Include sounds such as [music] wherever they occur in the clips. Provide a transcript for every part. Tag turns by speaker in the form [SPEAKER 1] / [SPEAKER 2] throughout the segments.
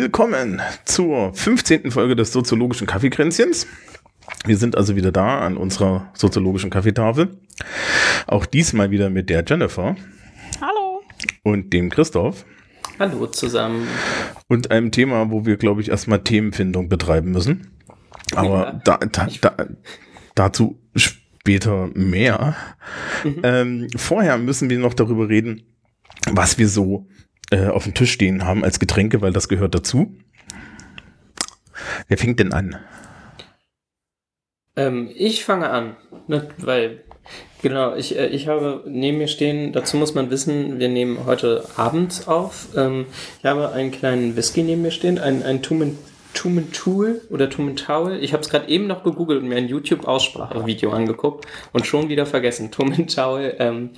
[SPEAKER 1] willkommen zur 15. Folge des soziologischen Kaffeekränzchens. Wir sind also wieder da an unserer soziologischen Kaffeetafel. Auch diesmal wieder mit der Jennifer
[SPEAKER 2] Hallo.
[SPEAKER 1] und dem Christoph
[SPEAKER 3] Hallo zusammen.
[SPEAKER 1] und einem Thema, wo wir, glaube ich, erstmal Themenfindung betreiben müssen. Aber da,
[SPEAKER 3] Ja.
[SPEAKER 1] da, da, dazu später mehr. Ähm, vorher müssen wir noch darüber reden, was wir so äh, auf dem Tisch stehen haben als Getränke, weil das gehört dazu. Wer fängt denn an?
[SPEAKER 3] Ähm, ich fange an, ne, weil genau, ich, äh, ich habe neben mir stehen, dazu muss man wissen, wir nehmen heute abends auf. Ähm, ich habe einen kleinen Whisky neben mir stehen, ein, ein Tumen, Tumentul oder Tumentowel. Ich habe es gerade eben noch gegoogelt und mir ein YouTube-Aussprachevideo angeguckt und schon wieder vergessen. Tumentowel, ähm,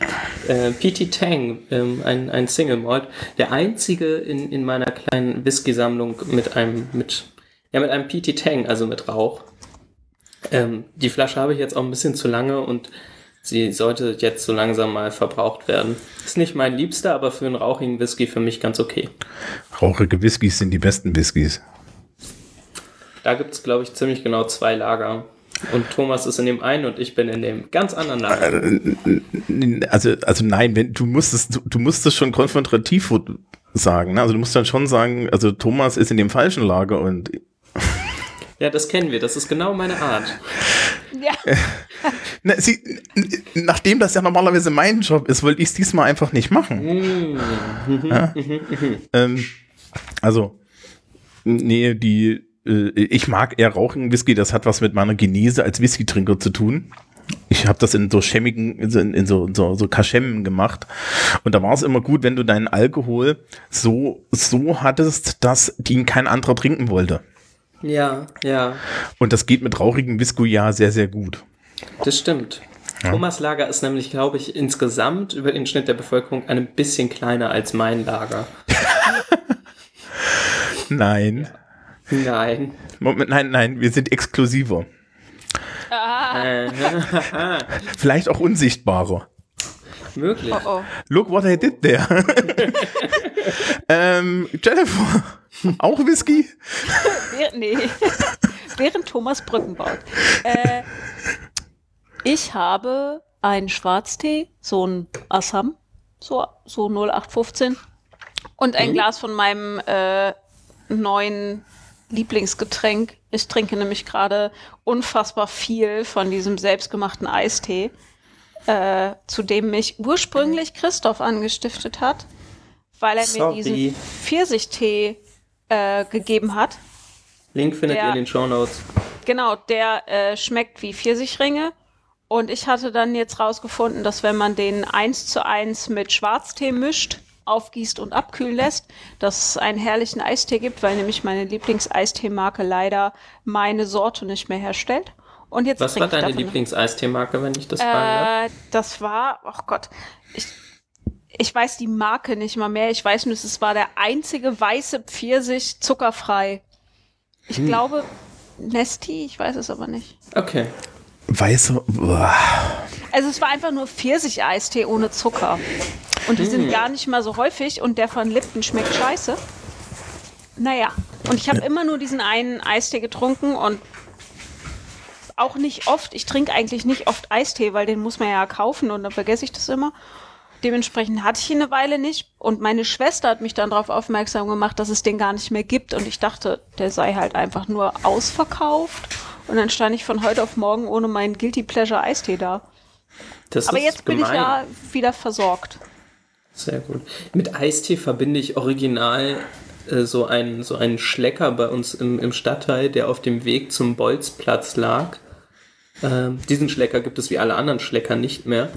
[SPEAKER 3] äh, PT Tang, ähm, ein, ein Single Malt. Der einzige in, in meiner kleinen Whisky-Sammlung mit einem, mit, ja, mit einem PT Tang, also mit Rauch. Ähm, die Flasche habe ich jetzt auch ein bisschen zu lange und sie sollte jetzt so langsam mal verbraucht werden. Ist nicht mein liebster, aber für einen rauchigen Whisky für mich ganz okay.
[SPEAKER 1] Rauchige Whiskys sind die besten Whiskys.
[SPEAKER 3] Da gibt es, glaube ich, ziemlich genau zwei Lager. Und Thomas ist in dem einen und ich bin in dem ganz anderen Lager.
[SPEAKER 1] Also, also nein, wenn du musst es, du, du musst es schon konfrontativ sagen. Ne? Also du musst dann schon sagen, also Thomas ist in dem falschen Lager und [laughs]
[SPEAKER 3] Ja, das kennen wir. Das ist genau meine Art.
[SPEAKER 2] Ja. [laughs]
[SPEAKER 1] Na, sie, nachdem das ja normalerweise mein Job ist, wollte ich es diesmal einfach nicht machen. Ja? [laughs] ähm, also, nee, die, äh, ich mag eher rauchigen Whisky, das hat was mit meiner Genese als Whisky-Trinker zu tun. Ich habe das in so schämmigen, in so, in so, so, so Kaschemmen gemacht. Und da war es immer gut, wenn du deinen Alkohol so, so hattest, dass ihn kein anderer trinken wollte.
[SPEAKER 3] Ja, ja,
[SPEAKER 1] Und das geht mit rauchigem Whisky ja sehr, sehr gut.
[SPEAKER 3] das stimmt. Thomas Lager ist nämlich, glaube ich, insgesamt über den Schnitt der Bevölkerung ein bisschen kleiner als mein Lager. [laughs]
[SPEAKER 1] Nein.
[SPEAKER 3] Nein.
[SPEAKER 1] Moment, nein, nein, wir sind exklusiver.
[SPEAKER 3] Äh, [laughs]
[SPEAKER 1] Vielleicht auch unsichtbarer.
[SPEAKER 3] möglich.
[SPEAKER 2] Oh, oh.
[SPEAKER 1] Look what I did there. [laughs] ähm, Jennifer, auch Whisky?
[SPEAKER 2] Nee. Während Thomas Brücken baut. Äh, ich habe einen Schwarztee, so ein Assam, so, so 0815. Und ein Glas von meinem äh, neuen Lieblingsgetränk. Ich trinke nämlich gerade unfassbar viel von diesem selbstgemachten Eistee, äh, zu dem mich ursprünglich Christoph angestiftet hat, weil er
[SPEAKER 3] Sorry.
[SPEAKER 2] mir diesen Pfirsichtee äh, gegeben hat.
[SPEAKER 3] Link findet
[SPEAKER 2] Ja.
[SPEAKER 3] ihr in den Show Notes.
[SPEAKER 2] Genau, der äh, schmeckt wie Pfirsichringe. Und ich hatte dann jetzt rausgefunden, dass wenn man den eins zu eins mit Schwarztee mischt, aufgießt und abkühlen lässt, dass es einen herrlichen Eistee gibt, weil nämlich meine Lieblingseistee-Marke leider meine Sorte nicht mehr herstellt. Und jetzt
[SPEAKER 3] Was war deine Lieblingseistee-Marke, wenn ich das fragen darf?
[SPEAKER 2] Äh, das war, oh Gott, ich, ich weiß die Marke nicht mal mehr. Ich weiß nur, es war der einzige weiße Pfirsich zuckerfrei. Ich
[SPEAKER 3] Hm.
[SPEAKER 2] glaube Nesti, ich weiß es aber nicht.
[SPEAKER 3] Okay.
[SPEAKER 1] Weißer. Uah.
[SPEAKER 2] Also es war einfach nur Pfirsich-Eistee ohne Zucker. Und die sind gar nicht mal so häufig und der von Lipton schmeckt scheiße. Naja, und ich habe immer nur diesen einen Eistee getrunken und auch nicht oft. Ich trinke eigentlich nicht oft Eistee, weil den muss man ja kaufen und dann vergesse ich das immer. Dementsprechend hatte ich ihn eine Weile nicht und meine Schwester hat mich dann darauf aufmerksam gemacht, dass es den gar nicht mehr gibt und ich dachte, der sei halt einfach nur ausverkauft und dann stand ich von heute auf morgen ohne meinen Guilty Pleasure Eistee da.
[SPEAKER 3] Das
[SPEAKER 2] Aber jetzt bin ich
[SPEAKER 3] gemein.
[SPEAKER 2] ja wieder versorgt.
[SPEAKER 3] Sehr gut. Mit Eistee verbinde ich original äh, so einen, so einen Schlecker bei uns im, im Stadtteil, der auf dem Weg zum Bolzplatz lag. Ähm, diesen Schlecker gibt es wie alle anderen Schlecker nicht mehr.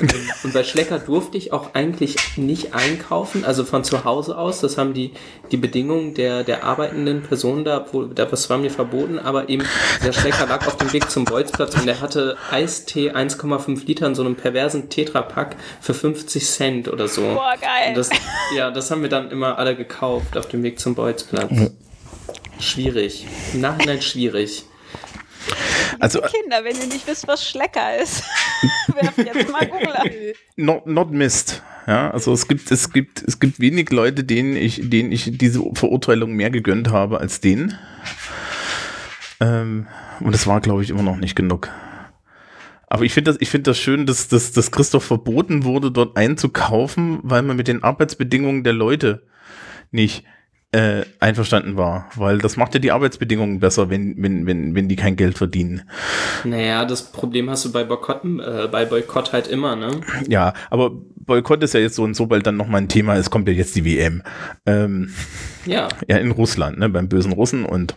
[SPEAKER 3] Ähm, Und bei Schlecker durfte ich auch eigentlich nicht einkaufen, also von zu Hause aus. Das haben die, die Bedingungen der, der arbeitenden Personen da, wo, das war mir verboten, aber eben der Schlecker lag auf dem Weg zum Bolzplatz und der hatte Eistee 1,5 Liter in so einem perversen Tetrapack für 50 Cent oder so.
[SPEAKER 2] Boah, geil.
[SPEAKER 3] Und das, ja, das haben wir dann immer alle gekauft auf dem Weg zum Bolzplatz. Schwierig. Im Nachhinein schwierig.
[SPEAKER 1] Also
[SPEAKER 2] Liebe Kinder, wenn ihr nicht wisst, was Schlecker ist, [laughs] werft jetzt mal Google an.
[SPEAKER 1] not, not missed. Ja, also es gibt, es gibt, es gibt wenig Leute, denen ich, denen ich diese Verurteilung mehr gegönnt habe als denen. Ähm, und es war, glaube ich, immer noch nicht genug. Aber ich finde das, ich finde das schön, dass, dass, dass Christoph verboten wurde, dort einzukaufen, weil man mit den Arbeitsbedingungen der Leute nicht äh, einverstanden war. Weil das macht ja die Arbeitsbedingungen besser, wenn, wenn, wenn, wenn die kein Geld verdienen.
[SPEAKER 3] Naja, das Problem hast du bei Boykotten, äh, bei Boykott halt immer, ne?
[SPEAKER 1] Ja, aber Boykott ist ja jetzt so und so, weil dann nochmal ein Thema ist, kommt ja jetzt die WM. Ähm,
[SPEAKER 3] Ja.
[SPEAKER 1] ja, in Russland, ne, beim bösen Russen und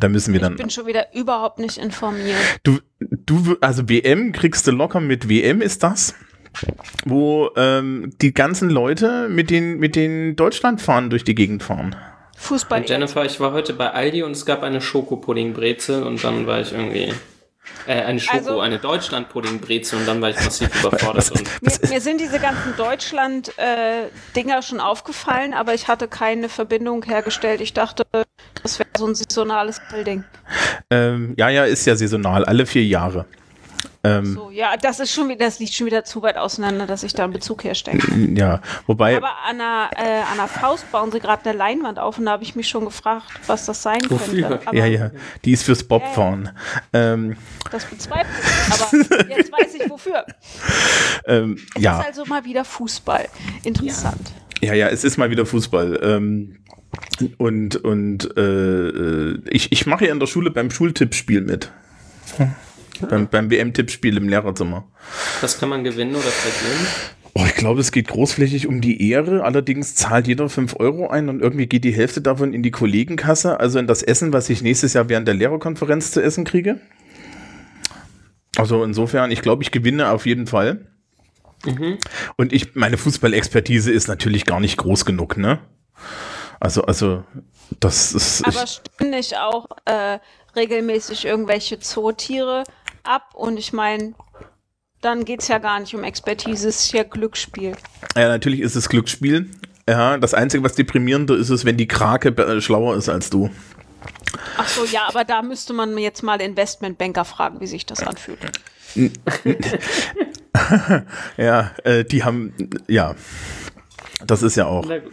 [SPEAKER 1] da müssen wir
[SPEAKER 2] Ich
[SPEAKER 1] dann.
[SPEAKER 2] bin schon wieder überhaupt nicht informiert.
[SPEAKER 1] Du, du, also WM kriegst du locker mit WM ist das, wo ähm, die ganzen Leute mit den, mit den Deutschlandfahnen durch die Gegend fahren.
[SPEAKER 2] Fußball.
[SPEAKER 3] Und Jennifer, ich war heute bei Aldi und es gab eine Schokopudding-Brezel und dann war ich irgendwie. Äh, eine Schoko,
[SPEAKER 2] Also-
[SPEAKER 3] eine Deutschland-Pudding-Brezel und dann war ich massiv [laughs] überfordert. Und
[SPEAKER 2] Mir, mir sind diese ganzen Deutschland-Dinger schon aufgefallen, aber ich hatte keine Verbindung hergestellt. Ich dachte, das wäre so ein saisonales Ding.
[SPEAKER 1] Ähm, ja, ja, ist ja saisonal, alle vier Jahre. Ähm,
[SPEAKER 2] So, ja, das ist schon wieder, das liegt schon wieder zu weit auseinander, dass ich da einen Bezug herstellen [clears throat] kann.
[SPEAKER 1] Ja, wobei,
[SPEAKER 2] Aber an einer, äh, an einer Faust bauen sie gerade eine Leinwand auf und da habe ich mich schon gefragt, was das sein
[SPEAKER 3] Wofür?
[SPEAKER 2] könnte. Aber
[SPEAKER 1] ja, ja, die ist fürs Bobfahren. Ähm,
[SPEAKER 2] das bezweifle ich. Aber jetzt weiß ich wofür. [laughs]
[SPEAKER 1] ähm, ja.
[SPEAKER 2] ist also mal wieder Fußball. Interessant.
[SPEAKER 1] Ja, ja, es ist mal wieder Fußball. Ähm, und und äh, äh, ich, ich mache ja in der Schule beim Schultippspiel mit. Beim, beim WM-Tippspiel im Lehrerzimmer.
[SPEAKER 3] das kann man gewinnen oder verlieren.
[SPEAKER 1] Oh, ich glaube, es geht großflächig um die Ehre. Allerdings zahlt jeder 5 Euro ein und irgendwie geht die Hälfte davon in die Kollegenkasse, also in das Essen, was ich nächstes Jahr während der Lehrerkonferenz zu essen kriege. Also insofern, ich glaube, ich gewinne auf jeden Fall. Und ich, meine Fußballexpertise ist natürlich gar nicht groß genug, ne? Also, also, das ist.
[SPEAKER 2] Aber
[SPEAKER 1] ich,
[SPEAKER 2] stimmen nicht auch äh, regelmäßig irgendwelche Zootiere ab? Und ich meine, dann geht es ja gar nicht um Expertise, es ist ja Glücksspiel.
[SPEAKER 1] ja, natürlich ist es Glücksspiel. Ja, das Einzige, was deprimierender ist, ist, wenn die Krake äh, schlauer ist als du.
[SPEAKER 2] Ach so, ja, aber da müsste man jetzt mal Investmentbanker fragen, wie sich das anfühlt. [laughs]
[SPEAKER 1] Ja, äh, die haben, ja, das ist ja auch.
[SPEAKER 3] Na gut.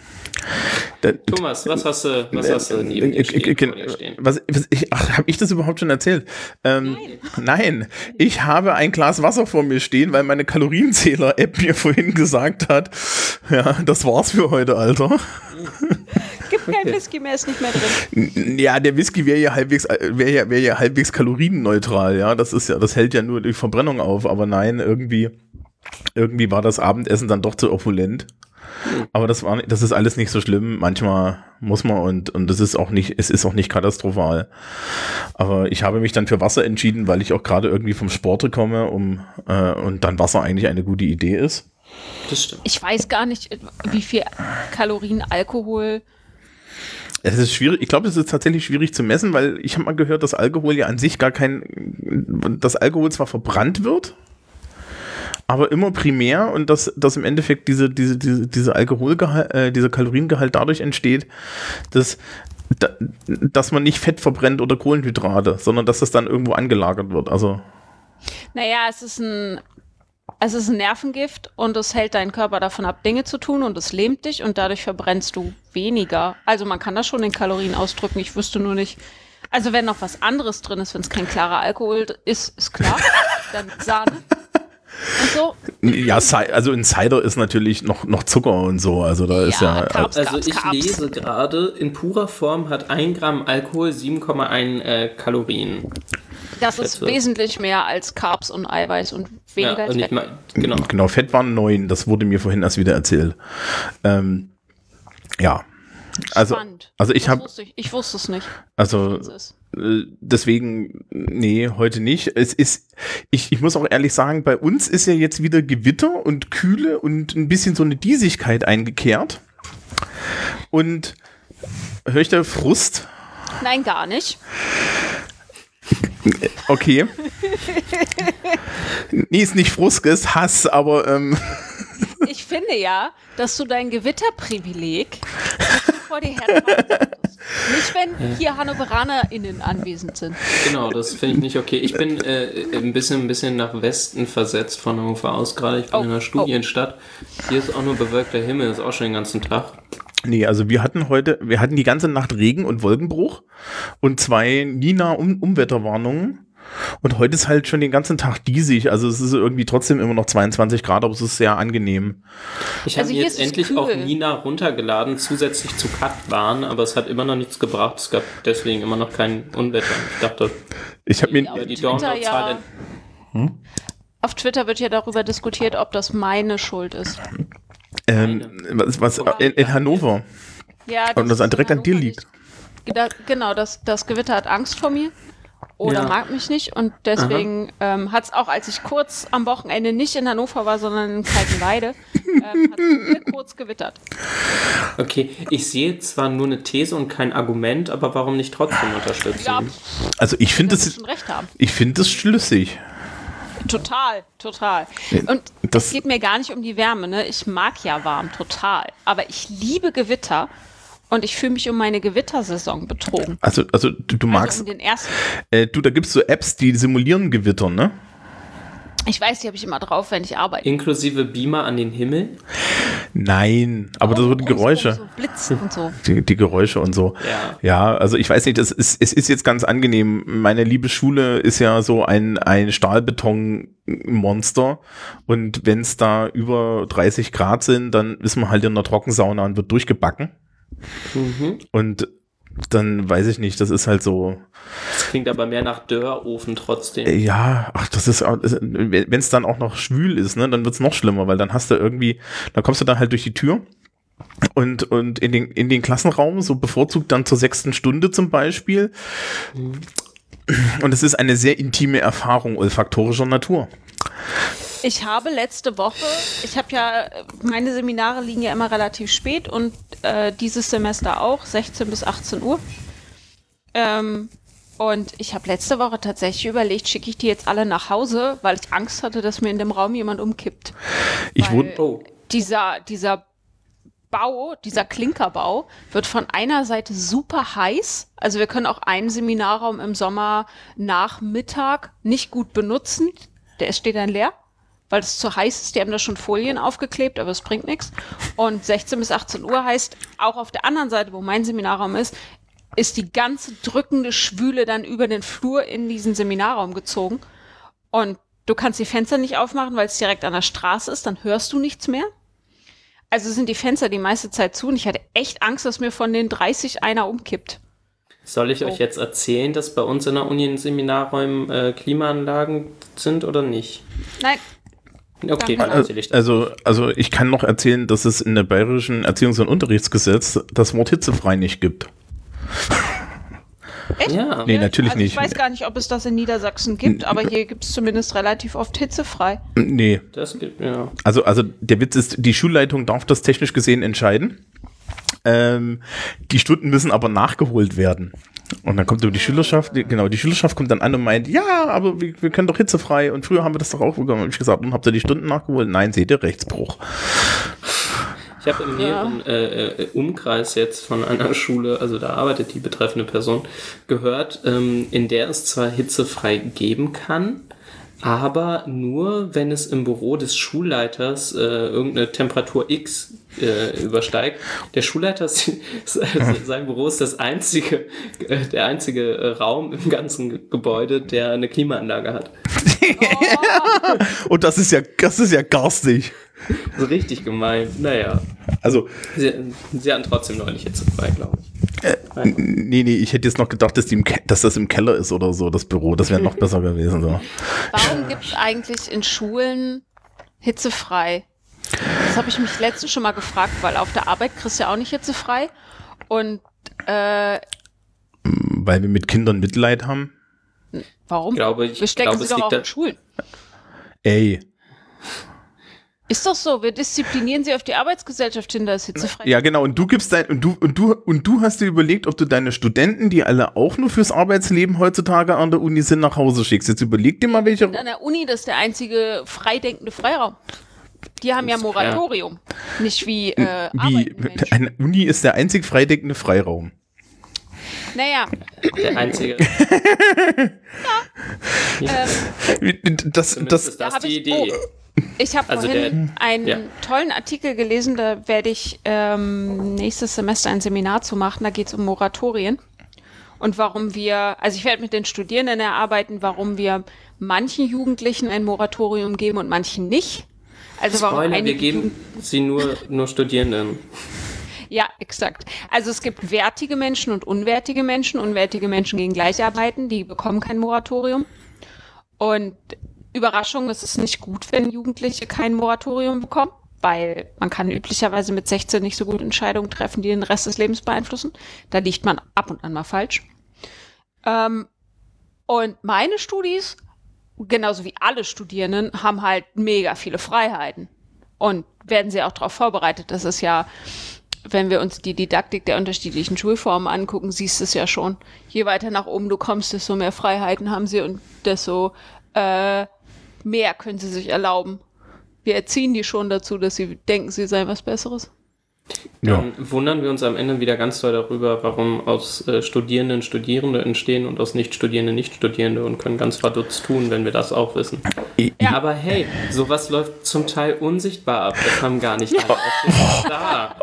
[SPEAKER 3] Thomas, was hast du, was hast du neben dir
[SPEAKER 1] Äh,
[SPEAKER 3] stehen,
[SPEAKER 1] äh,
[SPEAKER 3] stehen?
[SPEAKER 1] Was, was ich, ach, habe ich das überhaupt schon erzählt? Ähm, nein. ich habe ein Glas Wasser vor mir stehen, weil meine Kalorienzähler-App mir vorhin gesagt hat, ja, das war's für heute, Alter. [laughs]
[SPEAKER 2] Gibt kein Whisky mehr, ist nicht mehr drin.
[SPEAKER 1] Ja, der Whisky wäre ja halbwegs, wäre ja, wäre ja halbwegs kalorienneutral, ja. Das ist ja, das hält ja nur durch Verbrennung auf, aber nein, irgendwie, irgendwie war das Abendessen dann doch zu opulent. Aber das war, das ist alles nicht so schlimm. Manchmal muss man und, und das ist auch nicht, es ist auch nicht katastrophal. Aber ich habe mich dann für Wasser entschieden, weil ich auch gerade irgendwie vom Sporte komme, um, äh, und dann Wasser eigentlich eine gute Idee ist.
[SPEAKER 3] Das stimmt.
[SPEAKER 2] Ich weiß gar nicht, wie viel Kalorien Alkohol.
[SPEAKER 1] Es ist schwierig, ich glaube, es ist tatsächlich schwierig zu messen, weil ich habe mal gehört, dass Alkohol ja an sich gar kein, dass Alkohol zwar verbrannt wird, aber immer primär und dass, dass im Endeffekt diese, diese, diese, diese Alkoholgehalt, äh, dieser Kaloriengehalt dadurch entsteht, dass, da, dass man nicht Fett verbrennt oder Kohlenhydrate, sondern dass das dann irgendwo angelagert wird. Also,
[SPEAKER 2] Naja, es ist ein. Es ist ein Nervengift und es hält deinen Körper davon ab, Dinge zu tun und es lähmt dich und dadurch verbrennst du weniger. Also man kann das schon in Kalorien ausdrücken. Ich wüsste nur nicht. Also wenn noch was anderes drin ist, wenn es kein klarer Alkohol ist, ist klar. [laughs] Dann Sahne. So.
[SPEAKER 1] ja, also in Cider ist natürlich noch, noch Zucker und so. Also da ist ja.
[SPEAKER 2] Ja, Carbs,
[SPEAKER 3] Also
[SPEAKER 2] Carbs,
[SPEAKER 3] ich
[SPEAKER 2] Carbs.
[SPEAKER 3] lese gerade, in purer Form hat ein Gramm Alkohol 7,1 äh, Kalorien.
[SPEAKER 2] Das ist
[SPEAKER 3] Schätze.
[SPEAKER 2] wesentlich mehr als Carbs und Eiweiß und weniger
[SPEAKER 3] Ja,
[SPEAKER 2] als Fett.
[SPEAKER 3] mein, genau.
[SPEAKER 1] Genau, Fett waren neun, das wurde mir vorhin erst wieder erzählt. Ähm, ja. Also,
[SPEAKER 2] Spannend.
[SPEAKER 1] also ich habe,
[SPEAKER 2] ich wusste es nicht.
[SPEAKER 1] also deswegen, nee, heute nicht. Es ist, ich, ich muss auch ehrlich sagen, bei uns ist ja jetzt wieder Gewitter und Kühle und ein bisschen so eine Diesigkeit eingekehrt. Und höre ich da Frust?
[SPEAKER 2] Nein, gar nicht.
[SPEAKER 1] Okay. nee, ist nicht Frust, ist Hass, aber ähm,
[SPEAKER 2] Ich finde ja, dass du dein Gewitterprivileg [laughs] vor dir her solltest. [laughs] Nicht, wenn hier HannoveranerInnen anwesend sind.
[SPEAKER 3] Genau, das finde ich nicht okay. Ich bin äh, ein, bisschen, ein bisschen nach Westen versetzt von Hannover aus gerade. Ich bin
[SPEAKER 2] Oh,
[SPEAKER 3] in einer Studienstadt. Hier ist auch nur bewölkter Himmel, ist auch schon den ganzen Tag.
[SPEAKER 1] Nee, also wir hatten heute, wir hatten die ganze Nacht Regen und Wolkenbruch und zwei Nina-Umwetterwarnungen. Und heute ist halt schon den ganzen Tag diesig. Also es ist irgendwie trotzdem immer noch 22 Grad, aber es ist sehr angenehm.
[SPEAKER 3] Ich habe
[SPEAKER 2] Also
[SPEAKER 3] mir
[SPEAKER 2] hier
[SPEAKER 3] jetzt endlich
[SPEAKER 2] kühl.
[SPEAKER 3] auch Nina runtergeladen, zusätzlich zu Katwan, aber es hat immer noch nichts gebracht. Es gab deswegen immer noch kein Unwetter. Ich dachte,
[SPEAKER 1] Ich habe mir,
[SPEAKER 3] die
[SPEAKER 2] Twitter
[SPEAKER 3] Downloadzahlen.
[SPEAKER 2] ja- Auf Twitter wird ja darüber diskutiert, ob das meine Schuld ist.
[SPEAKER 1] ähm, was, was in, in Hannover.
[SPEAKER 2] Ja,
[SPEAKER 1] Und das
[SPEAKER 2] ist
[SPEAKER 1] direkt an dir liegt.
[SPEAKER 2] nicht- Da, genau, das, das Gewitter hat Angst vor mir oder
[SPEAKER 3] Ja.
[SPEAKER 2] mag mich nicht und deswegen ähm, hat es auch, als ich kurz am Wochenende nicht in Hannover war, sondern in Kaltenweide, ähm, hat hier [laughs] kurz gewittert.
[SPEAKER 3] Okay, ich sehe zwar nur eine These und kein Argument, aber warum nicht trotzdem unterstützen?
[SPEAKER 2] Ja,
[SPEAKER 1] Also ich finde es,
[SPEAKER 2] schon recht haben.
[SPEAKER 1] ich finde es schlüssig.
[SPEAKER 2] Total, total. Und
[SPEAKER 1] das-
[SPEAKER 2] es geht mir gar nicht um die Wärme, ne? Ich mag ja warm, total. Aber ich liebe Gewitter und ich fühle mich um meine Gewittersaison betrogen.
[SPEAKER 1] Also, also du, du
[SPEAKER 2] Also
[SPEAKER 1] magst,
[SPEAKER 2] um den ersten.
[SPEAKER 1] äh, du, da gibt's so Apps, die simulieren Gewitter, ne?
[SPEAKER 2] Ich weiß, die habe ich immer drauf, wenn ich arbeite.
[SPEAKER 3] Inklusive Beamer an den Himmel?
[SPEAKER 1] Nein, aber das sind die
[SPEAKER 2] Und so-
[SPEAKER 1] Geräusche.
[SPEAKER 2] So Blitz und so.
[SPEAKER 1] Die, die Geräusche und so.
[SPEAKER 3] Ja.
[SPEAKER 1] Ja, also ich weiß nicht, es ist, es ist jetzt ganz angenehm. Meine liebe Schule ist ja so ein, ein Stahlbeton-Monster. Und wenn es da über 30 Grad sind, dann ist man halt in der Trockensauna und wird durchgebacken. Und dann weiß ich nicht, das ist halt so,
[SPEAKER 3] Das klingt aber mehr nach Dörrofen trotzdem.
[SPEAKER 1] äh, ja, ach, das ist, wenn es dann auch noch schwül ist, ne, dann wird's noch schlimmer, weil dann hast du irgendwie, dann kommst du dann halt durch die Tür und, und in den, in den Klassenraum, so bevorzugt dann zur sechsten Stunde zum Beispiel. Und es ist eine sehr intime Erfahrung olfaktorischer Natur.
[SPEAKER 2] Ich habe letzte Woche, ich habe ja, meine Seminare liegen ja immer relativ spät und äh, dieses Semester auch, 16 bis 18 Uhr. Ähm, und ich habe letzte Woche tatsächlich überlegt, schicke ich die jetzt alle nach Hause, weil ich Angst hatte, dass mir in dem Raum jemand umkippt.
[SPEAKER 1] Ich wurde,
[SPEAKER 3] Oh,
[SPEAKER 2] Dieser, dieser Bau, dieser Klinkerbau, wird von einer Seite super heiß. Also wir können auch einen Seminarraum im Sommer Nachmittag nicht gut benutzen. Der steht dann leer, weil es zu heiß ist. Die haben da schon Folien aufgeklebt, aber es bringt nichts. Und 16 bis 18 Uhr heißt, auch auf der anderen Seite, wo mein Seminarraum ist, ist die ganze drückende Schwüle dann über den Flur in diesen Seminarraum gezogen. Und du kannst die Fenster nicht aufmachen, weil es direkt an der Straße ist, dann hörst du nichts mehr. Also sind die Fenster die meiste Zeit zu und ich hatte echt Angst, dass mir von den 30 einer umkippt.
[SPEAKER 3] soll ich euch jetzt erzählen, dass bei uns in der Uni in Seminarräumen äh, Klimaanlagen sind oder nicht?
[SPEAKER 2] Nein,
[SPEAKER 3] Okay, ich das.
[SPEAKER 1] also, also ich kann noch erzählen, dass es in der bayerischen Erziehungs- und Unterrichtsgesetz das Wort hitzefrei nicht gibt. [laughs]
[SPEAKER 3] ja,
[SPEAKER 1] Nee, natürlich
[SPEAKER 2] also
[SPEAKER 1] nicht.
[SPEAKER 2] ich weiß gar nicht, ob es das in Niedersachsen gibt, aber hier gibt es zumindest relativ oft hitzefrei.
[SPEAKER 1] Nee,
[SPEAKER 3] das gibt, ja.
[SPEAKER 1] Also, also der Witz ist, die Schulleitung darf das technisch gesehen entscheiden. Ähm, die Stunden müssen aber nachgeholt werden. Und dann kommt über die Schülerschaft, die, genau, die Schülerschaft kommt dann an und meint, ja, aber wir, wir können doch hitzefrei und früher haben wir das doch auch bekommen. Hab ich gesagt, und habt ihr die Stunden nachgeholt? Nein, seht ihr, Rechtsbruch.
[SPEAKER 3] Ich habe im näheren äh, äh, Umkreis jetzt von einer [laughs] Schule, also da arbeitet die betreffende Person, gehört, ähm, in der es zwar hitzefrei geben kann, aber nur, wenn es im Büro des Schulleiters äh, irgendeine Temperatur X äh, übersteigt. Der Schulleiter, ist- [laughs] sein Büro ist das einzige, äh, der einzige äh, Raum im ganzen Gebäude, der eine Klimaanlage hat. [laughs]
[SPEAKER 1] Und das ist ja, das ist ja garstig.
[SPEAKER 3] So richtig gemein. Naja,
[SPEAKER 1] Also,
[SPEAKER 3] sie, sie hatten trotzdem neulich hitzefrei, glaube ich.
[SPEAKER 1] Nee, nee, ich hätte jetzt noch gedacht, dass, die im Ke dass das im Keller ist oder so, das Büro. Das wäre noch [laughs] besser gewesen. So.
[SPEAKER 2] Warum gibt es eigentlich in Schulen hitzefrei? Das habe ich mich letztens schon mal gefragt, weil auf der Arbeit kriegst du ja auch nicht hitzefrei. Und äh,
[SPEAKER 1] Weil wir mit Kindern Mitleid haben.
[SPEAKER 2] warum?
[SPEAKER 3] Ich glaube, ich
[SPEAKER 2] wir stecken
[SPEAKER 3] glaube,
[SPEAKER 2] sie
[SPEAKER 3] es
[SPEAKER 2] doch
[SPEAKER 3] liegt
[SPEAKER 2] auch
[SPEAKER 3] da-
[SPEAKER 2] in Schulen.
[SPEAKER 1] Ey,
[SPEAKER 2] Ist doch so, wir disziplinieren sie auf die Arbeitsgesellschaft hin, da ist hitzefrei.
[SPEAKER 1] Ja, genau. Und du gibst dein, und du, und du, und du hast dir überlegt, ob du deine Studenten, die alle auch nur fürs Arbeitsleben heutzutage an der Uni sind, nach Hause schickst. Jetzt überleg dir mal, welche.
[SPEAKER 2] An der Uni, das ist der einzige freidenkende Freiraum. Die haben ja
[SPEAKER 3] Ist-
[SPEAKER 2] Moratorium. Nicht wie äh,
[SPEAKER 1] Wie, eine Uni ist der einzig freideckende Freiraum.
[SPEAKER 2] Naja,
[SPEAKER 3] Der einzige. [laughs]
[SPEAKER 2] ähm,
[SPEAKER 1] Das, das,
[SPEAKER 3] ist das
[SPEAKER 2] hab
[SPEAKER 3] die
[SPEAKER 2] ich-
[SPEAKER 3] Idee.
[SPEAKER 2] Ich habe
[SPEAKER 3] Also
[SPEAKER 2] vorhin
[SPEAKER 3] der-
[SPEAKER 2] einen
[SPEAKER 3] ja.
[SPEAKER 2] tollen Artikel gelesen, da werde ich ähm, nächstes Semester ein Seminar zu machen. Da geht es um Moratorien und warum wir, also ich werde mit den Studierenden erarbeiten, warum wir manchen Jugendlichen ein Moratorium geben und manchen nicht. Also warum
[SPEAKER 3] Spoiler, wir geben
[SPEAKER 2] Jugend-
[SPEAKER 3] sie nur, nur Studierenden. [laughs]
[SPEAKER 2] ja, exakt. Also es gibt wertige Menschen und unwertige Menschen. Unwertige Menschen gehen gleich arbeiten, die bekommen kein Moratorium. Und Überraschung, es ist nicht gut, wenn Jugendliche kein Moratorium bekommen, weil man kann üblicherweise mit 16 nicht so gut Entscheidungen treffen, die den Rest des Lebens beeinflussen. Da liegt man ab und an mal falsch. Ähm, und meine Studis, genauso wie alle Studierenden, haben halt mega viele Freiheiten und werden sie auch darauf vorbereitet. Das ist ja, wenn wir uns die Didaktik der unterschiedlichen Schulformen angucken, siehst du es ja schon. Je weiter nach oben du kommst, desto mehr Freiheiten haben sie und desto äh, mehr können sie sich erlauben. Wir erziehen die schon dazu, dass sie denken, sie seien was Besseres.
[SPEAKER 1] ja.
[SPEAKER 3] Dann wundern wir uns am Ende wieder ganz doll darüber, warum aus äh, Studierenden Studierende entstehen und aus Nicht-Studierenden Nicht-Studierende und können ganz verdutzt tun, wenn wir das auch wissen.
[SPEAKER 2] Ja.
[SPEAKER 3] Aber hey, sowas läuft zum Teil unsichtbar ab. Das haben gar nicht alle auf dem Radar.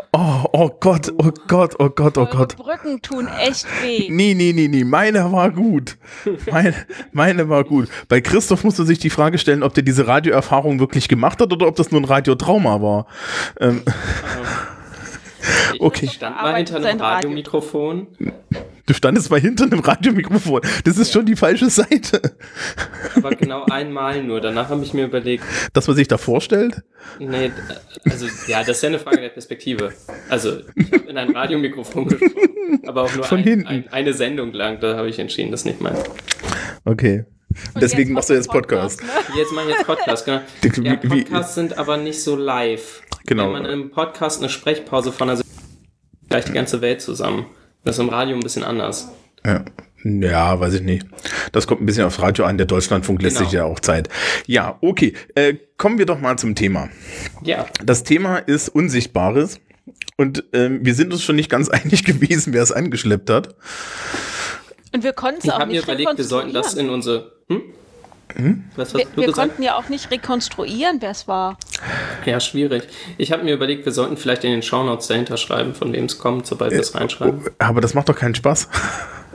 [SPEAKER 1] Oh, oh Gott, oh Gott, oh Gott, oh
[SPEAKER 2] Eure
[SPEAKER 1] Gott.
[SPEAKER 2] Brücken tun echt weh.
[SPEAKER 1] Nee, nee, nee, nee, meine war gut. Meine, meine war gut. Bei Christoph musste sich die Frage stellen, ob der diese Radioerfahrung wirklich gemacht hat oder ob das nur ein Radiotrauma war. Ähm,
[SPEAKER 3] Ich
[SPEAKER 1] Okay.
[SPEAKER 3] stand mal hinter einem. Radiomikrofon.
[SPEAKER 1] du standest mal hinter einem Radiomikrofon. Das ist schon die falsche Seite.
[SPEAKER 3] Aber genau einmal nur. Danach habe ich mir überlegt,
[SPEAKER 1] Dass man sich da vorstellt?
[SPEAKER 3] nee, also ja, das ist ja eine Frage der Perspektive. Also ich habe in ein Radiomikrofon gesprochen, aber auch nur
[SPEAKER 1] Von
[SPEAKER 3] ein,
[SPEAKER 1] hinten.
[SPEAKER 3] ein, eine Sendung lang. Da habe ich entschieden, das nicht mein.
[SPEAKER 1] Okay.
[SPEAKER 2] Und
[SPEAKER 1] Deswegen machst du jetzt
[SPEAKER 2] man
[SPEAKER 1] Podcast.
[SPEAKER 2] ne?
[SPEAKER 3] Jetzt mache ich jetzt Podcast, genau. Ja,
[SPEAKER 1] wie-
[SPEAKER 3] Podcasts sind aber nicht so live.
[SPEAKER 1] Genau.
[SPEAKER 3] Wenn man im Podcast eine Sprechpause von einer gleich die ganze Welt zusammen. Das ist im Radio ein bisschen anders.
[SPEAKER 1] Ja. ja, weiß ich nicht. Das kommt ein bisschen aufs Radio an. Der Deutschlandfunk lässt
[SPEAKER 3] Genau.
[SPEAKER 1] sich ja auch Zeit. Ja, okay. Äh, kommen wir doch mal zum Thema.
[SPEAKER 3] Ja,
[SPEAKER 1] Das Thema ist Unsichtbares. Und ähm, wir sind uns schon nicht ganz [laughs] einig gewesen, wer es angeschleppt hat.
[SPEAKER 2] Und wir konnten es
[SPEAKER 3] ich
[SPEAKER 2] auch
[SPEAKER 3] habe mir
[SPEAKER 2] nicht
[SPEAKER 3] überlegt, wir sollten das in unsere. Hm? Was hast
[SPEAKER 2] wir,
[SPEAKER 3] du
[SPEAKER 2] wir
[SPEAKER 3] gesagt?
[SPEAKER 2] konnten ja auch nicht rekonstruieren, wer es war.
[SPEAKER 3] Ja, schwierig. Ich habe mir überlegt, wir sollten vielleicht in den Shownotes dahinter schreiben, von wem es kommt, sobald wir es reinschreiben.
[SPEAKER 1] Aber das macht doch keinen Spaß.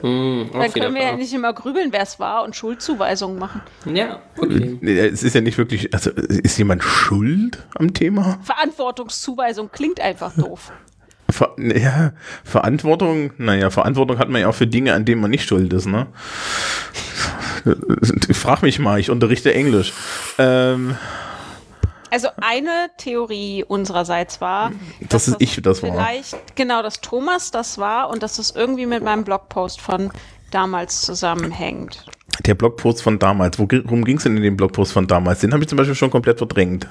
[SPEAKER 3] Hm, [laughs]
[SPEAKER 2] Dann können wir ja nicht immer grübeln, wer es war und Schuldzuweisungen machen.
[SPEAKER 3] Ja, okay.
[SPEAKER 1] Nee, Es ist ja nicht wirklich, also ist jemand schuld am Thema?
[SPEAKER 2] Verantwortungszuweisung klingt einfach doof.
[SPEAKER 1] Ver ja, Verantwortung, naja, Verantwortung hat man ja auch für Dinge, an denen man nicht schuld ist, ne? [laughs] Frag mich mal, ich unterrichte Englisch. Ähm,
[SPEAKER 2] Also eine Theorie unsererseits war,
[SPEAKER 1] Das
[SPEAKER 2] dass
[SPEAKER 1] ist ich, das war.
[SPEAKER 2] Vielleicht, genau, dass Thomas das war und dass das irgendwie mit meinem Blogpost von damals zusammenhängt.
[SPEAKER 1] der Blogpost von damals, worum ging es denn in dem Blogpost von damals? Den habe ich zum Beispiel schon komplett verdrängt.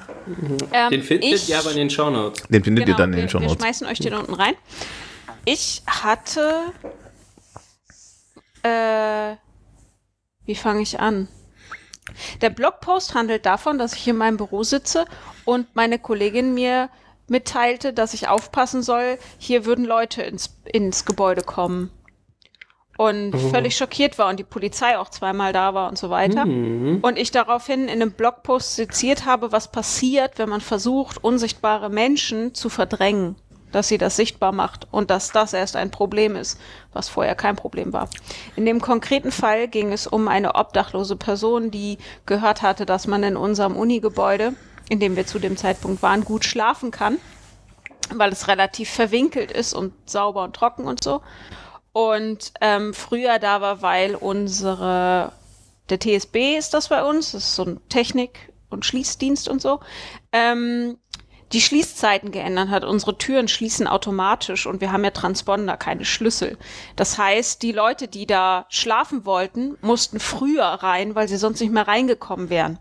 [SPEAKER 2] Ähm,
[SPEAKER 3] Den findet
[SPEAKER 2] ich-
[SPEAKER 3] ihr aber in den Shownotes.
[SPEAKER 1] Den findet ihr
[SPEAKER 2] Genau,
[SPEAKER 1] dann in den Show
[SPEAKER 2] wir schmeißen euch den unten rein. Ich hatte. Äh, wie fange ich an? Der Blogpost handelt davon, dass ich in meinem Büro sitze und meine Kollegin mir mitteilte, dass ich aufpassen soll, hier würden Leute ins, ins Gebäude kommen. Und völlig schockiert war und die Polizei auch zweimal da war und so weiter. Und ich daraufhin in einem Blogpost seziert habe, was passiert, wenn man versucht, unsichtbare Menschen zu verdrängen. Dass sie das sichtbar macht und dass das erst ein Problem ist, was vorher kein Problem war. In dem konkreten Fall ging es um eine obdachlose Person, die gehört hatte, dass man in unserem Unigebäude, in dem wir zu dem Zeitpunkt waren, gut schlafen kann, weil es relativ verwinkelt ist und sauber und trocken und so und ähm, früher da war, weil unsere, der TSB ist das bei uns, das ist so ein Technik- und Schließdienst und so, ähm, die Schließzeiten geändert hat. Unsere Türen schließen automatisch und wir haben ja Transponder, keine Schlüssel. Das heißt, die Leute, die da schlafen wollten, mussten früher rein, weil sie sonst nicht mehr reingekommen wären.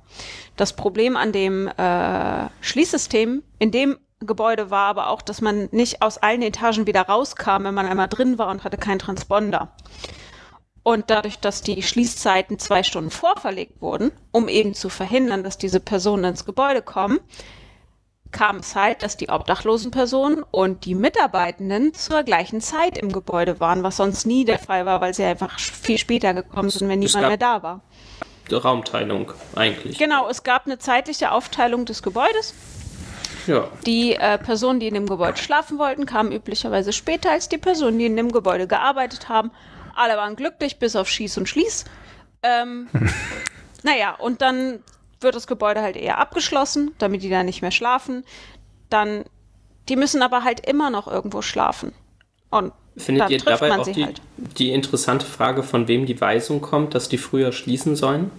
[SPEAKER 2] Das Problem an dem äh, Schließsystem in dem Gebäude war aber auch, dass man nicht aus allen Etagen wieder rauskam, wenn man einmal drin war und hatte keinen Transponder. Und dadurch, dass die Schließzeiten zwei Stunden vorverlegt wurden, um eben zu verhindern, dass diese Personen ins Gebäude kommen, kam es halt, dass die obdachlosen Personen und die Mitarbeitenden zur gleichen Zeit im Gebäude waren, was sonst nie der Fall war, weil sie einfach viel später gekommen sind, wenn niemand mehr da war.
[SPEAKER 3] Raumteilung eigentlich.
[SPEAKER 2] Genau, es gab eine zeitliche Aufteilung des Gebäudes.
[SPEAKER 3] Ja.
[SPEAKER 2] Die äh, Personen, die in dem Gebäude schlafen wollten, kamen üblicherweise später als die Personen, die in dem Gebäude gearbeitet haben. Alle waren glücklich, bis auf Schieß und Schließ. Ähm, [laughs] naja, und dann wird das Gebäude halt eher abgeschlossen, damit die da nicht mehr schlafen. Dann, die müssen aber halt immer noch irgendwo schlafen. Und
[SPEAKER 3] Findet
[SPEAKER 2] dann
[SPEAKER 3] ihr
[SPEAKER 2] trifft
[SPEAKER 3] dabei
[SPEAKER 2] man
[SPEAKER 3] auch
[SPEAKER 2] sie
[SPEAKER 3] die,
[SPEAKER 2] halt.
[SPEAKER 3] die interessante Frage, von wem die Weisung kommt, dass die früher schließen sollen?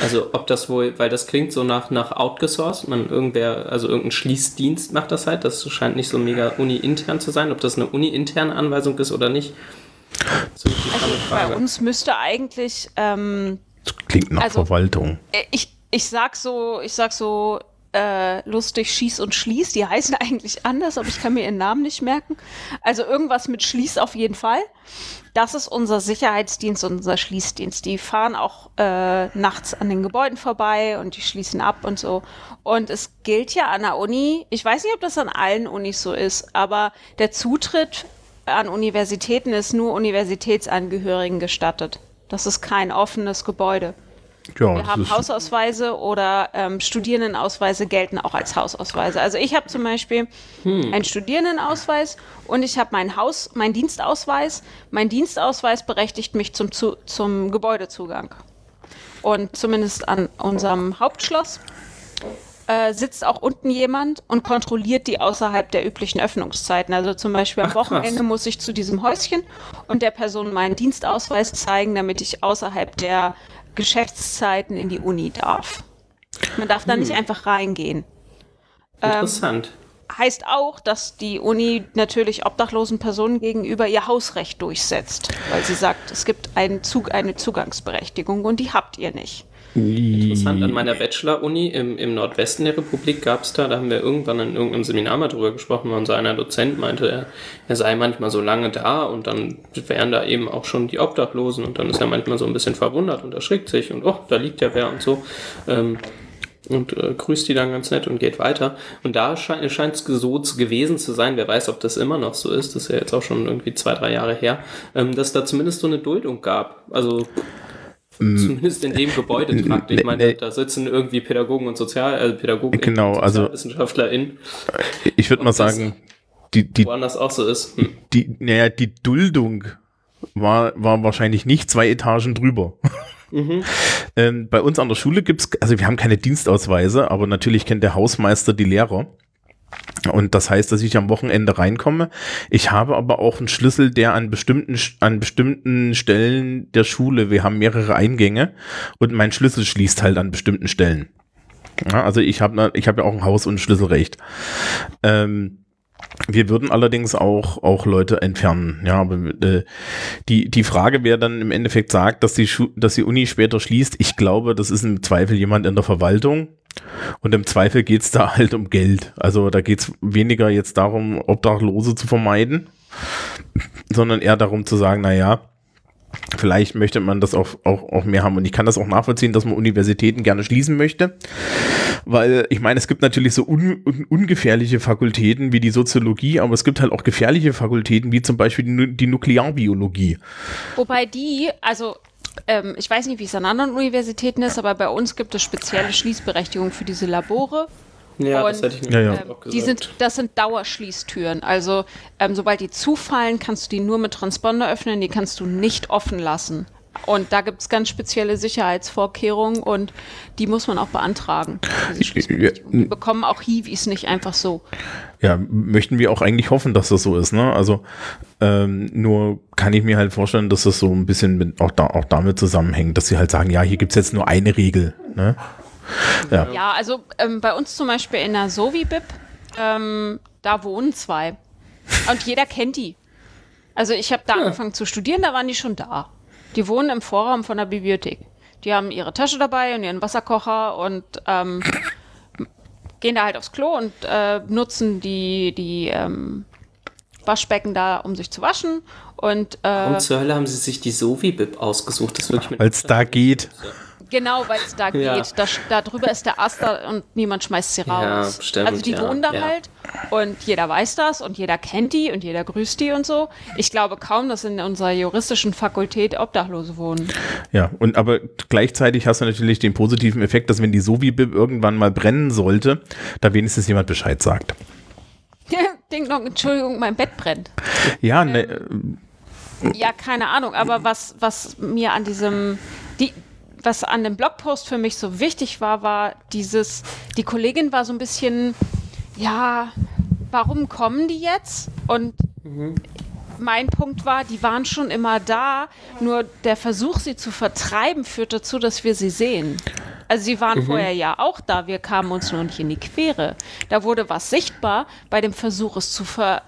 [SPEAKER 3] Also ob das wohl, weil das klingt so nach, nach outgesourced, man irgendwer, also irgendein Schließdienst macht das halt, das scheint nicht so mega uni-intern zu sein, ob das eine uni-interne Anweisung ist oder nicht. So
[SPEAKER 2] Also bei uns müsste eigentlich ähm,
[SPEAKER 1] Das klingt nach
[SPEAKER 2] Also-
[SPEAKER 1] Verwaltung.
[SPEAKER 2] Äh, ich, ich sag so, ich sag so äh, lustig Schieß und Schließ, die heißen [laughs] eigentlich anders, aber ich kann mir ihren Namen nicht merken. Also irgendwas mit Schließ auf jeden Fall. Das ist unser Sicherheitsdienst und unser Schließdienst. Die fahren auch äh, nachts an den Gebäuden vorbei und die schließen ab und so. Und es gilt ja an der Uni, ich weiß nicht, ob das an allen Unis so ist, aber der Zutritt an Universitäten ist nur Universitätsangehörigen gestattet. Das ist kein offenes Gebäude.
[SPEAKER 1] Ja,
[SPEAKER 2] Wir haben Hausausweise oder ähm, Studierendenausweise gelten auch als Hausausweise. Also ich habe zum Beispiel einen Studierendenausweis und ich habe meinen Haus, meinen Dienstausweis. Mein Dienstausweis berechtigt mich zum, zu, zum Gebäudezugang. Und zumindest an unserem Hauptschloss äh, sitzt auch unten jemand und kontrolliert die außerhalb der üblichen Öffnungszeiten. Also zum Beispiel am
[SPEAKER 3] Ach, krass.
[SPEAKER 2] Wochenende muss ich zu diesem Häuschen und der Person meinen Dienstausweis zeigen, damit ich außerhalb der Geschäftszeiten in die Uni darf. Man darf da nicht einfach reingehen.
[SPEAKER 3] Interessant.
[SPEAKER 2] Heißt auch, dass die Uni natürlich obdachlosen Personen gegenüber ihr Hausrecht durchsetzt, weil sie sagt, es gibt einen Zug, eine Zugangsberechtigung und die habt ihr nicht.
[SPEAKER 3] Interessant. An meiner Bachelor-Uni im, im Nordwesten der Republik gab es da, da haben wir irgendwann in irgendeinem Seminar mal drüber gesprochen, weil unser einer Dozent meinte, er, er sei manchmal so lange da und dann wären da eben auch schon die Obdachlosen und dann ist er manchmal so ein bisschen verwundert und erschrickt sich und oh, da liegt ja wer und so. Ähm, und äh, grüßt die dann ganz nett und geht weiter. Und da scheint scheint es so gewesen zu sein, wer weiß, ob das immer noch so ist, das ist ja jetzt auch schon irgendwie zwei, drei Jahre her, ähm, dass da zumindest so eine Duldung gab. Also zumindest in dem Gebäudetrakt. Ich
[SPEAKER 1] ne-
[SPEAKER 3] meine,
[SPEAKER 1] ne-
[SPEAKER 3] da sitzen irgendwie Pädagogen und Sozial, äh, Pädagogen
[SPEAKER 1] Genau,
[SPEAKER 3] und
[SPEAKER 1] also-
[SPEAKER 3] SozialwissenschaftlerInnen,
[SPEAKER 1] ich würde mal sagen, die, die,
[SPEAKER 3] woanders auch so ist. Hm.
[SPEAKER 1] die, naja, die Duldung war, war wahrscheinlich nicht zwei Etagen drüber. ähm, bei uns an der Schule gibt's, also wir haben keine Dienstausweise, aber natürlich kennt der Hausmeister die Lehrer. Und das heißt, dass ich am Wochenende reinkomme. Ich habe aber auch einen Schlüssel, der an bestimmten, an bestimmten Stellen der Schule, wir haben mehrere Eingänge und mein Schlüssel schließt halt an bestimmten Stellen. Ja, also ich habe ich hab ja auch ein Haus- und Schlüsselrecht. Ähm, wir würden allerdings auch, auch Leute entfernen. Ja, aber äh, die, die Frage, wer dann im Endeffekt sagt, dass die, dass die Uni später schließt, ich glaube, das ist im Zweifel jemand in der Verwaltung. Und im Zweifel geht's da [laughs] halt um Geld. Also da geht's weniger jetzt darum, Obdachlose zu vermeiden, sondern eher darum zu sagen, na ja, vielleicht möchte man das auch, auch, auch mehr haben. Und ich kann das auch nachvollziehen, dass man Universitäten gerne schließen möchte. Weil ich meine, es gibt natürlich so un, un, ungefährliche Fakultäten wie die Soziologie, aber es gibt halt auch gefährliche Fakultäten wie zum Beispiel die, die Nuklearbiologie.
[SPEAKER 2] Wobei die, also ähm, ich weiß nicht, wie es an anderen Universitäten ist, aber bei uns gibt es spezielle Schließberechtigungen für diese Labore.
[SPEAKER 3] Ja,
[SPEAKER 2] Und,
[SPEAKER 3] das hätte ich
[SPEAKER 1] Ja, ja.
[SPEAKER 2] Ähm,
[SPEAKER 3] auch gesagt.
[SPEAKER 2] die sind, das sind Dauerschließtüren. Also ähm, sobald die zufallen, kannst du die nur mit Transponder öffnen, die kannst du nicht offen lassen. Und da gibt es ganz spezielle Sicherheitsvorkehrungen und die muss man auch beantragen. Schließberechtigung. Die bekommen auch Hiwis nicht einfach so.
[SPEAKER 1] Ja, möchten wir auch eigentlich hoffen, dass das so ist. Ne? Also ähm, nur kann ich mir halt vorstellen, dass das so ein bisschen mit, auch, da, auch damit zusammenhängt, dass sie halt sagen, ja, hier gibt's jetzt nur eine Regel. Ne? Ja.
[SPEAKER 2] Ja, also ähm, bei uns zum Beispiel in der Sovi-Bib, ähm, da wohnen zwei. Und jeder kennt die. Also ich habe da angefangen zu studieren, da waren die schon da. Die wohnen im Vorraum von der Bibliothek. Die haben ihre Tasche dabei und ihren Wasserkocher und ähm, gehen da halt aufs Klo und äh, nutzen die, die ähm, Waschbecken da, um sich zu waschen. Und äh,
[SPEAKER 3] Warum zur Hölle haben sie sich die Sovi-Bib ausgesucht? Das ist wirklich
[SPEAKER 1] Weil's da geht.
[SPEAKER 2] Genau, weil es da [laughs]
[SPEAKER 3] Ja.
[SPEAKER 2] geht. Da, da drüber ist der Ast da und niemand schmeißt sie
[SPEAKER 3] Ja,
[SPEAKER 2] raus.
[SPEAKER 3] stimmt,
[SPEAKER 2] also die
[SPEAKER 3] ja,
[SPEAKER 2] wohnen da
[SPEAKER 3] ja.
[SPEAKER 2] halt und jeder weiß das und jeder kennt die und jeder grüßt die und so. Ich glaube kaum, dass in unserer juristischen Fakultät Obdachlose wohnen.
[SPEAKER 1] Ja, und aber gleichzeitig hast du natürlich den positiven Effekt, dass wenn die so wie Bib irgendwann mal brennen sollte, da wenigstens jemand Bescheid sagt. [laughs]
[SPEAKER 2] Ding Dong, Entschuldigung, mein Bett brennt.
[SPEAKER 1] Ja, ne,
[SPEAKER 2] Ähm. Ja, keine Ahnung, aber was, was mir an diesem, die, was an dem Blogpost für mich so wichtig war, war dieses, die Kollegin war so ein bisschen, ja, warum kommen die jetzt? Und mein Punkt war, die waren schon immer da, nur der Versuch, sie zu vertreiben, führt dazu, dass wir sie sehen. Also sie waren vorher ja auch da, wir kamen uns nur nicht in die Quere. Da wurde was sichtbar bei dem Versuch, es zu ver,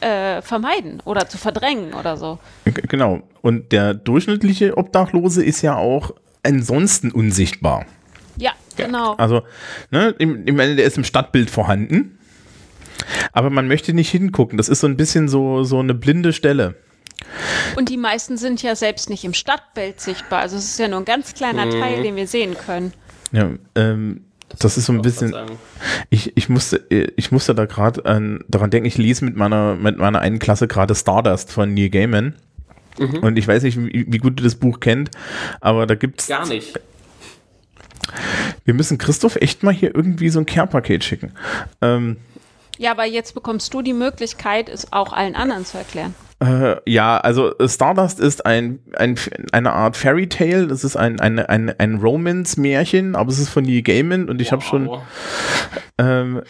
[SPEAKER 2] äh, vermeiden oder zu verdrängen oder so.
[SPEAKER 1] g- genau. Und der durchschnittliche Obdachlose ist ja auch ansonsten unsichtbar.
[SPEAKER 2] Ja, genau.
[SPEAKER 1] Also, ne, im, ich meine, der ist im Stadtbild vorhanden, aber man möchte nicht hingucken. Das ist so ein bisschen so, so eine blinde Stelle.
[SPEAKER 2] Und die meisten sind ja selbst nicht im Stadtbild sichtbar. Also es ist ja nur ein ganz kleiner Teil, den wir sehen können.
[SPEAKER 1] Ja, ähm, das ist so ein bisschen. Ich, ich musste, ich musste da gerade an, daran denken, ich lese mit meiner, mit meiner einen Klasse gerade Stardust von Neil Gaiman. Und ich weiß nicht, wie, wie gut du das Buch kennt, aber da gibt's.
[SPEAKER 3] Gar nicht.
[SPEAKER 1] Wir müssen Christoph echt mal hier irgendwie so ein Care-Paket schicken. Ähm,
[SPEAKER 2] Ja, aber jetzt bekommst du die Möglichkeit, es auch allen anderen zu erklären.
[SPEAKER 1] äh, ja, also Stardust ist ein, ein, eine Art Fairy Tale, das ist ein, ein, ein, ein Romance-Märchen, aber es ist von Neil Gaiman und ich habe schon
[SPEAKER 3] Wow.
[SPEAKER 1] ähm,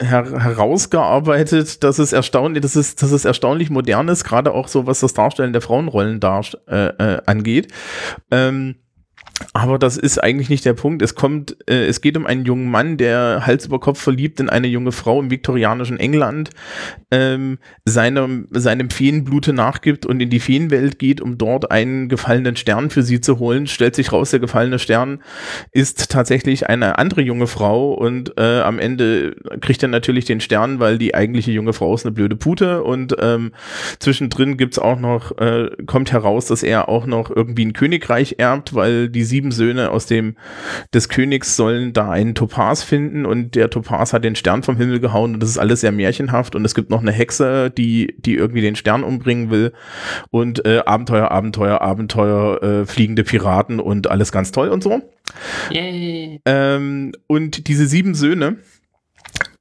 [SPEAKER 1] her herausgearbeitet, dass es erstaunlich, dass es, dass es erstaunlich modern ist, gerade auch so was das Darstellen der Frauenrollen dar, äh, äh, angeht. Ähm, aber das ist eigentlich nicht der Punkt. Es kommt, äh, es geht um einen jungen Mann, der Hals über Kopf verliebt in eine junge Frau im viktorianischen England, ähm, seinem, seinem Feenblute nachgibt und in die Feenwelt geht, um dort einen gefallenen Stern für sie zu holen. Stellt sich raus, der gefallene Stern ist tatsächlich eine andere junge Frau und äh, am Ende kriegt er natürlich den Stern, weil die eigentliche junge Frau ist eine blöde Pute und ähm, zwischendrin gibt's auch noch, äh, kommt heraus, dass er auch noch irgendwie ein Königreich erbt, weil die sieben Söhne aus dem des Königs sollen da einen Topaz finden und der Topaz hat den Stern vom Himmel gehauen und das ist alles sehr märchenhaft und es gibt noch eine Hexe, die, die irgendwie den Stern umbringen will und äh, Abenteuer, Abenteuer, Abenteuer, äh, fliegende Piraten und alles ganz toll und so.
[SPEAKER 3] Yay.
[SPEAKER 1] Ähm, und diese sieben Söhne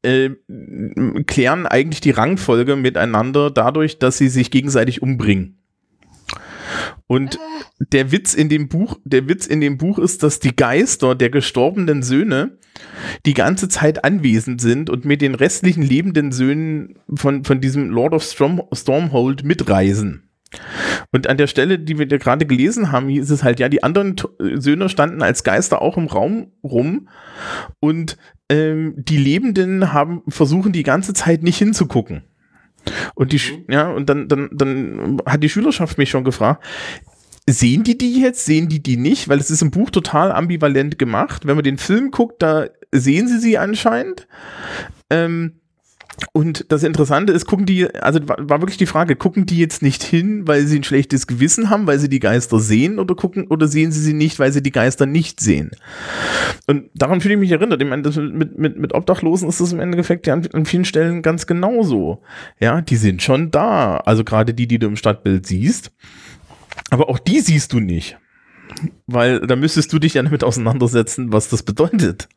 [SPEAKER 1] äh, klären eigentlich die Rangfolge miteinander dadurch, dass sie sich gegenseitig umbringen. Und der Witz in dem Buch, der Witz in dem Buch ist, dass die Geister der gestorbenen Söhne die ganze Zeit anwesend sind und mit den restlichen lebenden Söhnen von, von diesem Lord of Storm, Stormhold mitreisen. Und an der Stelle, die wir gerade gelesen haben, hieß es halt, ja, die anderen Söhne standen als Geister auch im Raum rum und ähm, die Lebenden haben versuchen die ganze Zeit nicht hinzugucken. Und die, Sch- ja, und dann, dann, dann hat die Schülerschaft mich schon gefragt, sehen die die jetzt, sehen die die nicht? Weil es ist im Buch total ambivalent gemacht. Wenn man den Film guckt, da sehen sie sie anscheinend. Ähm, und das Interessante ist, gucken die, also war, wirklich die Frage, gucken die jetzt nicht hin, weil sie ein schlechtes Gewissen haben, weil sie die Geister sehen oder gucken, oder sehen sie sie nicht, weil sie die Geister nicht sehen? Und daran fühle ich mich erinnert. Ich meine, mit, mit, mit Obdachlosen ist das im Endeffekt ja an, an vielen Stellen ganz genauso. Ja, die sind schon da. Also gerade die, die du im Stadtbild siehst. Aber auch die siehst du nicht. Weil da müsstest du dich ja damit auseinandersetzen, was das bedeutet.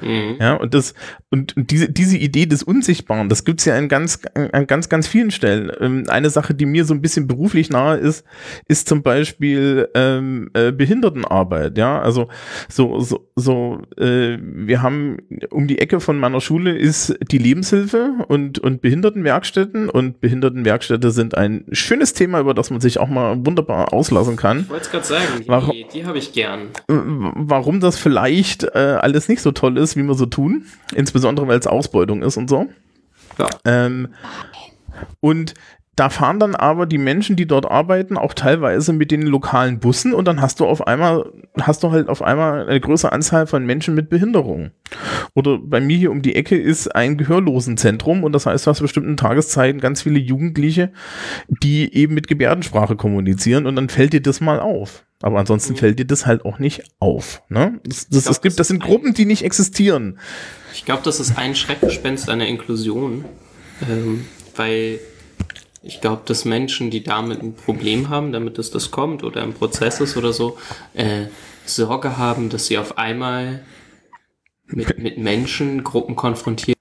[SPEAKER 3] Mhm.
[SPEAKER 1] Ja, und das, und, und diese, diese Idee des Unsichtbaren, das gibt's ja an ganz, an ganz, ganz vielen Stellen. Ähm, eine Sache, die mir so ein bisschen beruflich nahe ist, ist zum Beispiel ähm, äh, Behindertenarbeit. Ja, also so, so, so, äh, wir haben um die Ecke von meiner Schule ist die Lebenshilfe und, und Behindertenwerkstätten und Behindertenwerkstätte sind ein schönes Thema, über das man sich auch mal wunderbar auslassen kann.
[SPEAKER 3] Ich wollte es gerade sagen, die, die habe ich gern.
[SPEAKER 1] warum das vielleicht äh, alles nicht so toll ist, wie wir so tun. Insbesondere, weil es Ausbeutung ist und so.
[SPEAKER 3] Ja.
[SPEAKER 1] Ähm, und da fahren dann aber die Menschen, die dort arbeiten, auch teilweise mit den lokalen Bussen und dann hast du auf einmal, hast du halt auf einmal eine größere Anzahl von Menschen mit Behinderungen. Oder bei mir hier um die Ecke ist ein Gehörlosenzentrum und das heißt, du hast bestimmten Tageszeiten ganz viele Jugendliche, die eben mit Gebärdensprache kommunizieren und dann fällt dir das mal auf. Aber ansonsten fällt dir das halt auch nicht auf. Ne? Das, das,
[SPEAKER 3] glaub,
[SPEAKER 1] es gibt,
[SPEAKER 3] das
[SPEAKER 1] sind Gruppen, die nicht existieren.
[SPEAKER 3] Ich glaube, das ist ein Schreckgespenst einer Inklusion, ähm, weil ich glaube, dass Menschen, die damit ein Problem haben, damit es das kommt oder im Prozess ist oder so, äh, Sorge haben, dass sie auf einmal mit, mit Menschen, Gruppen konfrontiert,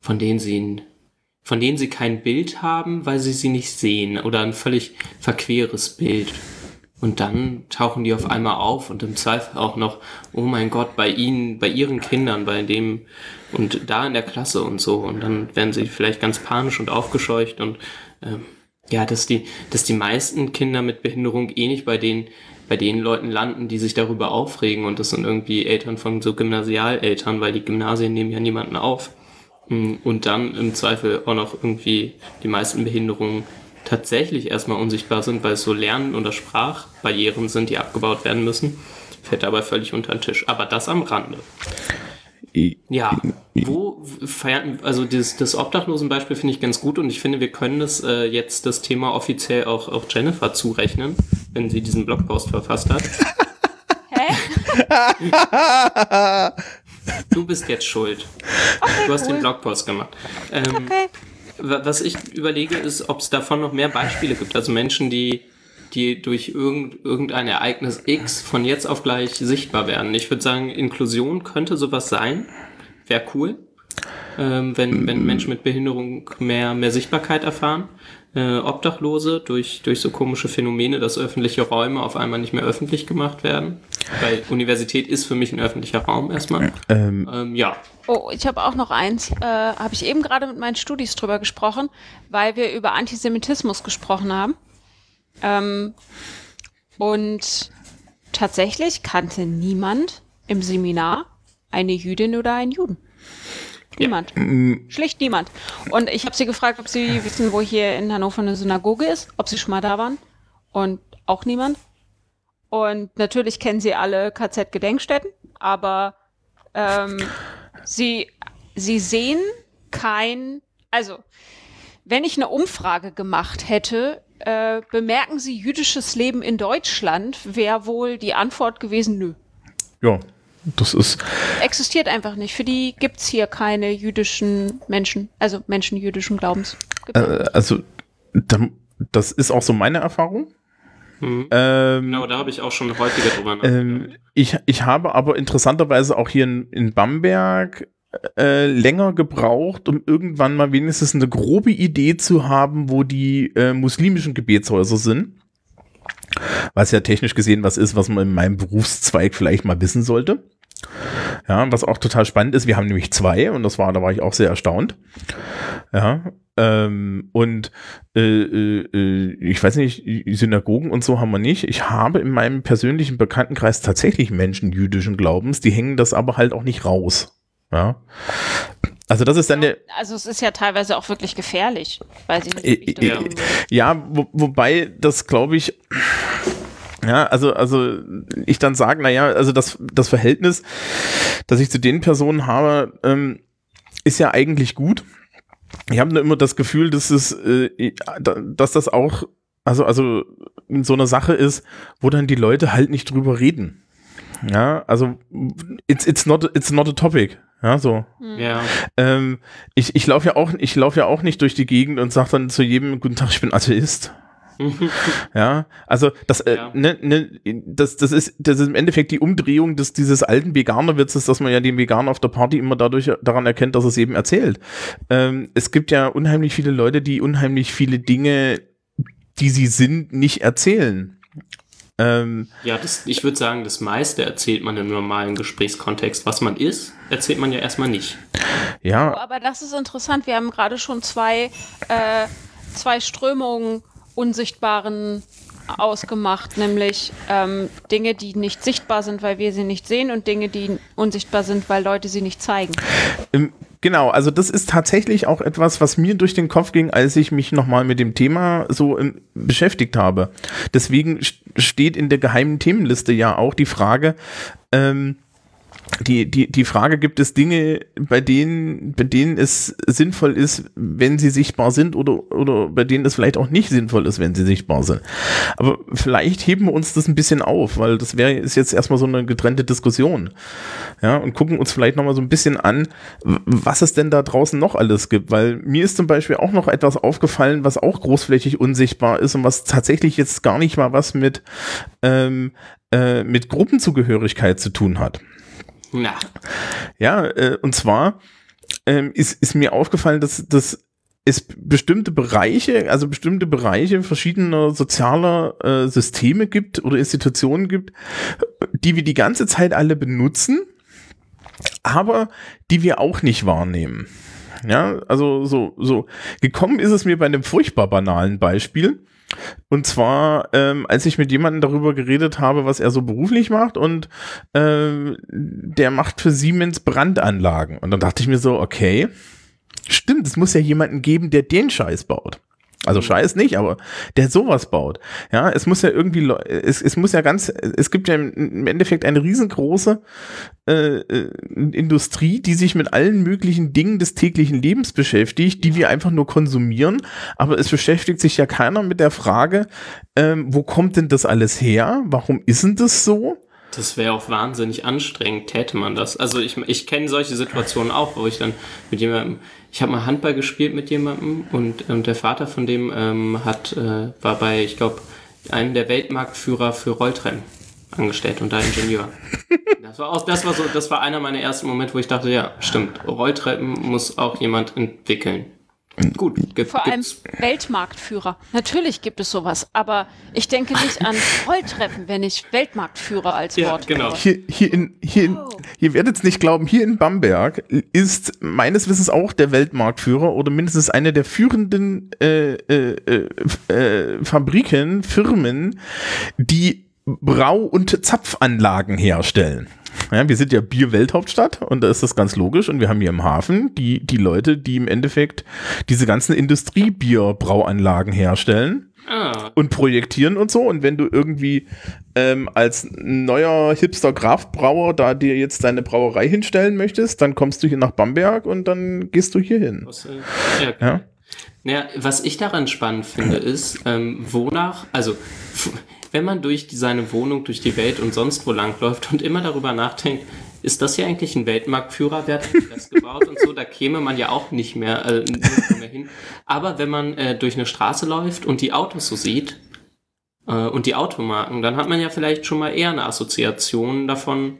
[SPEAKER 3] von denen sie ein, von denen sie kein Bild haben, weil sie sie nicht sehen oder ein völlig verqueres Bild. Und dann tauchen die auf einmal auf und im Zweifel auch noch, oh mein Gott, bei ihnen, bei ihren Kindern, bei dem und da in der Klasse und so. Und dann werden sie vielleicht ganz panisch und aufgescheucht und ähm, ja, dass die, dass die meisten Kinder mit Behinderung eh nicht bei den, bei den Leuten landen, die sich darüber aufregen. Und das sind irgendwie Eltern von so Gymnasialeltern, weil die Gymnasien nehmen ja niemanden auf. Mm, Und dann im Zweifel auch noch irgendwie die meisten Behinderungen tatsächlich erstmal unsichtbar sind, weil es so Lernen- oder Sprachbarrieren sind, die abgebaut werden müssen, fällt dabei völlig unter den Tisch. Aber das am Rande. Ja, wo feiern, also das, das Obdachlosenbeispiel finde ich ganz gut und ich finde, wir können das äh, jetzt das Thema offiziell auch, auch Jennifer zurechnen, wenn sie diesen Blogpost verfasst hat. [laughs]
[SPEAKER 2] Hä?
[SPEAKER 3] Du bist jetzt schuld. du hast
[SPEAKER 2] cool.
[SPEAKER 3] den Blogpost gemacht. Ähm,
[SPEAKER 2] Okay.
[SPEAKER 3] Wa- Was ich überlege, ist, ob es davon noch mehr Beispiele gibt. Also Menschen, die, die durch irgend, irgendein Ereignis X von jetzt auf gleich sichtbar werden. Ich würde sagen, Inklusion könnte sowas sein. Wäre cool. Ähm, wenn, wenn Menschen mit Behinderung mehr, mehr Sichtbarkeit erfahren. Äh, Obdachlose durch, durch so komische Phänomene, dass öffentliche Räume auf einmal nicht mehr öffentlich gemacht werden. Weil Universität ist für mich ein öffentlicher Raum erstmal.
[SPEAKER 1] Ähm,
[SPEAKER 3] Ähm, ja,
[SPEAKER 2] Oh, ich habe auch noch eins. Äh, habe ich eben gerade mit meinen Studis drüber gesprochen, weil wir über Antisemitismus gesprochen haben. Ähm, und tatsächlich kannte niemand im Seminar eine Jüdin oder einen Juden. Niemand. Schlicht niemand. Und ich habe sie gefragt, ob sie wissen, wo hier in Hannover eine Synagoge ist, ob sie schon mal da waren. Und auch niemand. Und natürlich kennen sie alle KZ-Gedenkstätten, aber ähm, sie, sie sehen kein, also wenn ich eine Umfrage gemacht hätte, äh, bemerken Sie jüdisches Leben in Deutschland, wäre wohl die Antwort gewesen, nö.
[SPEAKER 1] ja, das ist,
[SPEAKER 2] Existiert einfach nicht. Für die gibt's hier keine jüdischen Menschen, also Menschen jüdischen Glaubens.
[SPEAKER 1] Äh, also, da, das ist auch so meine Erfahrung.
[SPEAKER 3] Mhm.
[SPEAKER 1] Ähm,
[SPEAKER 3] Genau, da habe ich auch schon häufiger drüber nachgedacht.
[SPEAKER 1] Ähm, ich, ich habe aber interessanterweise auch hier in, in Bamberg äh, länger gebraucht, um irgendwann mal wenigstens eine grobe Idee zu haben, wo die äh, muslimischen Gebetshäuser sind. Was ja technisch gesehen was ist, was man in meinem Berufszweig vielleicht mal wissen sollte. Ja, was auch total spannend ist, wir haben nämlich zwei und das war, da war ich auch sehr erstaunt. Ja, ähm, und äh, äh, äh, ich weiß nicht, Synagogen und so haben wir nicht. Ich habe in meinem persönlichen Bekanntenkreis tatsächlich Menschen jüdischen Glaubens, die hängen das aber halt auch nicht raus. Ja. Also das ist dann der,
[SPEAKER 2] Also es ist ja teilweise auch wirklich gefährlich, weil sie nicht, würde.
[SPEAKER 1] Ja, wo, wobei das glaube ich, ja, also, also ich dann sage, naja, also das, das Verhältnis, das ich zu den Personen habe, ähm, ist ja eigentlich gut. Ich habe nur immer das Gefühl, dass es, äh, dass das auch, also, also so eine Sache ist, wo dann die Leute halt nicht drüber reden. Ja, also it's, it's not it's not a topic. Ja, so.
[SPEAKER 3] Ja,
[SPEAKER 1] Ähm, ich ich laufe ja auch, ich laufe ja auch nicht durch die Gegend und sage dann zu jedem, guten Tag, ich bin Atheist. [laughs] ja, also das, äh,
[SPEAKER 3] Ja.
[SPEAKER 1] ne, ne, das, das ist, das ist im Endeffekt die Umdrehung des dieses alten Veganerwitzes, dass man ja den Veganer auf der Party immer dadurch daran erkennt, dass er es eben erzählt. Ähm, es gibt ja unheimlich viele Leute, die unheimlich viele Dinge, die sie sind, nicht erzählen. Ähm,
[SPEAKER 3] ja das, ich würde sagen, das meiste erzählt man im normalen Gesprächskontext. Was man ist, erzählt man ja erstmal nicht.
[SPEAKER 1] ja,
[SPEAKER 2] Oh, Aber das ist interessant. Wir haben gerade schon zwei, äh, zwei Strömungen unsichtbaren ausgemacht, nämlich ähm, Dinge, die nicht sichtbar sind, weil wir sie nicht sehen und Dinge, die unsichtbar sind, weil Leute sie nicht zeigen.
[SPEAKER 1] Genau, also das ist tatsächlich auch etwas, was mir durch den Kopf ging, als ich mich nochmal mit dem Thema so ähm, beschäftigt habe. Deswegen st- steht in der geheimen Themenliste ja auch die Frage, ähm, die, die, die Frage, gibt es Dinge, bei denen, bei denen es sinnvoll ist, wenn sie sichtbar sind oder, oder bei denen es vielleicht auch nicht sinnvoll ist, wenn sie sichtbar sind. Aber vielleicht heben wir uns das ein bisschen auf, weil das wäre ist jetzt erstmal so eine getrennte Diskussion. Ja, und gucken uns vielleicht nochmal so ein bisschen an, was es denn da draußen noch alles gibt, weil mir ist zum Beispiel auch noch etwas aufgefallen, was auch großflächig unsichtbar ist und was tatsächlich jetzt gar nicht mal was mit, ähm, äh, mit Gruppenzugehörigkeit zu tun hat.
[SPEAKER 3] Na,
[SPEAKER 1] Ja, äh, und zwar ähm, ist, ist mir aufgefallen, dass, dass es bestimmte Bereiche, also bestimmte Bereiche verschiedener sozialer äh, Systeme gibt oder Institutionen gibt, die wir die ganze Zeit alle benutzen, aber die wir auch nicht wahrnehmen. Ja, also so, so gekommen ist es mir bei einem furchtbar banalen Beispiel. Und zwar, ähm, als ich mit jemandem darüber geredet habe, was er so beruflich macht und ähm, der macht für Siemens Brandanlagen. Und dann dachte ich mir so, okay, stimmt, es muss ja jemanden geben, der den Scheiß baut. Also Scheiß nicht, aber der sowas baut. Ja, es muss ja irgendwie, es, es muss ja ganz, es gibt ja im- im Endeffekt eine riesengroße äh, äh, Industrie, die sich mit allen möglichen Dingen des täglichen Lebens beschäftigt, die wir einfach nur konsumieren. Aber es beschäftigt sich ja keiner mit der Frage, ähm, wo kommt denn das alles her? Warum ist denn das so?
[SPEAKER 3] das wäre auch wahnsinnig anstrengend, täte man das. Also ich, ich kenne solche Situationen auch, wo ich dann mit jemandem, ich habe mal Handball gespielt mit jemandem und, und der Vater von dem ähm, hat, äh, war bei, ich glaube, einem der Weltmarktführer für Rolltrennen angestellt und da Ingenieur. [laughs] Das war auch, das war so, das war einer meiner ersten Momente, wo ich dachte, ja, stimmt, Rolltreppen muss auch jemand entwickeln. Gut, gibt,
[SPEAKER 2] Vor allem
[SPEAKER 3] gibt's.
[SPEAKER 2] Weltmarktführer. Natürlich gibt es sowas, aber ich denke nicht an [laughs] Rolltreppen, wenn ich Weltmarktführer als
[SPEAKER 3] Ja,
[SPEAKER 2] Wort
[SPEAKER 3] genau.
[SPEAKER 1] Hier, hier in, hier in,
[SPEAKER 2] Oh.
[SPEAKER 1] Ihr werdet es nicht glauben, hier in Bamberg ist meines Wissens auch der Weltmarktführer oder mindestens eine der führenden äh, äh, äh, äh, Fabriken, Firmen, die Brau- und Zapfanlagen herstellen. Ja, wir sind ja Bier-Welthauptstadt und da ist das ganz logisch und wir haben hier im Hafen die, die Leute, die im Endeffekt diese ganzen Industriebier-Brauanlagen herstellen
[SPEAKER 3] Ah,
[SPEAKER 1] und projektieren und so. Und wenn du irgendwie ähm, als neuer hipster Kraftbrauer da dir jetzt deine Brauerei hinstellen möchtest, dann kommst du hier nach Bamberg und dann gehst du hier hin.
[SPEAKER 3] Was, äh, ja, okay. Naja, was ich daran spannend finde, ist, ähm, wonach, also wenn man durch die, seine Wohnung, durch die Welt und sonst wo langläuft und immer darüber nachdenkt, ist das hier eigentlich ein Weltmarktführer? Wer hat das gebaut und so? Da käme man ja auch nicht mehr, äh, nirgendwo mehr hin. Aber wenn man äh, durch eine Straße läuft und die Autos so sieht äh, und die Automarken, dann hat man ja vielleicht schon mal eher eine Assoziation davon,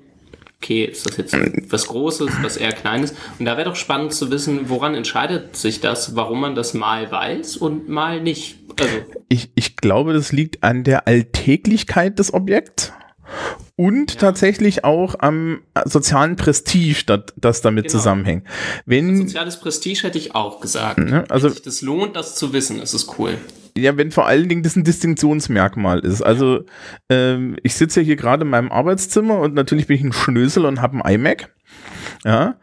[SPEAKER 3] okay, ist das jetzt was Großes, was eher Kleines? Und da wäre doch spannend zu wissen, woran entscheidet sich das, warum man das mal weiß und mal nicht. Also,
[SPEAKER 1] Ich, ich glaube, das liegt an der Alltäglichkeit des Objekts und tatsächlich auch am sozialen Prestige, das, das damit
[SPEAKER 3] Genau.
[SPEAKER 1] zusammenhängt. Wenn,
[SPEAKER 3] soziales Prestige hätte ich auch gesagt.
[SPEAKER 1] ne, also
[SPEAKER 3] Wenn sich das lohnt, das zu wissen, ist es cool.
[SPEAKER 1] Ja, wenn vor allen Dingen das ein Distinktionsmerkmal ist. Also ähm, ich sitze ja hier gerade in meinem Arbeitszimmer und natürlich bin ich ein Schnösel und habe ein iMac. Ja.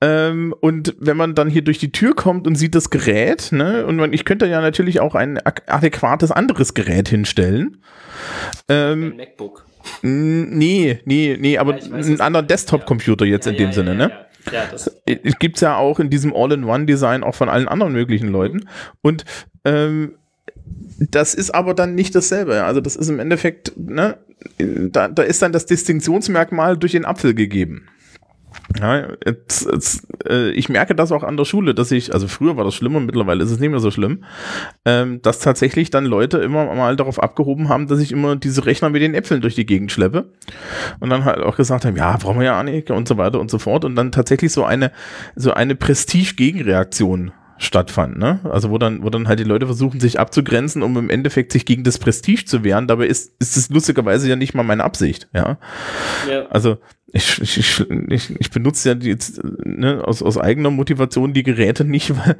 [SPEAKER 1] Ähm, und wenn man dann hier durch die Tür kommt und sieht das Gerät, ne, und man, ich könnte ja natürlich auch ein adäquates anderes Gerät hinstellen. Ähm,
[SPEAKER 3] Ein MacBook.
[SPEAKER 1] Nee, nee, nee, aber
[SPEAKER 3] Ja, weiß
[SPEAKER 1] einen
[SPEAKER 3] es.
[SPEAKER 1] anderen Desktop-Computer jetzt in dem Sinne, ne?
[SPEAKER 3] Ja, ja, das,
[SPEAKER 1] es gibt's ja auch in diesem All-in-One-Design auch von allen anderen möglichen Leuten. Und ähm, das ist aber dann nicht dasselbe. Also das ist im Endeffekt, ne, da, da ist dann das Distinktionsmerkmal durch den Apfel gegeben. Ja, jetzt, jetzt, äh, ich merke das auch an der Schule, dass ich, also früher war das schlimm und mittlerweile ist es nicht mehr so schlimm, ähm, dass tatsächlich dann Leute immer mal darauf abgehoben haben, dass ich immer diese Rechner mit den Äpfeln durch die Gegend schleppe und dann halt auch gesagt haben, ja, brauchen wir ja nicht und so weiter und so fort und dann tatsächlich so eine, so eine Prestige-Gegenreaktion stattfand, ne? Also wo dann, wo dann halt die Leute versuchen, sich abzugrenzen, um im Endeffekt sich gegen das Prestige zu wehren. Dabei ist, ist es lustigerweise ja nicht mal meine Absicht, ja.
[SPEAKER 3] ja.
[SPEAKER 1] Also ich, ich, ich, ich, ich benutze ja jetzt ne, aus, aus eigener Motivation die Geräte nicht, weil,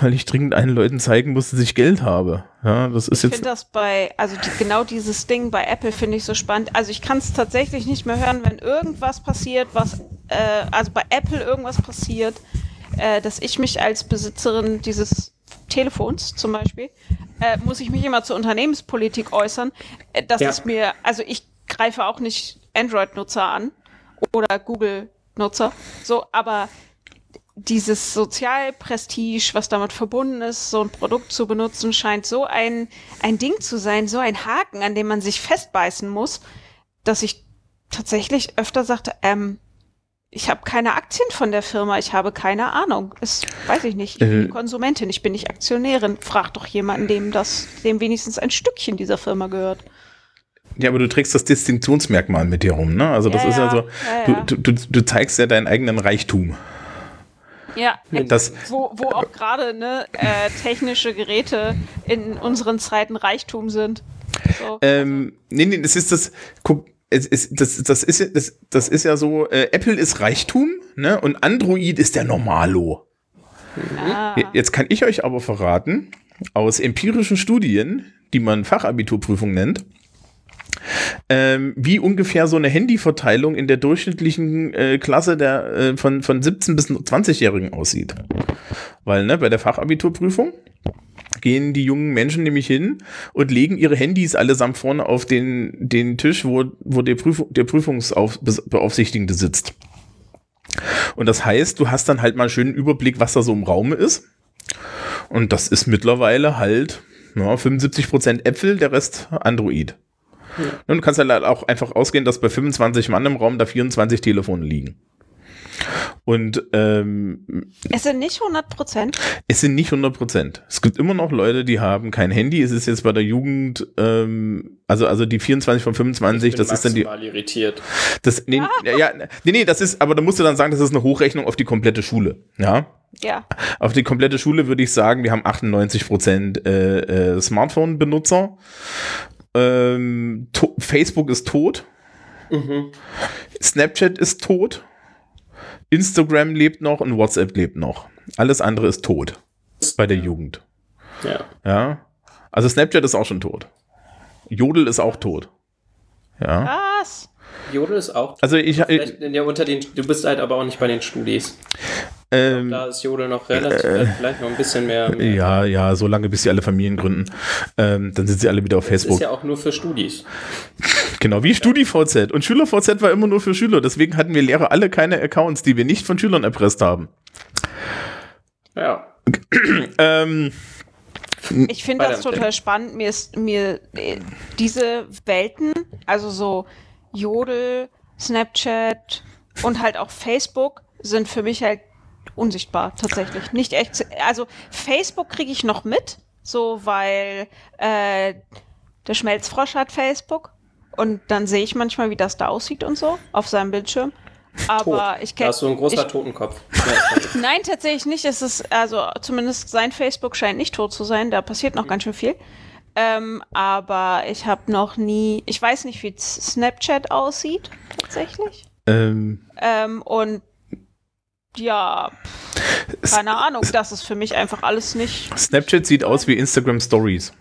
[SPEAKER 1] weil ich dringend allen Leuten zeigen muss, dass ich Geld habe. Ja, das ist
[SPEAKER 2] Ich finde das bei, also die, genau dieses Ding bei Apple finde ich so spannend. Also ich kann es tatsächlich nicht mehr hören, wenn irgendwas passiert, was, äh, also bei Apple irgendwas passiert, äh, dass ich mich als Besitzerin dieses Telefons zum Beispiel, äh, muss ich mich immer zur Unternehmenspolitik äußern. Äh, das
[SPEAKER 3] Ja.
[SPEAKER 2] ist mir, also ich greife auch nicht Android-Nutzer an oder Google Nutzer. So, aber dieses Sozialprestige, was damit verbunden ist, so ein Produkt zu benutzen, scheint so ein, ein Ding zu sein, so ein Haken, an dem man sich festbeißen muss, dass ich tatsächlich öfter sagte, ähm, ich habe keine Aktien von der Firma, ich habe keine Ahnung. Das weiß ich nicht. Ich bin
[SPEAKER 1] Äh.
[SPEAKER 2] Konsumentin, ich bin nicht Aktionärin. Frag doch jemanden, dem das, dem wenigstens ein Stückchen dieser Firma gehört.
[SPEAKER 1] Ja, aber du trägst das Distinktionsmerkmal mit dir rum, ne? Also das
[SPEAKER 2] Ja,
[SPEAKER 1] ist ja so,
[SPEAKER 2] Ja, ja.
[SPEAKER 1] Du, du, du, zeigst ja deinen eigenen Reichtum.
[SPEAKER 2] Ja,
[SPEAKER 1] Das,
[SPEAKER 2] wo, wo auch gerade ne, äh, technische Geräte in unseren Zeiten Reichtum sind. So.
[SPEAKER 1] ähm, nee, nee, das ist das, guck, es, es, das, das, ist, ja- das, das ist ja so, äh, Apple ist Reichtum, ne? Und Android ist der Normalo.
[SPEAKER 2] ah,
[SPEAKER 1] Jetzt kann ich euch aber verraten, aus empirischen Studien, die man Fachabiturprüfung nennt, ähm, wie ungefähr so eine Handyverteilung in der durchschnittlichen äh, Klasse der, äh, von, von 17- bis 20-Jährigen aussieht. Weil ne, bei der Fachabiturprüfung gehen die jungen Menschen nämlich hin und legen ihre Handys allesamt vorne auf den, den Tisch, wo, wo der, Prüfung, der Prüfungsbeaufsichtigende sitzt. Und das heißt, du hast dann halt mal einen schönen Überblick, was da so im Raum ist. Und das ist mittlerweile halt ja, 75% Äpfel, der Rest Android. Und du kannst halt auch einfach ausgehen, dass bei 25 Mann im Raum da 24 Telefone liegen. Und ähm,
[SPEAKER 2] es sind nicht 100 Prozent.
[SPEAKER 1] es sind nicht 100 Prozent. Es gibt immer noch Leute, die haben kein Handy. Es ist jetzt bei der Jugend, ähm, also, also die 24 von 25, das ist dann die,
[SPEAKER 3] irritiert.
[SPEAKER 1] das, nee, ja, ja, nee, nee, das ist, aber da musst du dann sagen, das ist eine Hochrechnung auf die komplette Schule. Ja.
[SPEAKER 2] Ja.
[SPEAKER 1] Auf die komplette Schule würde ich sagen, wir haben 98 Prozent äh, äh, Smartphone-Benutzer. Ähm, to- Facebook ist tot. Snapchat ist tot. Instagram lebt noch und WhatsApp lebt noch. Alles andere ist tot bei der Jugend.
[SPEAKER 3] Ja.
[SPEAKER 1] Ja. Also Snapchat ist auch schon tot. Jodel ist auch tot. Ja.
[SPEAKER 2] Was?
[SPEAKER 3] Jodel ist auch.
[SPEAKER 1] Also ich, ich
[SPEAKER 3] Vielleicht, ja, unter den, du bist halt aber auch nicht bei den Studis.
[SPEAKER 1] ähm,
[SPEAKER 3] Da ist Jodel noch relativ, äh, vielleicht noch ein bisschen mehr. mehr
[SPEAKER 1] ja, ja, so lange bis sie alle Familien gründen. Ähm, dann sind sie alle wieder auf
[SPEAKER 3] das
[SPEAKER 1] Facebook.
[SPEAKER 3] ist ja auch nur für Studis.
[SPEAKER 1] Genau, wie StudiVZ. Und SchülerVZ war immer nur für Schüler. Deswegen hatten wir Lehrer alle keine Accounts, die wir nicht von Schülern erpresst haben.
[SPEAKER 3] Ja. [clears throat]
[SPEAKER 1] Ähm,
[SPEAKER 2] Ich finde das total spannend. Mir ist mir äh, diese Welten, also so Jodel, Snapchat und halt auch Facebook, sind für mich halt unsichtbar tatsächlich. Nicht echt. Also Facebook kriege ich noch mit, so weil äh, der Schmelzfrosch hat Facebook und dann sehe ich manchmal, wie das da aussieht und so auf seinem Bildschirm. Aber
[SPEAKER 3] Tot.
[SPEAKER 2] ich
[SPEAKER 3] Da
[SPEAKER 2] kenne
[SPEAKER 3] hast du ein großer
[SPEAKER 2] ich-
[SPEAKER 3] Totenkopf. [laughs]
[SPEAKER 2] Nein, tatsächlich nicht. Es ist, also zumindest sein Facebook scheint nicht tot zu sein. Da passiert noch ganz schön viel. Ähm, aber ich habe noch nie, ich weiß nicht, wie Snapchat aussieht, tatsächlich.
[SPEAKER 1] ähm,
[SPEAKER 2] Ähm, und ja, pff, keine Ahnung, das ist für mich einfach alles nicht.
[SPEAKER 1] Snapchat sieht aus wie Instagram Stories.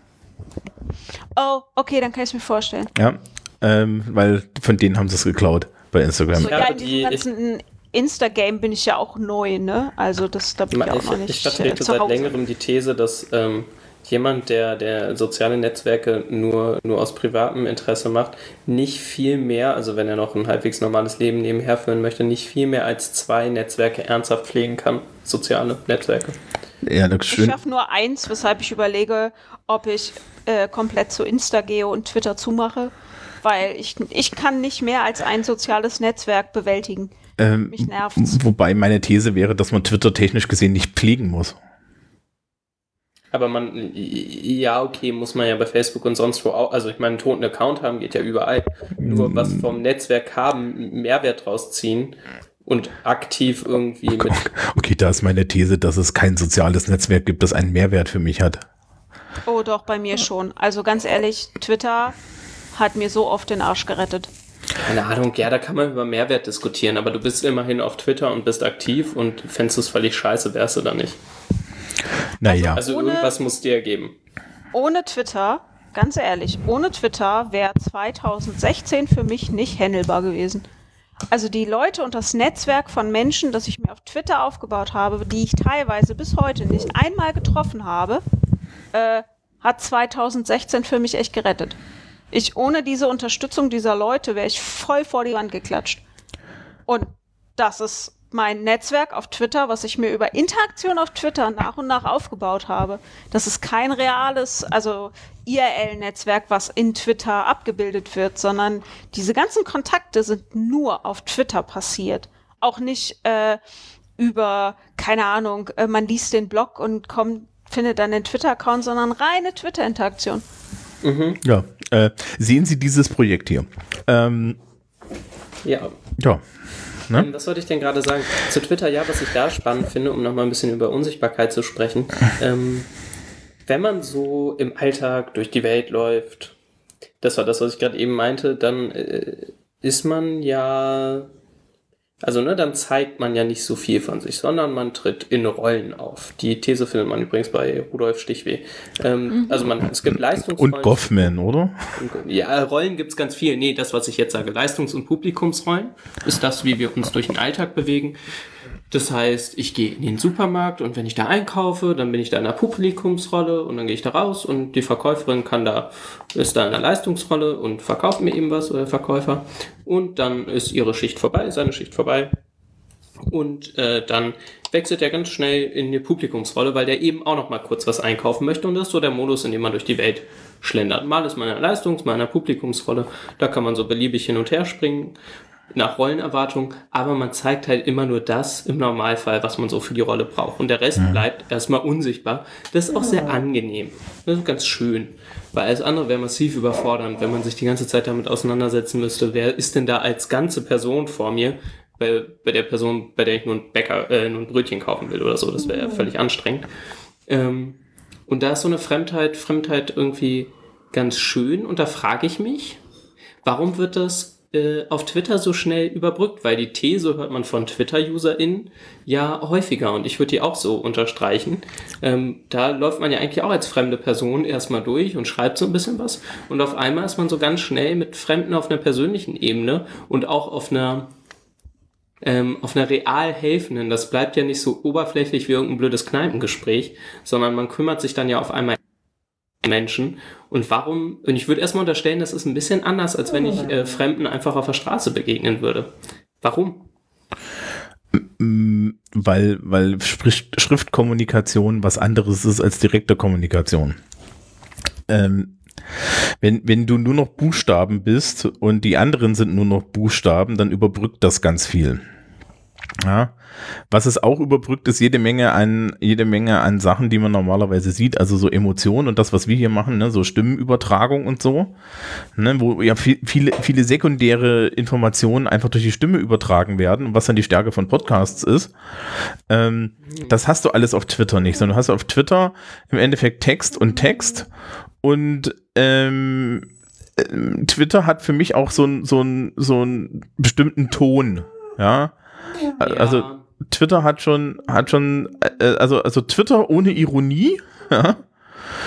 [SPEAKER 2] Oh, okay, dann kann ich es mir vorstellen.
[SPEAKER 1] Ja. Ähm, weil von denen haben sie es geklaut bei Instagram.
[SPEAKER 2] So,
[SPEAKER 3] Ja,
[SPEAKER 2] in
[SPEAKER 3] die-
[SPEAKER 2] diesem ganzen Insta-Game bin ich ja auch neu, ne? Also das, da bin ich auch noch
[SPEAKER 3] ich,
[SPEAKER 2] nicht
[SPEAKER 3] ich vertrete seit längerem die These, dass ähm, jemand, der, der soziale Netzwerke nur, nur aus privatem Interesse macht, nicht viel mehr, also wenn er noch ein halbwegs normales Leben nebenher führen möchte, nicht viel mehr als zwei Netzwerke ernsthaft pflegen kann. Soziale Netzwerke.
[SPEAKER 1] Ja, das ist
[SPEAKER 2] Ich
[SPEAKER 1] schön.
[SPEAKER 2] schaffe nur eins, weshalb ich überlege, ob ich äh, komplett zu Insta gehe und Twitter zumache, weil ich, ich kann nicht mehr als ein soziales Netzwerk bewältigen.
[SPEAKER 1] Ähm,
[SPEAKER 2] Mich nervt's.
[SPEAKER 1] wobei meine These wäre, dass man Twitter technisch gesehen nicht pflegen muss.
[SPEAKER 3] Aber man, ja, okay, muss man ja bei Facebook und sonst wo auch, also ich meine, einen toten Account haben geht ja überall. Nur was vom Netzwerk haben, Mehrwert rausziehen und aktiv irgendwie mit
[SPEAKER 1] Okay, da ist meine These, dass es kein soziales Netzwerk gibt, das einen Mehrwert für mich hat.
[SPEAKER 2] Oh, doch, bei mir schon. Also ganz ehrlich, Twitter hat mir so oft den Arsch gerettet.
[SPEAKER 3] Keine Ahnung, ja, da kann man über Mehrwert diskutieren, aber du bist immerhin auf Twitter und bist aktiv und fändest du es völlig scheiße, wärst du da nicht.
[SPEAKER 1] Naja.
[SPEAKER 3] Also
[SPEAKER 2] Ohne-
[SPEAKER 3] irgendwas muss dir geben.
[SPEAKER 2] Ohne Twitter, ganz ehrlich, ohne Twitter wäre 2016 für mich nicht handelbar gewesen. Also die Leute und das Netzwerk von Menschen, das ich mir auf Twitter aufgebaut habe, die ich teilweise bis heute nicht einmal getroffen habe, äh, hat 2016 für mich echt gerettet. Ich ohne diese Unterstützung dieser Leute wäre ich voll vor die Wand geklatscht. Und Das ist mein Netzwerk auf Twitter, was ich mir über Interaktion auf Twitter nach und nach aufgebaut habe. Das ist kein reales, also IRL-Netzwerk, was in Twitter abgebildet wird, sondern diese ganzen Kontakte sind nur auf Twitter passiert. Auch nicht äh, über, keine Ahnung, äh, man liest den Blog und kommt, findet dann den Twitter-Account, sondern reine Twitter-Interaktion.
[SPEAKER 1] Ja. Äh, sehen Sie dieses Projekt hier? Ähm,
[SPEAKER 3] Ja.
[SPEAKER 1] ja. Ne?
[SPEAKER 3] Ähm, Was wollte ich denn gerade sagen? Zu Twitter, ja, was ich da spannend finde, um nochmal ein bisschen über Unsichtbarkeit zu sprechen. Ähm, wenn man so im Alltag durch die Welt läuft, das war das, was ich gerade eben meinte, dann äh, ist man ja, also ne, dann zeigt man ja nicht so viel von sich, sondern man tritt in Rollen auf. Die These findet man übrigens bei Rudolf Stichweh. Ähm, Also man, es gibt Leistungsrollen.
[SPEAKER 1] Und Goffman, oder?
[SPEAKER 3] Ja, Rollen gibt's ganz viel. Nee, das, was ich jetzt sage, Leistungs- und Publikumsrollen, ist das, wie wir uns durch den Alltag bewegen. Das heißt, ich gehe in den Supermarkt und wenn ich da einkaufe, dann bin ich da in einer Publikumsrolle und dann gehe ich da raus und die Verkäuferin kann da, ist da in einer Leistungsrolle und verkauft mir eben was oder der Verkäufer. Und dann ist ihre Schicht vorbei, seine Schicht vorbei. Und äh, dann wechselt er ganz schnell in die Publikumsrolle, weil der eben auch noch mal kurz was einkaufen möchte. Und das ist so der Modus, in dem man durch die Welt schlendert. Mal ist man in einer Leistungs-, mal in einer Publikumsrolle. Da kann man so beliebig hin und her springen nach Rollenerwartung, aber man zeigt halt immer nur das im Normalfall, was man so für die Rolle braucht. Und der Rest bleibt erstmal unsichtbar. Das ist auch sehr angenehm. Das ist ganz schön. Weil alles andere wäre massiv überfordernd, wenn man sich die ganze Zeit damit auseinandersetzen müsste, wer ist denn da als ganze Person vor mir, bei, bei der Person, bei der ich nur ein Bäcker, äh, nur ein Brötchen kaufen will oder so. Das wäre ja völlig anstrengend. Ähm, und da ist so eine Fremdheit, Fremdheit irgendwie ganz schön. Und da frage ich mich, warum wird das äh, auf Twitter so schnell überbrückt? Weil die These hört man von Twitter-UserInnen ja häufiger und ich würde die auch so unterstreichen. Ähm, da läuft man ja eigentlich auch als fremde Person erstmal durch und schreibt so ein bisschen was und auf einmal ist man so ganz schnell mit Fremden auf einer persönlichen Ebene und auch auf einer ähm, auf einer real helfenden. Das bleibt ja nicht so oberflächlich wie irgendein blödes Kneipengespräch, sondern man kümmert sich dann ja auf einmal Menschen. Und warum, und ich würde erstmal unterstellen, das ist ein bisschen anders, als wenn ich äh, Fremden einfach auf der Straße begegnen würde. Warum?
[SPEAKER 1] Weil, weil Schriftkommunikation was anderes ist als direkte Kommunikation. Ähm, wenn, wenn du nur noch Buchstaben bist und die anderen sind nur noch Buchstaben, dann überbrückt das ganz viel. Ja. Was es auch überbrückt, ist jede Menge an, jede Menge an Sachen, die man normalerweise sieht, also so Emotionen und das, was wir hier machen, ne, so Stimmenübertragung und so, ne, wo ja viel, viele, viele sekundäre Informationen einfach durch die Stimme übertragen werden, was dann die Stärke von Podcasts ist. Ähm, das hast du alles auf Twitter nicht, sondern du hast auf Twitter im Endeffekt Text und Text und ähm, ähm, Twitter hat für mich auch so einen so so einen bestimmten Ton, ja. Also
[SPEAKER 3] Ja.
[SPEAKER 1] Twitter hat schon hat schon äh, also also Twitter ohne Ironie, [laughs] ja,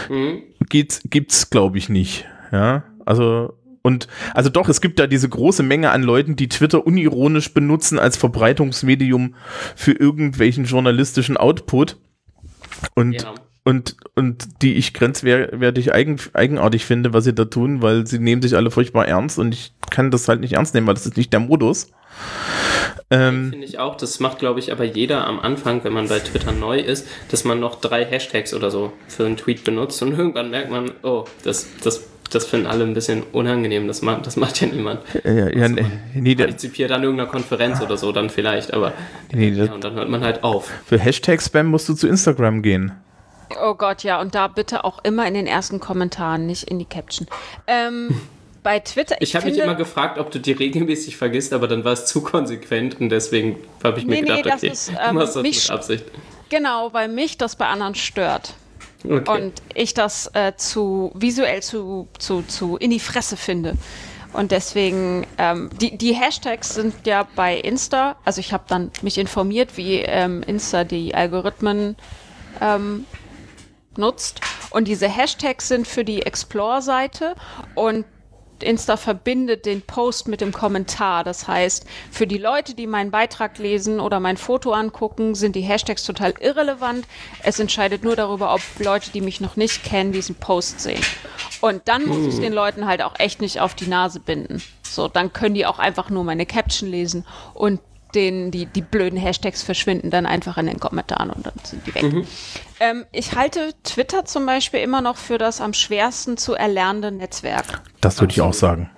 [SPEAKER 3] Mhm.
[SPEAKER 1] geht's gibt's glaube ich nicht, ja. Also und also doch, es gibt da diese große Menge an Leuten, die Twitter unironisch benutzen als Verbreitungsmedium für irgendwelchen journalistischen Output. Und
[SPEAKER 3] Ja.
[SPEAKER 1] und, und die ich grenzwertig eigen, eigenartig finde, was sie da tun, weil sie nehmen sich alle furchtbar ernst und ich kann das halt nicht ernst nehmen, weil das ist nicht der Modus. Ähm,
[SPEAKER 3] Finde ich auch. Das macht, glaube ich, aber jeder am Anfang, wenn man bei Twitter neu ist, dass man noch drei Hashtags oder so für einen Tweet benutzt und [laughs] irgendwann merkt man, oh, das, das, das finden alle ein bisschen unangenehm. Das macht, das macht ja niemand.
[SPEAKER 1] ja, ja, nee, nee, der-
[SPEAKER 3] Partizipiert an irgendeiner Konferenz oder so, dann vielleicht, aber
[SPEAKER 1] nee,
[SPEAKER 3] ja,
[SPEAKER 1] das,
[SPEAKER 3] und dann hört man halt auf.
[SPEAKER 1] für Hashtag-Spam musst du zu Instagram gehen.
[SPEAKER 2] Oh Gott, ja, und da bitte auch immer in den ersten Kommentaren, nicht in die Caption. Ähm, [laughs] bei Twitter,
[SPEAKER 3] Ich habe mich immer gefragt, ob du die regelmäßig vergisst, aber dann war es zu konsequent und deswegen habe ich mir
[SPEAKER 2] Nee, nee,
[SPEAKER 3] gedacht,
[SPEAKER 2] das
[SPEAKER 3] okay,
[SPEAKER 2] ist,
[SPEAKER 3] du
[SPEAKER 2] ähm,
[SPEAKER 3] machst das mit Absicht.
[SPEAKER 2] Genau, weil mich das bei anderen stört.
[SPEAKER 3] Okay.
[SPEAKER 2] Und ich das äh, zu visuell zu, zu, zu in die Fresse finde. Und deswegen, ähm, die, die Hashtags sind ja bei Insta, also ich habe dann mich informiert, wie ähm, Insta die Algorithmen ähm, nutzt. Und diese Hashtags sind für die Explore-Seite und Insta verbindet den Post mit dem Kommentar. Das heißt, für die Leute, die meinen Beitrag lesen oder mein Foto angucken, sind die Hashtags total irrelevant. Es entscheidet nur darüber, ob Leute, die mich noch nicht kennen, diesen Post sehen. Und dann muss ich den Leuten halt auch echt nicht auf die Nase binden. So, dann können die auch einfach nur meine Caption lesen. Und den, die, die blöden Hashtags verschwinden dann einfach in den Kommentaren und dann sind die weg. Ähm, ich halte Twitter zum Beispiel immer noch für das am schwersten zu erlernende Netzwerk.
[SPEAKER 1] Das würde ich auch sagen.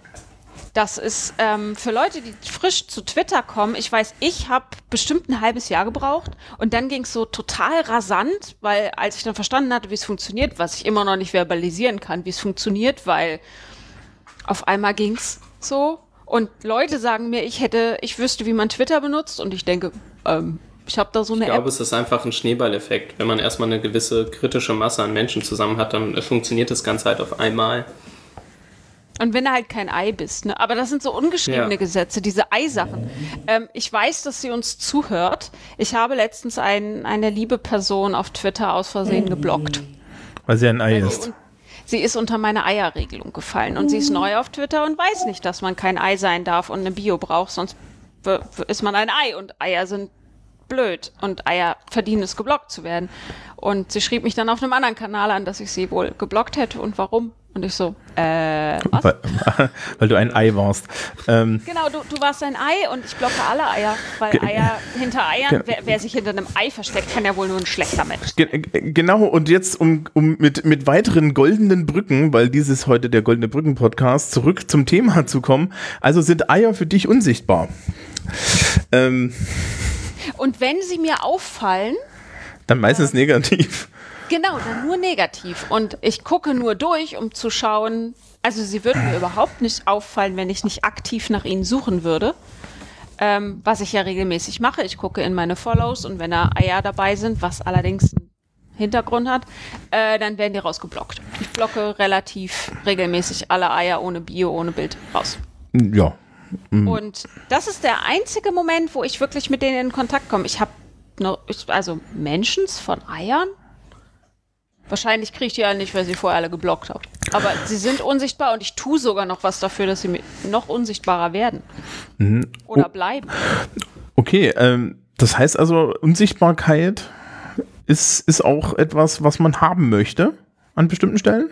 [SPEAKER 2] Das ist ähm, für Leute, die frisch zu Twitter kommen. Ich weiß, ich habe bestimmt ein halbes Jahr gebraucht und dann ging es so total rasant, weil als ich dann verstanden hatte, wie es funktioniert, was ich immer noch nicht verbalisieren kann, wie es funktioniert, weil auf einmal ging es so und Leute sagen mir, ich hätte, ich wüsste, wie man Twitter benutzt und ich denke, ähm, ich habe da so eine
[SPEAKER 3] Ich glaube,
[SPEAKER 2] App.
[SPEAKER 3] es ist einfach ein Schneeballeffekt. Wenn man erstmal eine gewisse kritische Masse an Menschen zusammen hat, dann funktioniert das Ganze halt auf einmal.
[SPEAKER 2] Und wenn du halt kein Ei bist, ne? Aber das sind so ungeschriebene
[SPEAKER 3] Ja.
[SPEAKER 2] Gesetze, diese Ei-Sachen. Ähm, ich weiß, dass sie uns zuhört. Ich habe letztens ein, eine liebe Person auf Twitter aus Versehen geblockt.
[SPEAKER 1] Weil sie ein Ei
[SPEAKER 2] Sie,
[SPEAKER 1] ist.
[SPEAKER 2] Sie ist unter meine Eierregelung gefallen. Und sie ist neu auf Twitter und weiß nicht, dass man kein Ei sein darf und eine Bio braucht, sonst ist man ein Ei. Und Eier sind blöd. Und Eier verdienen es, geblockt zu werden. Und sie schrieb mich dann auf einem anderen Kanal an, dass ich sie wohl geblockt hätte. Und warum. Und ich so, äh, was?
[SPEAKER 1] Weil, [laughs] weil du ein Ei warst. Ähm,
[SPEAKER 2] Genau, du, du warst ein Ei und ich blocke alle Eier, weil
[SPEAKER 1] Ge-
[SPEAKER 2] Eier hinter Eiern,
[SPEAKER 1] Ge-
[SPEAKER 2] wer, wer sich hinter einem Ei versteckt, kann ja wohl nur ein schlechter Mensch.
[SPEAKER 1] Ge ge- genau, und jetzt um, um mit, mit weiteren goldenen Brücken, weil dies ist heute der Goldene Brücken Podcast, zurück zum Thema zu kommen. Also sind Eier für dich unsichtbar. Ähm,
[SPEAKER 2] Und wenn sie mir auffallen,
[SPEAKER 1] dann meistens negativ.
[SPEAKER 2] Genau, dann nur negativ. Und ich gucke nur durch, um zu schauen, also sie würden mir überhaupt nicht auffallen, wenn ich nicht aktiv nach ihnen suchen würde. Ähm, was ich ja regelmäßig mache. Ich gucke in meine Follows und wenn da Eier dabei sind, was allerdings einen Hintergrund hat, äh, dann werden die rausgeblockt. Ich blocke relativ regelmäßig alle Eier ohne Bio, ohne Bild raus.
[SPEAKER 1] Ja.
[SPEAKER 2] Und das ist der einzige Moment, wo ich wirklich mit denen in Kontakt komme. Ich habe also Mentions von Eiern. Wahrscheinlich kriege ich die ja nicht, weil sie vorher alle geblockt habe. Aber sie sind unsichtbar und ich tue sogar noch was dafür, dass sie noch unsichtbarer werden. Oder bleiben.
[SPEAKER 1] Okay, ähm, das heißt also, Unsichtbarkeit ist, ist auch etwas, was man haben möchte an bestimmten Stellen?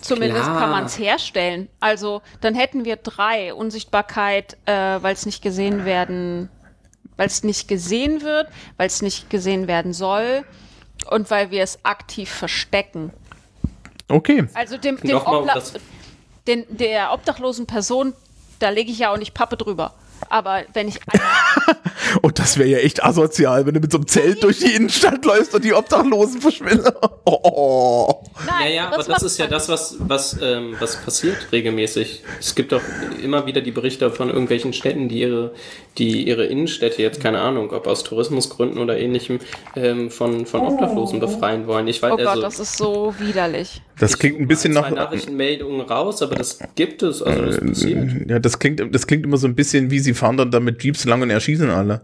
[SPEAKER 2] Zumindest
[SPEAKER 3] Klar.
[SPEAKER 2] kann man es herstellen. Also dann hätten wir drei. Unsichtbarkeit, äh, weil es nicht gesehen werden, weil es nicht gesehen wird, weil es nicht gesehen werden soll und weil wir es aktiv verstecken.
[SPEAKER 1] Okay.
[SPEAKER 2] Also dem, dem Obla den, der obdachlosen Person, da lege ich ja auch nicht Pappe drüber. Aber wenn ich [laughs]
[SPEAKER 1] Und das wäre ja echt asozial, wenn du mit so einem Zelt durch die Innenstadt läufst und die Obdachlosen verschwinden. [laughs] Oh, oh.
[SPEAKER 2] Nein,
[SPEAKER 3] Ja, ja, aber das ist ja das, was, was, ähm, was passiert regelmäßig. Es gibt doch immer wieder die Berichte von irgendwelchen Städten, die ihre, die ihre Innenstädte jetzt, keine Ahnung, ob aus Tourismusgründen oder ähnlichem, ähm, von, von Obdachlosen befreien wollen. Ich weiß,
[SPEAKER 2] Oh Gott,
[SPEAKER 3] also,
[SPEAKER 2] das ist so widerlich.
[SPEAKER 1] Das
[SPEAKER 3] ich
[SPEAKER 1] klingt ein bisschen nach.
[SPEAKER 3] Nachrichtenmeldungen raus, aber das gibt es, also das passiert.
[SPEAKER 1] Ja, das klingt, das klingt immer so ein bisschen wie sie fahren dann da mit Jeeps lang und erschießen alle.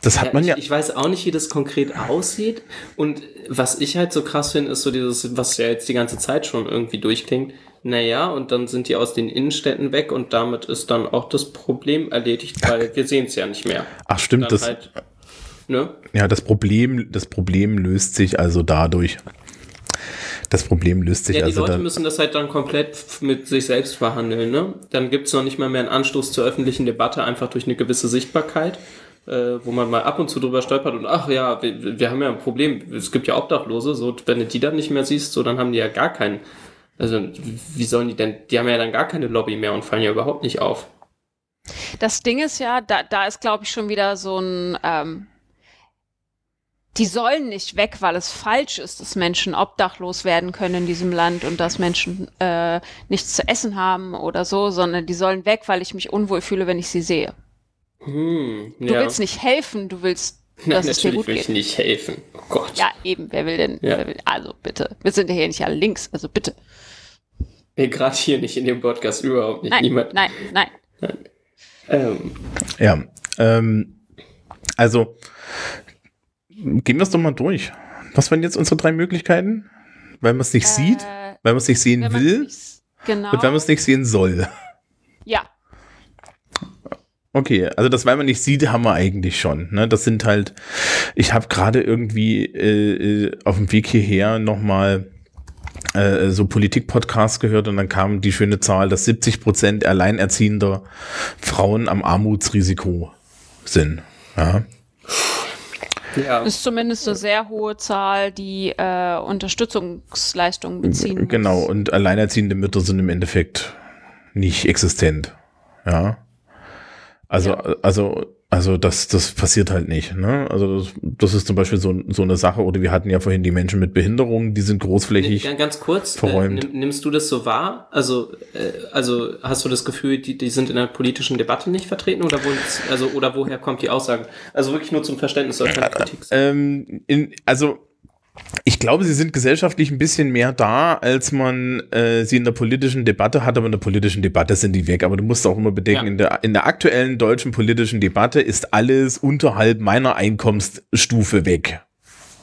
[SPEAKER 1] Das hat
[SPEAKER 3] Ja,
[SPEAKER 1] man
[SPEAKER 3] ich,
[SPEAKER 1] ja.
[SPEAKER 3] ich weiß auch nicht, wie das konkret aussieht. Und was ich halt so krass finde, ist so dieses, was ja jetzt die ganze Zeit schon irgendwie durchklingt. Naja, und dann sind die aus den Innenstädten weg und damit ist dann auch das Problem erledigt, weil wir sehen es ja nicht mehr.
[SPEAKER 1] Ach stimmt, das,
[SPEAKER 3] halt, ne?
[SPEAKER 1] ja, das Problem, das Problem löst sich also dadurch. Das Problem löst sich
[SPEAKER 3] Ja, die
[SPEAKER 1] also
[SPEAKER 3] Leute
[SPEAKER 1] da.
[SPEAKER 3] müssen das halt dann komplett mit sich selbst verhandeln, ne? Dann gibt's noch nicht mal mehr einen Anstoß zur öffentlichen Debatte, einfach durch eine gewisse Sichtbarkeit, äh, wo man mal ab und zu drüber stolpert und ach ja, wir, wir haben ja ein Problem, es gibt ja Obdachlose, so wenn du die dann nicht mehr siehst, so dann haben die ja gar keinen, also wie sollen die denn, die haben ja dann gar keine Lobby mehr und fallen ja überhaupt nicht auf.
[SPEAKER 2] Das Ding ist ja, da, da ist, glaube ich, schon wieder so ein. Ähm, die sollen nicht weg, weil es falsch ist, dass Menschen obdachlos werden können in diesem Land und dass Menschen äh, nichts zu essen haben oder so, sondern die sollen weg, weil ich mich unwohl fühle, wenn ich sie sehe.
[SPEAKER 3] Hm,
[SPEAKER 2] Du
[SPEAKER 3] ja.
[SPEAKER 2] willst nicht helfen, du willst,
[SPEAKER 3] Nein,
[SPEAKER 2] dass es dir
[SPEAKER 3] natürlich
[SPEAKER 2] gut
[SPEAKER 3] will ich
[SPEAKER 2] geht.
[SPEAKER 3] nicht helfen. Oh Gott.
[SPEAKER 2] Ja, eben, wer will denn?
[SPEAKER 3] Ja.
[SPEAKER 2] Wer will, also bitte. Wir sind ja hier nicht alle links, also bitte.
[SPEAKER 3] Nee, Gerade hier nicht in dem Podcast überhaupt nicht.
[SPEAKER 2] Nein,
[SPEAKER 3] Niemand.
[SPEAKER 2] nein, nein.
[SPEAKER 3] Ähm,
[SPEAKER 1] Ja. Ähm, also gehen wir es doch mal durch. Was waren jetzt unsere drei Möglichkeiten? Weil man es nicht sieht,
[SPEAKER 2] Äh,
[SPEAKER 1] weil man es nicht sehen will
[SPEAKER 2] sich's- Genau.
[SPEAKER 1] und wenn man es nicht sehen soll.
[SPEAKER 2] ja,
[SPEAKER 1] Okay, also das, weil man nicht sieht, haben wir eigentlich schon. Ne? Das sind halt, ich habe gerade irgendwie äh, äh, auf dem Weg hierher nochmal äh, so Politik-Podcasts gehört und dann kam die schöne Zahl, dass 70 Prozent alleinerziehender Frauen am Armutsrisiko sind. Ja.
[SPEAKER 3] Ja.
[SPEAKER 2] Das ist zumindest eine sehr hohe Zahl, die äh, Unterstützungsleistungen beziehen. muss.
[SPEAKER 1] Genau, und alleinerziehende Mütter sind im Endeffekt nicht existent. Ja. Also,
[SPEAKER 2] Ja.
[SPEAKER 1] also, also das, das passiert halt nicht. Ne? Also das, das ist zum Beispiel so, so eine Sache, oder wir hatten ja vorhin die Menschen mit Behinderungen, die sind großflächig.
[SPEAKER 3] Ganz- Ganz kurz, äh,
[SPEAKER 1] verräumt.
[SPEAKER 3] nimm, nimmst du das so wahr? Also, äh, also hast du das Gefühl, die, die sind in der politischen Debatte nicht vertreten oder, wo, also, oder woher kommt die Aussage? Also wirklich nur zum Verständnis soll keine Kritik.
[SPEAKER 1] Ähm, in, also ich glaube, sie sind gesellschaftlich ein bisschen mehr da, als man äh, sie in der politischen Debatte hat, aber in der politischen Debatte sind die weg. Aber du musst auch immer bedenken,
[SPEAKER 3] Ja.
[SPEAKER 1] in, der, in der aktuellen deutschen politischen Debatte ist alles unterhalb meiner Einkommensstufe weg.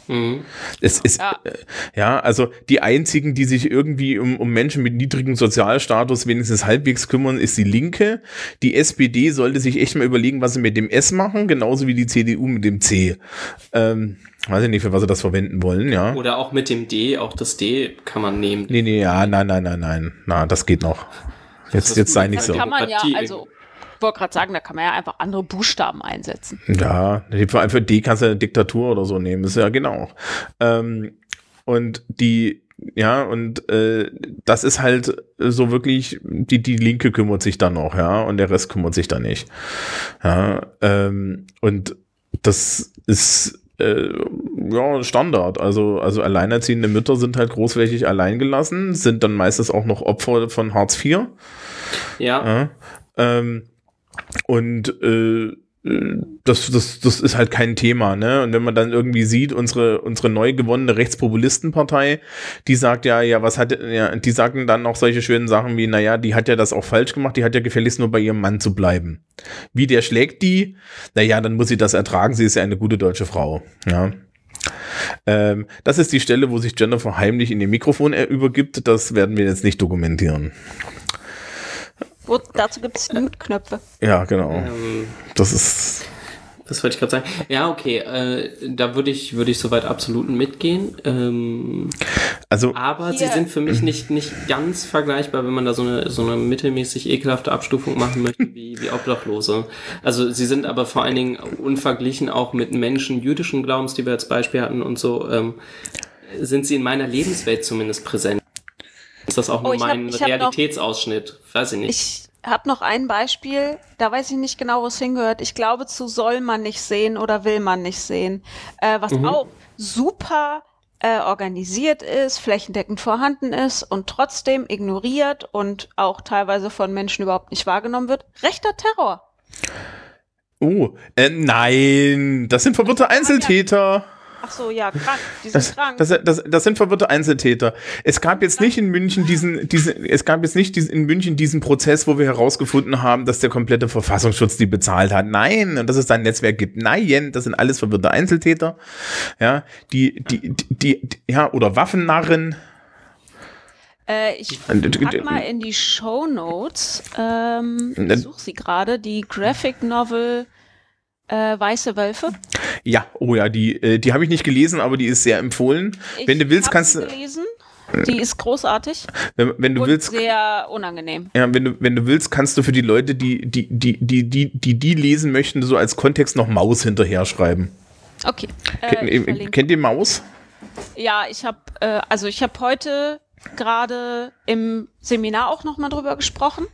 [SPEAKER 3] Mhm.
[SPEAKER 1] Es ist,
[SPEAKER 2] Ja.
[SPEAKER 1] ja. ja, also die einzigen, die sich irgendwie um, um Menschen mit niedrigem Sozialstatus wenigstens halbwegs kümmern, ist die Linke. Die SPD sollte sich echt mal überlegen, was sie mit dem S machen, genauso wie die CDU mit dem C. Ähm, weiß ich nicht, für was sie das verwenden wollen, ja.
[SPEAKER 3] Oder auch mit dem D, auch das D kann man nehmen.
[SPEAKER 1] Nee, nee, ja, nein, nein, nein, nein. Na, das geht noch. Jetzt, jetzt sei nicht so.
[SPEAKER 2] kann man ja, also, ich wollte gerade sagen, da kann man ja einfach andere Buchstaben einsetzen.
[SPEAKER 1] Ja, für, für D kannst du eine Diktatur oder so nehmen, ist ja genau. Ähm, und die, ja, und äh, das ist halt so wirklich, die, die Linke kümmert sich dann noch, ja, und der Rest kümmert sich dann nicht. Ja, ähm, und das ist äh, ja Standard. Also, also alleinerziehende Mütter sind halt großflächig alleingelassen, sind dann meistens auch noch Opfer von Hartz IV.
[SPEAKER 3] Ja,
[SPEAKER 1] Ja, ähm, und äh, äh, das, das, das ist halt kein Thema, ne? Und wenn man dann irgendwie sieht, unsere, unsere neu gewonnene Rechtspopulistenpartei, die sagt ja, ja, was hat, ja, die sagen dann auch solche schönen Sachen wie, naja, die hat ja das auch falsch gemacht, die hat ja gefälligst nur bei ihrem Mann zu bleiben. Wie der schlägt die, naja, dann muss sie das ertragen, sie ist ja eine gute deutsche Frau, ja. Ähm, das ist die Stelle, wo sich Jennifer heimlich in ihr Mikrofon äh, übergibt. Das werden wir jetzt nicht dokumentieren.
[SPEAKER 2] Wo, dazu gibt es Mute-Knöpfe.
[SPEAKER 1] Ja, genau.
[SPEAKER 3] ähm,
[SPEAKER 1] Das ist.
[SPEAKER 3] das wollte ich gerade sagen. Ja, okay, äh, da würde ich, würde ich soweit absolut mitgehen. Ähm,
[SPEAKER 1] Also,
[SPEAKER 3] aber sie
[SPEAKER 2] Hier.
[SPEAKER 3] sind für mich nicht, nicht ganz vergleichbar, wenn man da so eine, so eine mittelmäßig ekelhafte Abstufung machen möchte, wie, wie Obdachlose. Also sie sind aber vor allen Dingen unverglichen auch mit Menschen jüdischen Glaubens, die wir als Beispiel hatten und so, ähm, sind sie in meiner Lebenswelt zumindest präsent. Ist das auch
[SPEAKER 2] Oh,
[SPEAKER 3] nur
[SPEAKER 2] ich hab-
[SPEAKER 3] mein
[SPEAKER 2] ich hab noch-
[SPEAKER 3] Realitätsausschnitt? Weiß ich nicht.
[SPEAKER 2] Ich habe noch ein Beispiel, da weiß ich nicht genau, wo es hingehört. Ich glaube, zu soll man nicht sehen oder will man nicht sehen. Äh, was auch super äh, organisiert ist, flächendeckend vorhanden ist und trotzdem ignoriert und auch teilweise von Menschen überhaupt nicht wahrgenommen wird. Rechter Terror.
[SPEAKER 1] oh, äh, nein, das sind verwirrte Einzeltäter.
[SPEAKER 2] Ach so, ja, krank. Die sind
[SPEAKER 1] Das,
[SPEAKER 2] krank.
[SPEAKER 1] das, das, das sind verwirrte Einzeltäter. Es gab jetzt nicht in München diesen, diesen, es gab jetzt nicht diesen, in München diesen Prozess, wo wir herausgefunden haben, dass der komplette Verfassungsschutz die bezahlt hat. Nein, und dass es da ein Netzwerk gibt. Nein, das sind alles verwirrte Einzeltäter. Ja, die, die, die, die ja, oder Waffennarren.
[SPEAKER 2] Äh, ich
[SPEAKER 1] äh,
[SPEAKER 2] pack mal in die Show Notes. Ähm, ich suche sie gerade. Die Graphic Novel äh, Weiße Wölfe.
[SPEAKER 1] Ja, oh ja, die, äh, die habe ich nicht gelesen, aber die ist sehr empfohlen. wenn du willst, kannst du,
[SPEAKER 2] gelesen. Die ist großartig
[SPEAKER 1] wenn, wenn du
[SPEAKER 2] und
[SPEAKER 1] willst,
[SPEAKER 2] sehr unangenehm.
[SPEAKER 1] Ja, wenn du, wenn du willst, kannst du für die Leute, die, die, die, die, die, die, die lesen möchten, so als Kontext noch Maus hinterher schreiben.
[SPEAKER 2] Okay.
[SPEAKER 1] Kennt,
[SPEAKER 2] Äh, ich verlinke.
[SPEAKER 1] kennt ihr Maus?
[SPEAKER 2] ja, ich habe äh, also ich habe heute gerade im Seminar auch noch mal drüber gesprochen,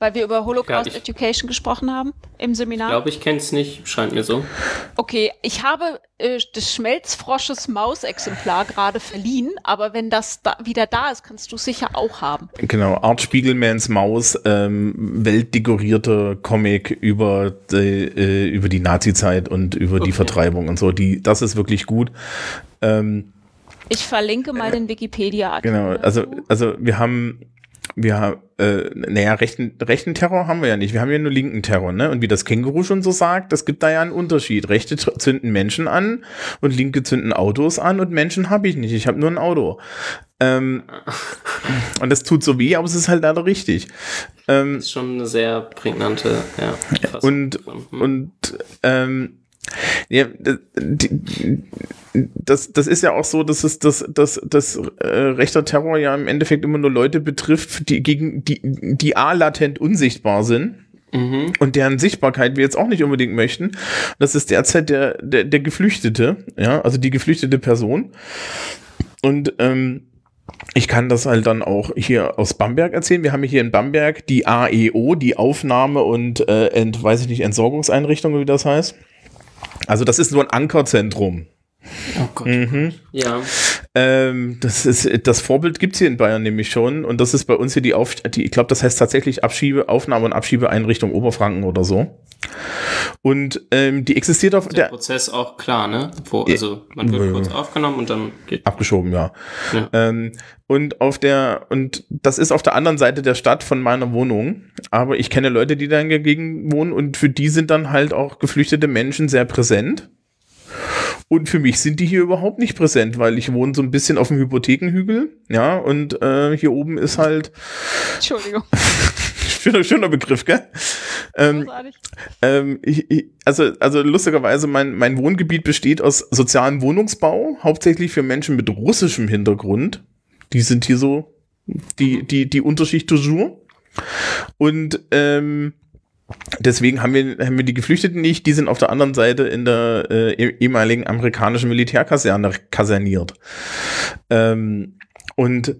[SPEAKER 2] weil wir über Holocaust
[SPEAKER 3] Ja, ich-
[SPEAKER 2] Education gesprochen haben im
[SPEAKER 3] Ich
[SPEAKER 2] Seminar.
[SPEAKER 3] glaube, ich kenne es nicht, scheint mir so.
[SPEAKER 2] Okay, ich habe äh, des Schmelzfrosches Mausexemplar gerade verliehen, aber wenn das da wieder da ist, kannst du es sicher auch haben.
[SPEAKER 1] Genau, Art Spiegelmans Maus, ähm, weltdekorierter Comic über die, äh, über die Nazi-Zeit und über die
[SPEAKER 3] Okay.
[SPEAKER 1] Vertreibung und so. Die, das ist wirklich gut. Ähm,
[SPEAKER 2] Ich verlinke mal den Wikipedia-Artikel.
[SPEAKER 1] Genau, also, also wir haben, wir haben, äh, naja, rechten, rechten Terror haben wir ja nicht. Wir haben ja nur linken Terror, ne? Und wie das Känguru schon so sagt, es gibt da ja einen Unterschied. Rechte zünden Menschen an und linke zünden Autos an und Menschen habe ich nicht. Ich habe nur ein Auto. Ähm, [laughs] und das tut so weh, aber es ist halt leider richtig. Ähm,
[SPEAKER 3] Ist schon eine sehr prägnante, ja. Fassung.
[SPEAKER 1] und, und ähm, ja, das, das ist ja auch so, dass es das, das, das äh, rechter Terror ja im Endeffekt immer nur Leute betrifft, die gegen die, die A latent unsichtbar sind. und deren Sichtbarkeit wir jetzt auch nicht unbedingt möchten. Das ist derzeit der, der, der Geflüchtete, ja, also die geflüchtete Person. Und ähm, ich kann das halt dann auch hier aus Bamberg erzählen. Wir haben hier in Bamberg die AEO, die Aufnahme- und äh, Ent, weiß ich nicht, Entsorgungseinrichtung, wie das heißt. Also das ist so ein Ankerzentrum.
[SPEAKER 3] Oh Gott. Ja.
[SPEAKER 1] Ähm, das ist das Vorbild gibt's hier in Bayern nämlich schon und das ist bei uns hier die Auf, die, ich glaube, das heißt tatsächlich Abschiebe, Aufnahme und Abschiebeeinrichtung Oberfranken oder so. Und ähm, die existiert auf
[SPEAKER 3] Der
[SPEAKER 1] der
[SPEAKER 3] Prozess auch klar, ne? Wo, also man wird
[SPEAKER 1] Ja.
[SPEAKER 3] kurz aufgenommen und dann geht.
[SPEAKER 1] abgeschoben, ja.
[SPEAKER 3] Ja.
[SPEAKER 1] Ähm, und auf der, und das ist auf der anderen Seite der Stadt von meiner Wohnung. Aber ich kenne Leute, die da dagegen wohnen und für die sind dann halt auch geflüchtete Menschen sehr präsent. Und für mich sind die hier überhaupt nicht präsent, weil ich wohne so ein bisschen auf dem Hypothekenhügel, ja, und äh, hier oben ist halt [laughs]
[SPEAKER 2] Entschuldigung. [laughs]
[SPEAKER 1] schöner, schöner Begriff, gell? Ähm, ähm, ich, ich, also, also lustigerweise, mein, mein Wohngebiet besteht aus sozialem Wohnungsbau, hauptsächlich für Menschen mit russischem Hintergrund. Die sind hier so die, die, die Unterschicht du jour. Und ähm, deswegen haben wir, haben wir die Geflüchteten nicht, die sind auf der anderen Seite in der äh, eh- ehemaligen amerikanischen Militärkaserne kaserniert. Ähm, und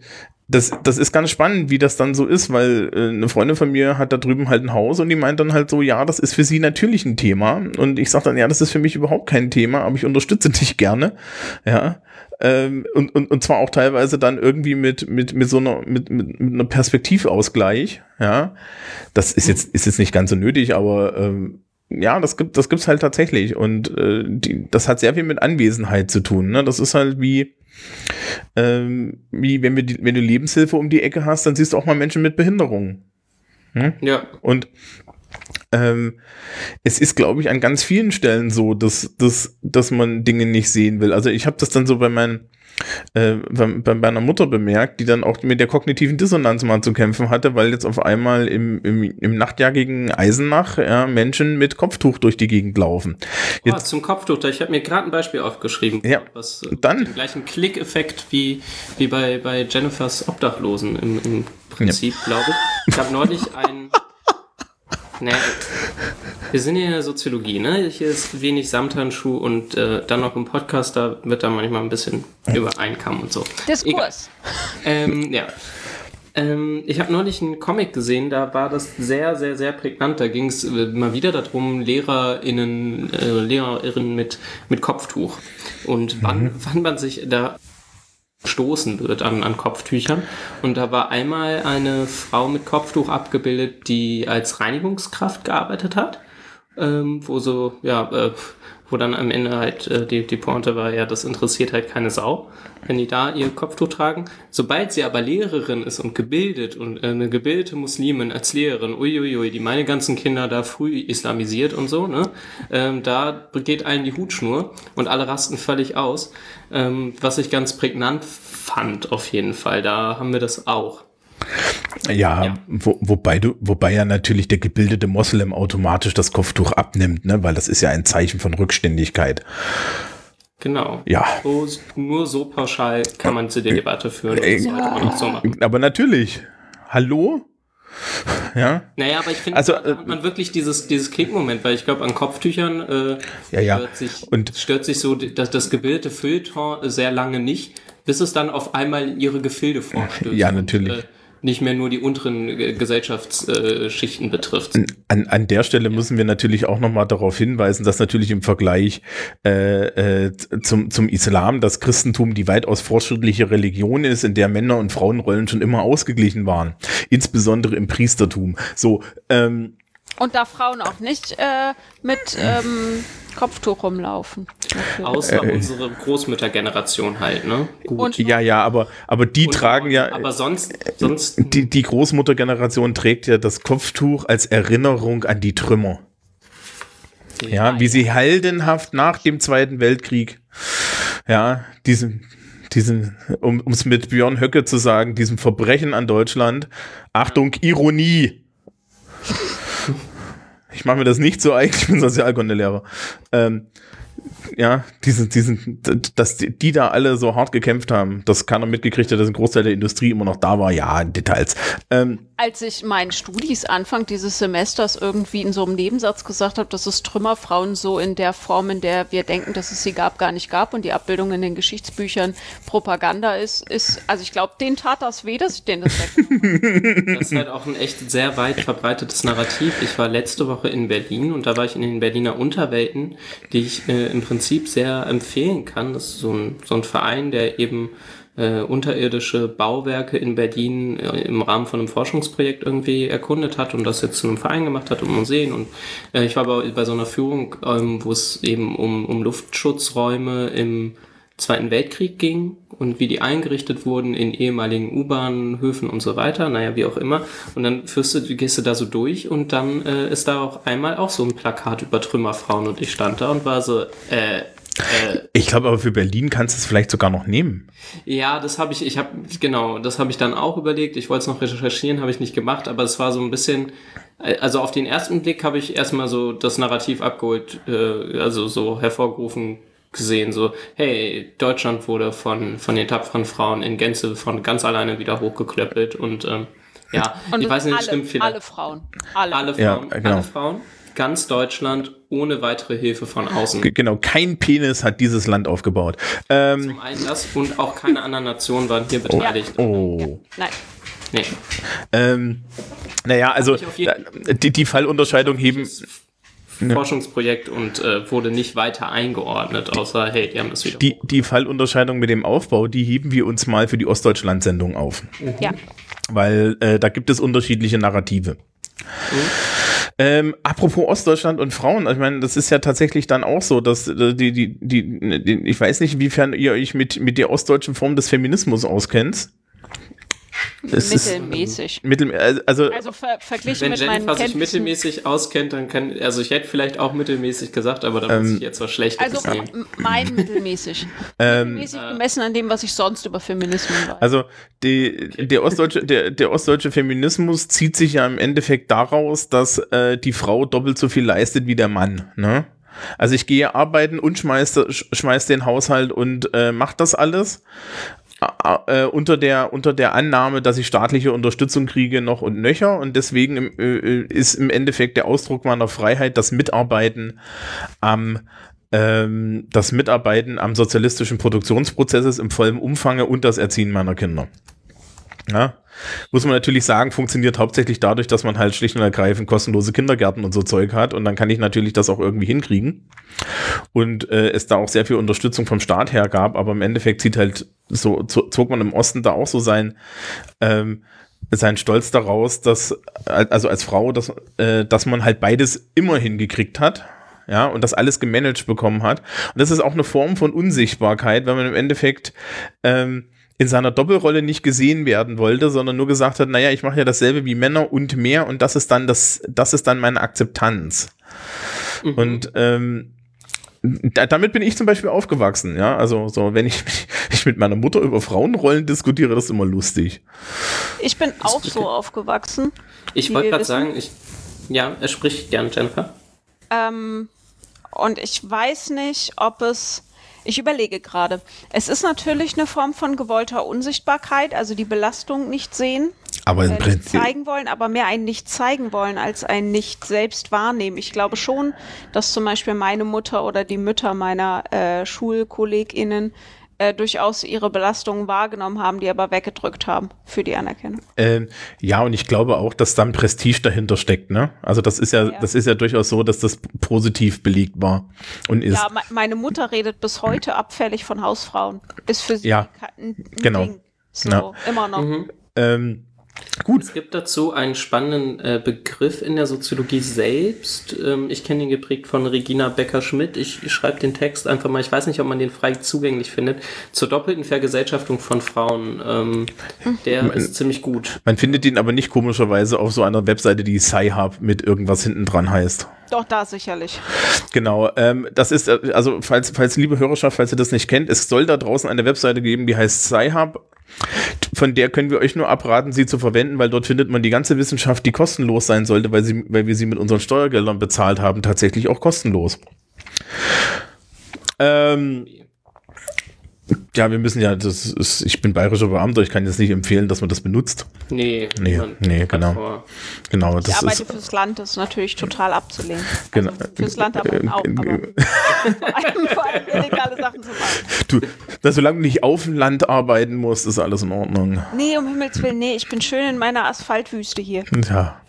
[SPEAKER 1] das, das ist ganz spannend, wie das dann so ist, weil äh, eine Freundin von mir hat da drüben halt ein Haus und die meint dann halt so, ja, das ist für sie natürlich ein Thema. Und ich sage dann, ja, das ist für mich überhaupt kein Thema, aber ich unterstütze dich gerne. Ja. Ähm, und, und, und zwar auch teilweise dann irgendwie mit, mit, mit so einer, mit, mit, mit einer Perspektivausgleich. Ja. Das ist jetzt, ist jetzt nicht ganz so nötig, aber ähm, ja, das gibt, das gibt's halt tatsächlich. Und äh, die, das hat sehr viel mit Anwesenheit zu tun. Ne? Das ist halt wie, ähm, wie wenn, wir die, wenn du Lebenshilfe um die Ecke hast, dann siehst du auch mal Menschen mit Behinderungen.
[SPEAKER 3] Ja.
[SPEAKER 1] Und ähm, es ist, glaube ich, an ganz vielen Stellen so, dass, dass, dass man Dinge nicht sehen will. Also ich habe das dann so bei meinen äh, bei, bei meiner Mutter bemerkt, die dann auch mit der kognitiven Dissonanz mal zu kämpfen hatte, weil jetzt auf einmal im, im, im Nachtjahr gegen Eisenach ja, Menschen mit Kopftuch durch die Gegend laufen.
[SPEAKER 3] Oh,
[SPEAKER 1] Jetzt,
[SPEAKER 3] zum Kopftuch, ich habe mir gerade ein Beispiel aufgeschrieben.
[SPEAKER 1] Ja,
[SPEAKER 3] Was, äh,
[SPEAKER 1] dann-
[SPEAKER 3] Den gleichen Klickeffekt wie, wie bei, bei Jennifers Obdachlosen im, im Prinzip, glaube ich. Ich habe neulich ein. [laughs] Nee, wir sind hier in der Soziologie, ne? Hier ist wenig Samthandschuh und äh, dann noch im Podcast, da wird dann manchmal ein bisschen übereinkommen und so.
[SPEAKER 2] Diskurs.
[SPEAKER 3] Ähm, ja. Ähm, ich habe neulich einen Comic gesehen, da war das sehr, sehr, sehr prägnant. Da ging es äh, mal wieder darum, LehrerInnen, äh, LehrerInnen mit, mit Kopftuch. Und wann, wann man sich da stoßen wird an, an Kopftüchern. Und da war einmal eine Frau mit Kopftuch abgebildet, die als Reinigungskraft gearbeitet hat. Ähm, wo so, ja, äh, wo dann am Ende halt äh, die, die Pointe war, ja, das interessiert halt keine Sau, wenn die da ihr Kopftuch tragen. Sobald sie aber Lehrerin ist und gebildet und äh, eine gebildete Muslimin als Lehrerin, uiuiui, die meine ganzen Kinder da früh islamisiert und so, ne, ähm, da geht allen die Hutschnur und alle rasten völlig aus. Ähm, was ich ganz prägnant fand, auf jeden Fall. Da haben wir das auch.
[SPEAKER 1] Ja,
[SPEAKER 3] Ja.
[SPEAKER 1] Wo, wobei du, wobei ja natürlich der gebildete Moslem automatisch das Kopftuch abnimmt, ne, weil das ist ja ein Zeichen von Rückständigkeit.
[SPEAKER 3] Genau.
[SPEAKER 1] Ja.
[SPEAKER 3] So, nur so pauschal kann man zu der Debatte führen.
[SPEAKER 1] Äh,
[SPEAKER 3] auch so machen.
[SPEAKER 1] Aber natürlich. Hallo? Ja.
[SPEAKER 3] Naja, aber ich finde,
[SPEAKER 1] Also,
[SPEAKER 3] da hat man wirklich dieses, dieses Klickmoment, weil ich glaube, an Kopftüchern äh,
[SPEAKER 1] Ja, ja.
[SPEAKER 3] Stört, sich,
[SPEAKER 1] Und-
[SPEAKER 3] stört sich so das, das gebildete Feuilleton sehr lange nicht, bis es dann auf einmal in ihre Gefilde vorstößt.
[SPEAKER 1] Ja, natürlich.
[SPEAKER 3] Und, äh, nicht mehr nur die unteren äh, Gesellschaftsschichten betrifft.
[SPEAKER 1] An, an der Stelle müssen wir natürlich auch nochmal darauf hinweisen, dass natürlich im Vergleich äh, äh, zum, zum Islam das Christentum die weitaus fortschrittliche Religion ist, in der Männer- und Frauenrollen schon immer ausgeglichen waren. Insbesondere im Priestertum. So, ähm,
[SPEAKER 2] Und da Frauen auch nicht äh, mit ähm, Kopftuch rumlaufen. Natürlich.
[SPEAKER 3] Außer unsere Großmüttergeneration halt, ne? Gut.
[SPEAKER 2] Und
[SPEAKER 1] ja, ja, aber, aber die
[SPEAKER 3] Und-
[SPEAKER 1] tragen ja,
[SPEAKER 3] Aber sonst, sonst
[SPEAKER 1] die, die Großmuttergeneration trägt ja das Kopftuch als Erinnerung an die Trümmer. Ja, wie sie heldenhaft nach dem Zweiten Weltkrieg, ja, diesen, diesen, um es mit Björn Höcke zu sagen, diesem Verbrechen an Deutschland, Achtung, Ironie. Ich mache mir das nicht so eigen, [laughs] ich bin Sozialkundelehrer. Ähm, ja, diesen, diesen, dass die, die da alle so hart gekämpft haben, dass keiner mitgekriegt hat, dass ein Großteil der Industrie immer noch da war, ja, in Details. Ähm,
[SPEAKER 2] Als ich meinen Studis Anfang dieses Semesters irgendwie in so einem Nebensatz gesagt habe, dass es Trümmerfrauen so in der Form, in der wir denken, dass es sie gab, gar nicht gab und die Abbildung in den Geschichtsbüchern Propaganda ist, ist, also ich glaube, denen tat das weh, dass ich denen das weggenommen habe.
[SPEAKER 3] Das ist halt auch ein echt sehr weit verbreitetes Narrativ. Ich war letzte Woche in Berlin und da war ich in den Berliner Unterwelten, die ich äh, im Prinzip sehr empfehlen kann. Das ist so ein, so ein Verein, der eben äh, unterirdische Bauwerke in Berlin äh, im Rahmen von einem Forschungsprojekt irgendwie erkundet hat und das jetzt zu einem Verein gemacht hat und Museen. Und äh, ich war bei, bei so einer Führung, ähm, wo es eben um, um Luftschutzräume im Zweiten Weltkrieg ging und wie die eingerichtet wurden in ehemaligen U-Bahnhöfen und so weiter, naja, wie auch immer. Und dann führst du, gehst du da so durch und dann äh, ist da auch einmal auch so ein Plakat über Trümmerfrauen und ich stand da und war so, äh,
[SPEAKER 1] ich glaube aber für Berlin kannst du es vielleicht sogar noch nehmen.
[SPEAKER 3] ja, das habe ich, ich habe, genau, das habe ich dann auch überlegt. Ich wollte es noch recherchieren, habe ich nicht gemacht, aber es war so ein bisschen, äh, also auf den ersten Blick habe ich erstmal so das Narrativ abgeholt, äh, also so hervorgerufen gesehen, so, hey, Deutschland wurde von, von den tapferen Frauen in Gänze von ganz alleine wieder hochgeklöppelt und ähm, ja,
[SPEAKER 2] Und
[SPEAKER 3] ich weiß nicht,
[SPEAKER 2] alle,
[SPEAKER 3] stimmt vielleicht.
[SPEAKER 2] alle Frauen. Alle.
[SPEAKER 3] Alle
[SPEAKER 1] Ja,
[SPEAKER 3] Frauen,
[SPEAKER 1] genau.
[SPEAKER 3] alle Frauen, ganz Deutschland ohne weitere Hilfe von außen.
[SPEAKER 1] Genau, kein Penis hat dieses Land aufgebaut. Ähm,
[SPEAKER 3] Zum einen das und auch keine anderen Nationen waren hier beteiligt.
[SPEAKER 1] oh.
[SPEAKER 2] Nein.
[SPEAKER 3] Nee.
[SPEAKER 1] Ähm, naja, also die, die Fallunterscheidung heben.
[SPEAKER 3] Forschungsprojekt und äh, wurde nicht weiter eingeordnet, außer, hey, die haben das wieder.
[SPEAKER 1] Die, die Fallunterscheidung mit dem Aufbau, die heben wir uns mal für die Ostdeutschland-Sendung auf.
[SPEAKER 2] Ja.
[SPEAKER 1] Weil äh, da gibt es unterschiedliche Narrative. Ähm, apropos Ostdeutschland und Frauen, ich meine, das ist ja tatsächlich dann auch so, dass äh, die, die, die, die, ich weiß nicht, inwiefern ihr euch mit, mit der ostdeutschen Form des Feminismus auskennt. Es ist
[SPEAKER 2] Mittelmäßig.
[SPEAKER 1] mittel, also,
[SPEAKER 2] Also ver verglichen
[SPEAKER 3] Wenn
[SPEAKER 2] mit meinen
[SPEAKER 3] Jennifer sich
[SPEAKER 2] Kenntnissen.
[SPEAKER 3] mittelmäßig auskennt, dann kann, also ich hätte vielleicht auch mittelmäßig gesagt, aber da muss ich jetzt was Schlechtes
[SPEAKER 2] Also m- mein [laughs] mittelmäßig.
[SPEAKER 1] Ähm,
[SPEAKER 2] mittelmäßig gemessen an dem, was ich sonst über Feminismus weiß.
[SPEAKER 1] Also die, der, ostdeutsche, der, der ostdeutsche Feminismus zieht sich ja im Endeffekt daraus, dass äh, die Frau doppelt so viel leistet wie der Mann. Ne? Also ich gehe arbeiten und schmeiß, sch- schmeiß den Haushalt und äh, mach das alles. Äh, unter der unter der Annahme, dass ich staatliche Unterstützung kriege noch und nöcher und deswegen im, äh, ist im Endeffekt der Ausdruck meiner Freiheit das Mitarbeiten am ähm, das Mitarbeiten am sozialistischen Produktionsprozesses im vollen Umfange und das Erziehen meiner Kinder. Ja, muss man natürlich sagen, funktioniert hauptsächlich dadurch, dass man halt schlicht und ergreifend kostenlose Kindergärten und so Zeug hat und dann kann ich natürlich das auch irgendwie hinkriegen und äh, es da auch sehr viel Unterstützung vom Staat her gab, aber im Endeffekt zieht halt so zo- zog man im Osten da auch so sein ähm, sein Stolz daraus, dass also als Frau, dass äh, dass man halt beides immer hingekriegt hat. Ja, und das alles gemanagt bekommen hat. Und das ist auch eine Form von Unsichtbarkeit, wenn man im Endeffekt ähm, in seiner Doppelrolle nicht gesehen werden wollte, sondern nur gesagt hat, naja, ich mache ja dasselbe wie Männer und mehr und das ist dann das, das ist dann meine Akzeptanz. Und ähm, da, damit bin ich zum Beispiel aufgewachsen, ja. Also so, wenn ich, [laughs] ich mit meiner Mutter über Frauenrollen diskutiere, das ist immer lustig.
[SPEAKER 2] ich bin auch so aufgewachsen.
[SPEAKER 3] Ich wollte gerade sagen, ich, ja, er spricht gern, Jennifer.
[SPEAKER 2] Ähm, und ich weiß nicht, ob es. Ich überlege gerade. Es ist natürlich eine Form von gewollter Unsichtbarkeit, also die Belastung nicht sehen,
[SPEAKER 1] Aber im
[SPEAKER 2] äh,
[SPEAKER 1] Prinzip,
[SPEAKER 2] zeigen wollen, aber mehr ein nicht zeigen wollen als ein nicht selbst wahrnehmen. Ich glaube schon, dass zum Beispiel meine Mutter oder die Mütter meiner äh, SchulkollegInnen äh, durchaus ihre Belastungen wahrgenommen haben, die aber weggedrückt haben für die Anerkennung.
[SPEAKER 1] ähm, ja, und ich glaube auch, dass dann Prestige dahinter steckt, ne? Also das ist ja,
[SPEAKER 2] Ja.
[SPEAKER 1] das ist ja durchaus so, dass das positiv belegt war und ist.
[SPEAKER 2] Ja, me meine Mutter redet bis heute abfällig von Hausfrauen. Ist für sie
[SPEAKER 1] Ja, genau.
[SPEAKER 2] Ding. So,
[SPEAKER 1] Ja.
[SPEAKER 2] immer noch.
[SPEAKER 1] Ähm, gut,
[SPEAKER 3] Es gibt dazu einen spannenden äh, Begriff in der Soziologie selbst. Ähm, ich kenne ihn geprägt von Regina Becker-Schmidt. Ich, ich schreibe den Text einfach mal, ich weiß nicht, ob man den frei zugänglich findet, zur doppelten Vergesellschaftung von Frauen. Ähm, der ist ziemlich gut.
[SPEAKER 1] man findet ihn aber nicht komischerweise auf so einer Webseite, die Sci-Hub mit irgendwas hinten dran heißt.
[SPEAKER 2] Doch, da sicherlich.
[SPEAKER 1] Genau, ähm, das ist, äh, also falls, falls liebe Hörerschaft, falls ihr das nicht kennt, es soll da draußen eine Webseite geben, die heißt Sci-Hub. Von der können wir euch nur abraten, sie zu verwenden, weil dort findet man die ganze Wissenschaft, die kostenlos sein sollte, weil, sie, weil wir sie mit unseren Steuergeldern bezahlt haben, tatsächlich auch kostenlos. Ähm, ja, wir müssen ja, das ist, ich bin bayerischer Beamter, ich kann jetzt nicht empfehlen, dass man das benutzt.
[SPEAKER 3] Nee,
[SPEAKER 1] Nee, nee, genau.
[SPEAKER 3] vor.
[SPEAKER 1] Genau,
[SPEAKER 2] Ich
[SPEAKER 1] das
[SPEAKER 2] arbeite
[SPEAKER 1] ist.
[SPEAKER 2] fürs Land, das ist natürlich total abzulehnen.
[SPEAKER 1] Genau.
[SPEAKER 2] Also fürs Land arbeiten auch, aber [laughs] vor allem, vor allem illegale Sachen zu machen.
[SPEAKER 1] Du, dass solange du nicht auf dem Land arbeiten musst, ist alles in Ordnung.
[SPEAKER 2] Nee, um Himmels Willen, nee, ich bin schön in meiner Asphaltwüste hier.
[SPEAKER 1] Ja.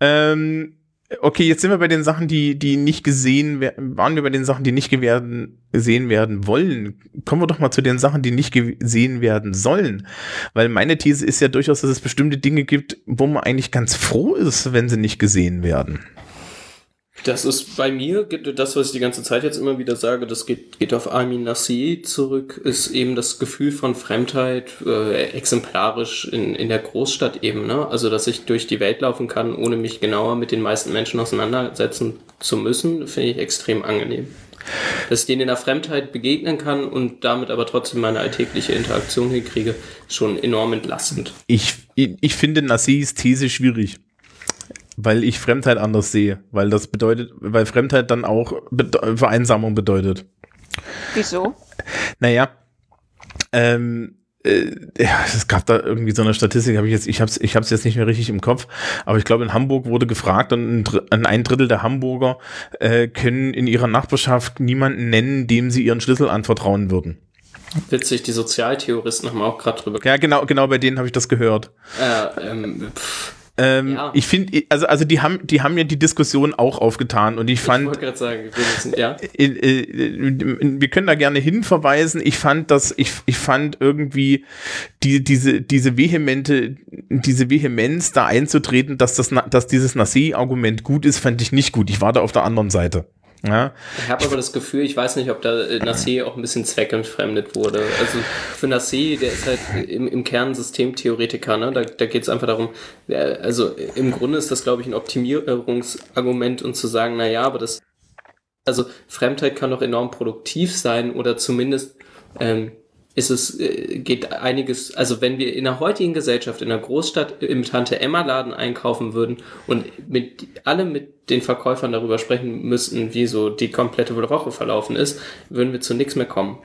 [SPEAKER 1] Ähm, okay, jetzt sind wir bei den Sachen, die, die nicht gesehen werden. Waren wir bei den Sachen, die nicht gewerden, gesehen werden wollen? Kommen wir doch mal zu den Sachen, die nicht gesehen werden sollen. Weil meine These ist ja durchaus, dass es bestimmte Dinge gibt, wo man eigentlich ganz froh ist, wenn sie nicht gesehen werden.
[SPEAKER 3] Das ist bei mir, das, was ich die ganze Zeit jetzt immer wieder sage, das geht, geht auf Armin Nassier zurück, ist eben das Gefühl von Fremdheit äh, exemplarisch in, in der Großstadt eben. Ne? Also, dass ich durch die Welt laufen kann, ohne mich genauer mit den meisten Menschen auseinandersetzen zu müssen, finde ich extrem angenehm. Dass ich denen in der Fremdheit begegnen kann und damit aber trotzdem meine alltägliche Interaktion hinkriege, ist schon enorm entlastend.
[SPEAKER 1] Ich, ich, ich finde Nassis These schwierig. Weil ich Fremdheit anders sehe. Weil das bedeutet, weil Fremdheit dann auch Bede Vereinsamung bedeutet.
[SPEAKER 2] Wieso?
[SPEAKER 1] Naja, ähm, äh, ja, es gab da irgendwie so eine Statistik, habe ich jetzt, ich habe es ich hab's jetzt nicht mehr richtig im Kopf, aber ich glaube, in Hamburg wurde gefragt und ein, Drittel der Hamburger äh, können in ihrer Nachbarschaft niemanden nennen, dem sie ihren Schlüssel anvertrauen würden.
[SPEAKER 3] Witzig, die Sozialtheoristen haben auch gerade drüber
[SPEAKER 1] Ja, genau, genau bei denen habe ich das gehört.
[SPEAKER 3] Äh, ähm, pff,
[SPEAKER 1] Ähm,
[SPEAKER 3] Ja.
[SPEAKER 1] Ich finde, also, also die haben, die haben ja die Diskussion auch aufgetan und ich
[SPEAKER 3] ich
[SPEAKER 1] fand,
[SPEAKER 3] wollte gerade sagen, wir wissen, ja.
[SPEAKER 1] äh, äh, wir können da gerne hinverweisen. Ich fand das, ich, ich fand irgendwie die, diese, diese vehemente, diese Vehemenz da einzutreten, dass das, dass dieses Nassi-Argument gut ist, fand ich nicht gut. Ich war da auf der anderen Seite. Ja,
[SPEAKER 3] Ich habe aber das Gefühl, ich weiß nicht, ob da äh, Nassé auch ein bisschen zweckentfremdet wurde. Also für Nassé, der ist halt im, im Kern Systemtheoretiker, ne? Da, da geht es einfach darum, also im Grunde ist das, glaube ich, ein Optimierungsargument und zu sagen, na ja, aber das, also Fremdheit kann doch enorm produktiv sein oder zumindest ähm, ist es, äh, geht einiges, also wenn wir in der heutigen Gesellschaft, in der Großstadt im Tante-Emma-Laden einkaufen würden und mit alle mit den Verkäufern darüber sprechen müssten, wie so die komplette Woche verlaufen ist, würden wir zu nichts mehr kommen,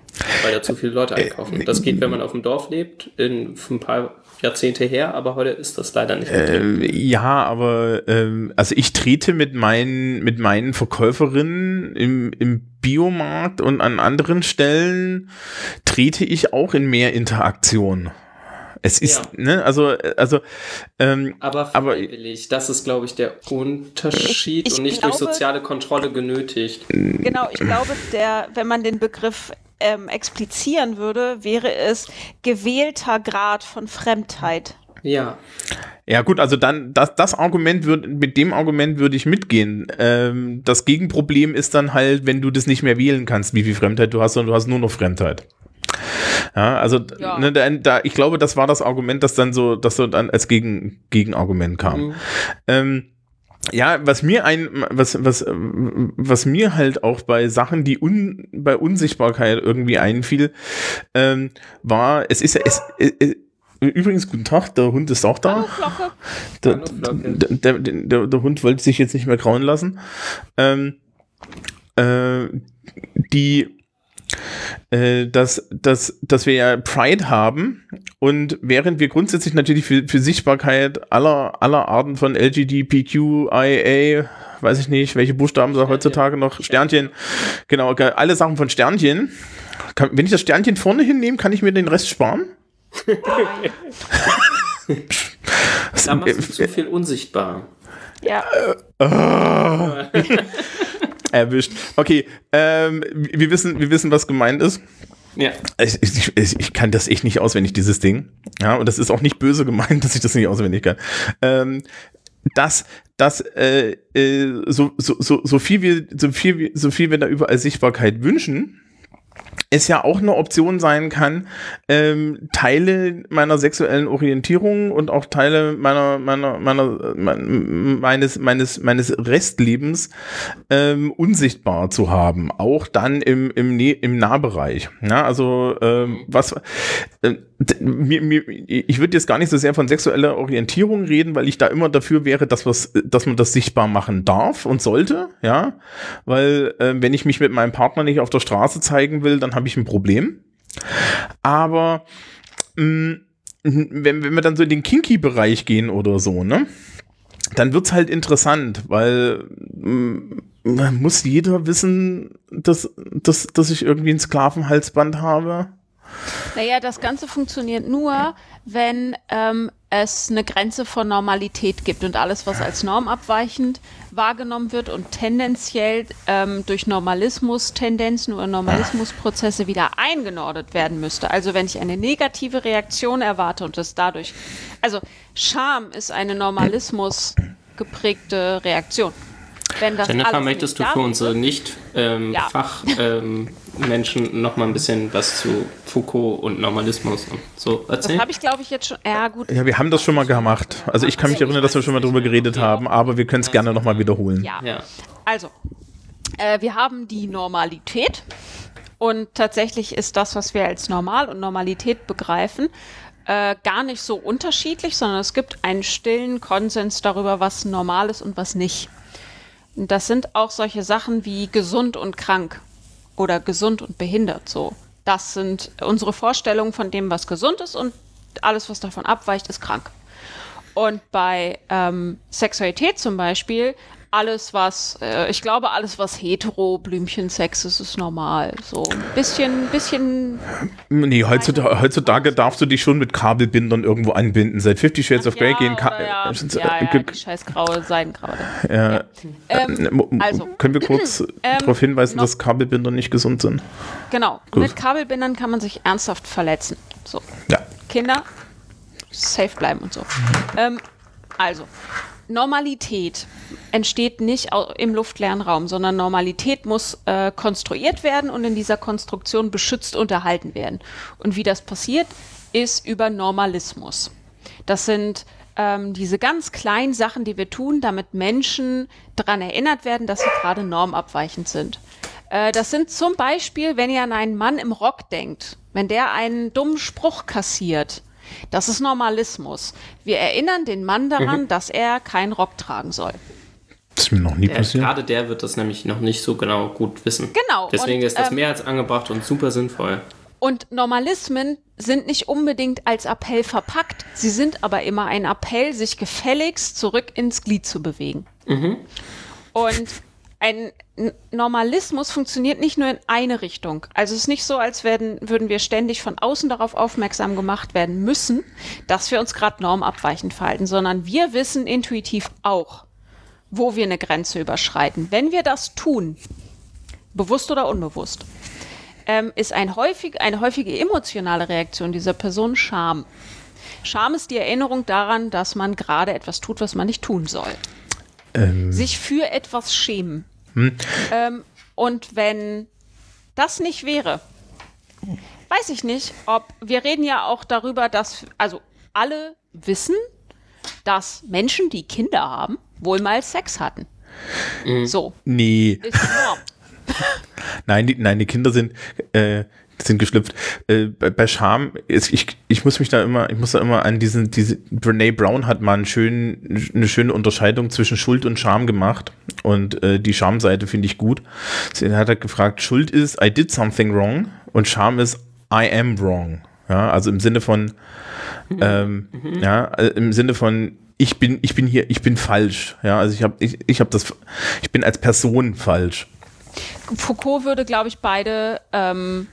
[SPEAKER 3] weil da zu viele Leute einkaufen. Das geht, wenn man auf dem Dorf lebt, in ein paar Jahrzehnte her, aber heute ist das leider nicht mehr.
[SPEAKER 1] äh, ja, aber ähm, also ich trete mit meinen, mit meinen Verkäuferinnen im, im Biomarkt und an anderen Stellen trete ich auch in mehr Interaktion. Es ist,
[SPEAKER 3] Ja.
[SPEAKER 1] ne, also, also, ähm,
[SPEAKER 3] Aber
[SPEAKER 1] aber-
[SPEAKER 3] freiwillig, das ist, glaube ich, der Unterschied und nicht durch
[SPEAKER 2] glaube-
[SPEAKER 3] soziale Kontrolle genötigt.
[SPEAKER 2] Genau, ich glaube, der, wenn man den Begriff ähm, explizieren würde, wäre es gewählter Grad von Fremdheit.
[SPEAKER 3] Ja.
[SPEAKER 1] Ja gut, also dann das, das Argument würde mit dem Argument würde ich mitgehen. Ähm, das Gegenproblem ist dann halt, wenn du das nicht mehr wählen kannst, wie viel Fremdheit du hast, sondern du hast nur noch Fremdheit. Ja, also
[SPEAKER 2] Ja.
[SPEAKER 1] Ne, da, da, ich glaube, das war das Argument, das dann so, das so dann als Gegen, Gegenargument kam. Ähm, ja, was mir ein, was, was, was mir halt auch bei Sachen, die un, bei Unsichtbarkeit irgendwie einfiel, ähm, war, es ist ja, es, äh, übrigens, guten Tag, der Hund ist auch da.
[SPEAKER 2] Hallo.
[SPEAKER 1] Der, der, der, der, der Hund wollte sich jetzt nicht mehr grauen lassen. Ähm, äh, die, äh, dass, dass, dass wir ja Pride haben und während wir grundsätzlich natürlich für, für Sichtbarkeit aller, aller Arten von LGBTQIA, weiß ich nicht, welche Buchstaben da heutzutage noch, Sternchen, genau, ge- alle Sachen von Sternchen. Kann, wenn ich das Sternchen vorne hinnehme, kann ich mir den Rest sparen? [laughs]
[SPEAKER 3] Da machst du zu viel unsichtbar.
[SPEAKER 2] Ja, [laughs]
[SPEAKER 1] Erwischt. Okay, ähm, wir wissen, wir wissen, was gemeint ist.
[SPEAKER 3] Ja.
[SPEAKER 1] Ich, ich, ich, ich kann das echt nicht auswendig, dieses Ding. Ja, und das ist auch nicht böse gemeint, [laughs] dass ich das nicht auswendig kann. Ähm, dass, dass äh, äh, so, so, so, so viel wir, so viel, so viel wir da überall Sichtbarkeit wünschen, es ja auch eine Option sein kann, ähm, Teile meiner sexuellen Orientierung und auch Teile meiner, meiner, meiner, mein, meines, meines, meines Restlebens ähm, unsichtbar zu haben. Auch dann im, im, im Nahbereich. Ja, also ähm, was äh, mir, mir, ich würde jetzt gar nicht so sehr von sexueller Orientierung reden, weil ich da immer dafür wäre, dass, was, dass man das sichtbar machen darf und sollte, ja. Weil äh, wenn ich mich mit meinem Partner nicht auf der Straße zeigen will, dann habe ich ein Problem. Aber mh, wenn, wenn wir dann so in den Kinky-Bereich gehen oder so, ne? Dann wird's halt interessant, weil mh, muss jeder wissen, dass, dass, dass ich irgendwie ein Sklavenhalsband habe.
[SPEAKER 2] Naja, das Ganze funktioniert nur, wenn ähm, es eine Grenze von Normalität gibt und alles, was als normabweichend wahrgenommen wird und tendenziell ähm, durch Normalismus-Tendenzen oder Normalismusprozesse wieder eingenordet werden müsste. Also wenn ich eine negative Reaktion erwarte und das dadurch, also Scham ist eine Normalismus geprägte Reaktion. Wenn das
[SPEAKER 3] Jennifer,
[SPEAKER 2] alles
[SPEAKER 3] möchtest du für unsere
[SPEAKER 2] Ja.
[SPEAKER 3] Nicht-Fachmenschen ähm, Menschen noch mal ein bisschen was zu Foucault und Normalismus und so
[SPEAKER 2] Das
[SPEAKER 3] erzählen?
[SPEAKER 2] habe ich, glaube ich, jetzt schon. Ja, gut.
[SPEAKER 1] Ja, wir haben das schon mal gemacht. Also ich kann mich erinnern, dass wir schon mal drüber geredet haben, aber wir können es gerne nochmal wiederholen.
[SPEAKER 2] Ja.
[SPEAKER 3] Ja.
[SPEAKER 2] Also, äh, wir haben die Normalität und tatsächlich ist das, was wir als normal und Normalität begreifen, äh, gar nicht so unterschiedlich, sondern es gibt einen stillen Konsens darüber, was normal ist und was nicht. Das sind auch solche Sachen wie gesund und krank oder gesund und behindert so. Das sind unsere Vorstellungen von dem, was gesund ist und alles, was davon abweicht, ist krank. Und bei ähm, Sexualität zum Beispiel, alles was, äh, ich glaube, alles was hetero Blümchensex ist, ist normal. So ein bisschen, bisschen.
[SPEAKER 1] Nee, heutzutage, heutzutage darfst du dich schon mit Kabelbindern irgendwo anbinden. Seit Fifty Shades of Grey
[SPEAKER 2] ja,
[SPEAKER 1] gehen Ka
[SPEAKER 2] oder [laughs] ja, ja, ja, die scheiß graue Seidengraue.
[SPEAKER 1] äh,
[SPEAKER 2] Ähm,
[SPEAKER 1] mo-
[SPEAKER 2] also.
[SPEAKER 1] können wir kurz [clears throat]
[SPEAKER 2] Ähm,
[SPEAKER 1] darauf hinweisen, dass Kabelbinder nicht gesund sind?
[SPEAKER 2] Genau. Mit Kabelbindern kann man sich ernsthaft verletzen. So.
[SPEAKER 1] Ja.
[SPEAKER 2] Kinder safe bleiben und so. Ähm, also, Normalität entsteht nicht im luftleeren Raum, sondern Normalität muss äh, konstruiert werden und in dieser Konstruktion beschützt unterhalten werden. Und wie das passiert, ist über Normalismus. Das sind ähm, diese ganz kleinen Sachen, die wir tun, damit Menschen daran erinnert werden, dass sie gerade normabweichend sind. Äh, das sind zum Beispiel, wenn ihr an einen Mann im Rock denkt, wenn der einen dummen Spruch kassiert. Das ist Normalismus. Wir erinnern den Mann daran, dass er keinen Rock tragen soll.
[SPEAKER 1] Das ist mir noch nie
[SPEAKER 3] Ja,
[SPEAKER 1] passiert.
[SPEAKER 3] gerade der wird das nämlich noch nicht so genau gut wissen.
[SPEAKER 2] Genau,
[SPEAKER 3] Deswegen
[SPEAKER 2] und,
[SPEAKER 3] ist das
[SPEAKER 2] ähm,
[SPEAKER 3] mehr als angebracht und super sinnvoll.
[SPEAKER 2] Und Normalismen sind nicht unbedingt als Appell verpackt, sie sind aber immer ein Appell, sich gefälligst zurück ins Glied zu bewegen. Und ein Normalismus funktioniert nicht nur in eine Richtung. Also es ist nicht so, als werden, würden wir ständig von außen darauf aufmerksam gemacht werden müssen, dass wir uns gerade normabweichend verhalten, sondern wir wissen intuitiv auch, wo wir eine Grenze überschreiten. Wenn wir das tun, bewusst oder unbewusst, ähm, ist ein häufig, eine häufige emotionale Reaktion dieser Person Scham. Scham ist die Erinnerung daran, dass man gerade etwas tut, was man nicht tun soll. Sich für etwas schämen. Ähm, und wenn das nicht wäre, weiß ich nicht, ob wir reden ja auch darüber, dass also alle wissen, dass Menschen, die Kinder haben, wohl mal Sex hatten. So,
[SPEAKER 1] Nee,
[SPEAKER 2] ist [laughs]
[SPEAKER 1] nein, die, nein, die Kinder sind, äh, sind geschlüpft. Äh, bei, bei Scham, ist, ich, ich muss mich da immer, ich muss da immer an diesen, diese, Brene Brown hat mal einen schönen, eine schöne Unterscheidung zwischen Schuld und Scham gemacht. Und äh, die Schamseite finde ich gut. Sie hat halt gefragt, Schuld ist, I did something wrong und Scham ist, I am wrong. Ja, also im Sinne von, ähm, ja, äh, im Sinne von, ich bin, ich bin hier, ich bin falsch. Ja, also ich habe, ich, ich habe das, ich bin als Person falsch.
[SPEAKER 2] Foucault würde, glaube ich, beide ähm,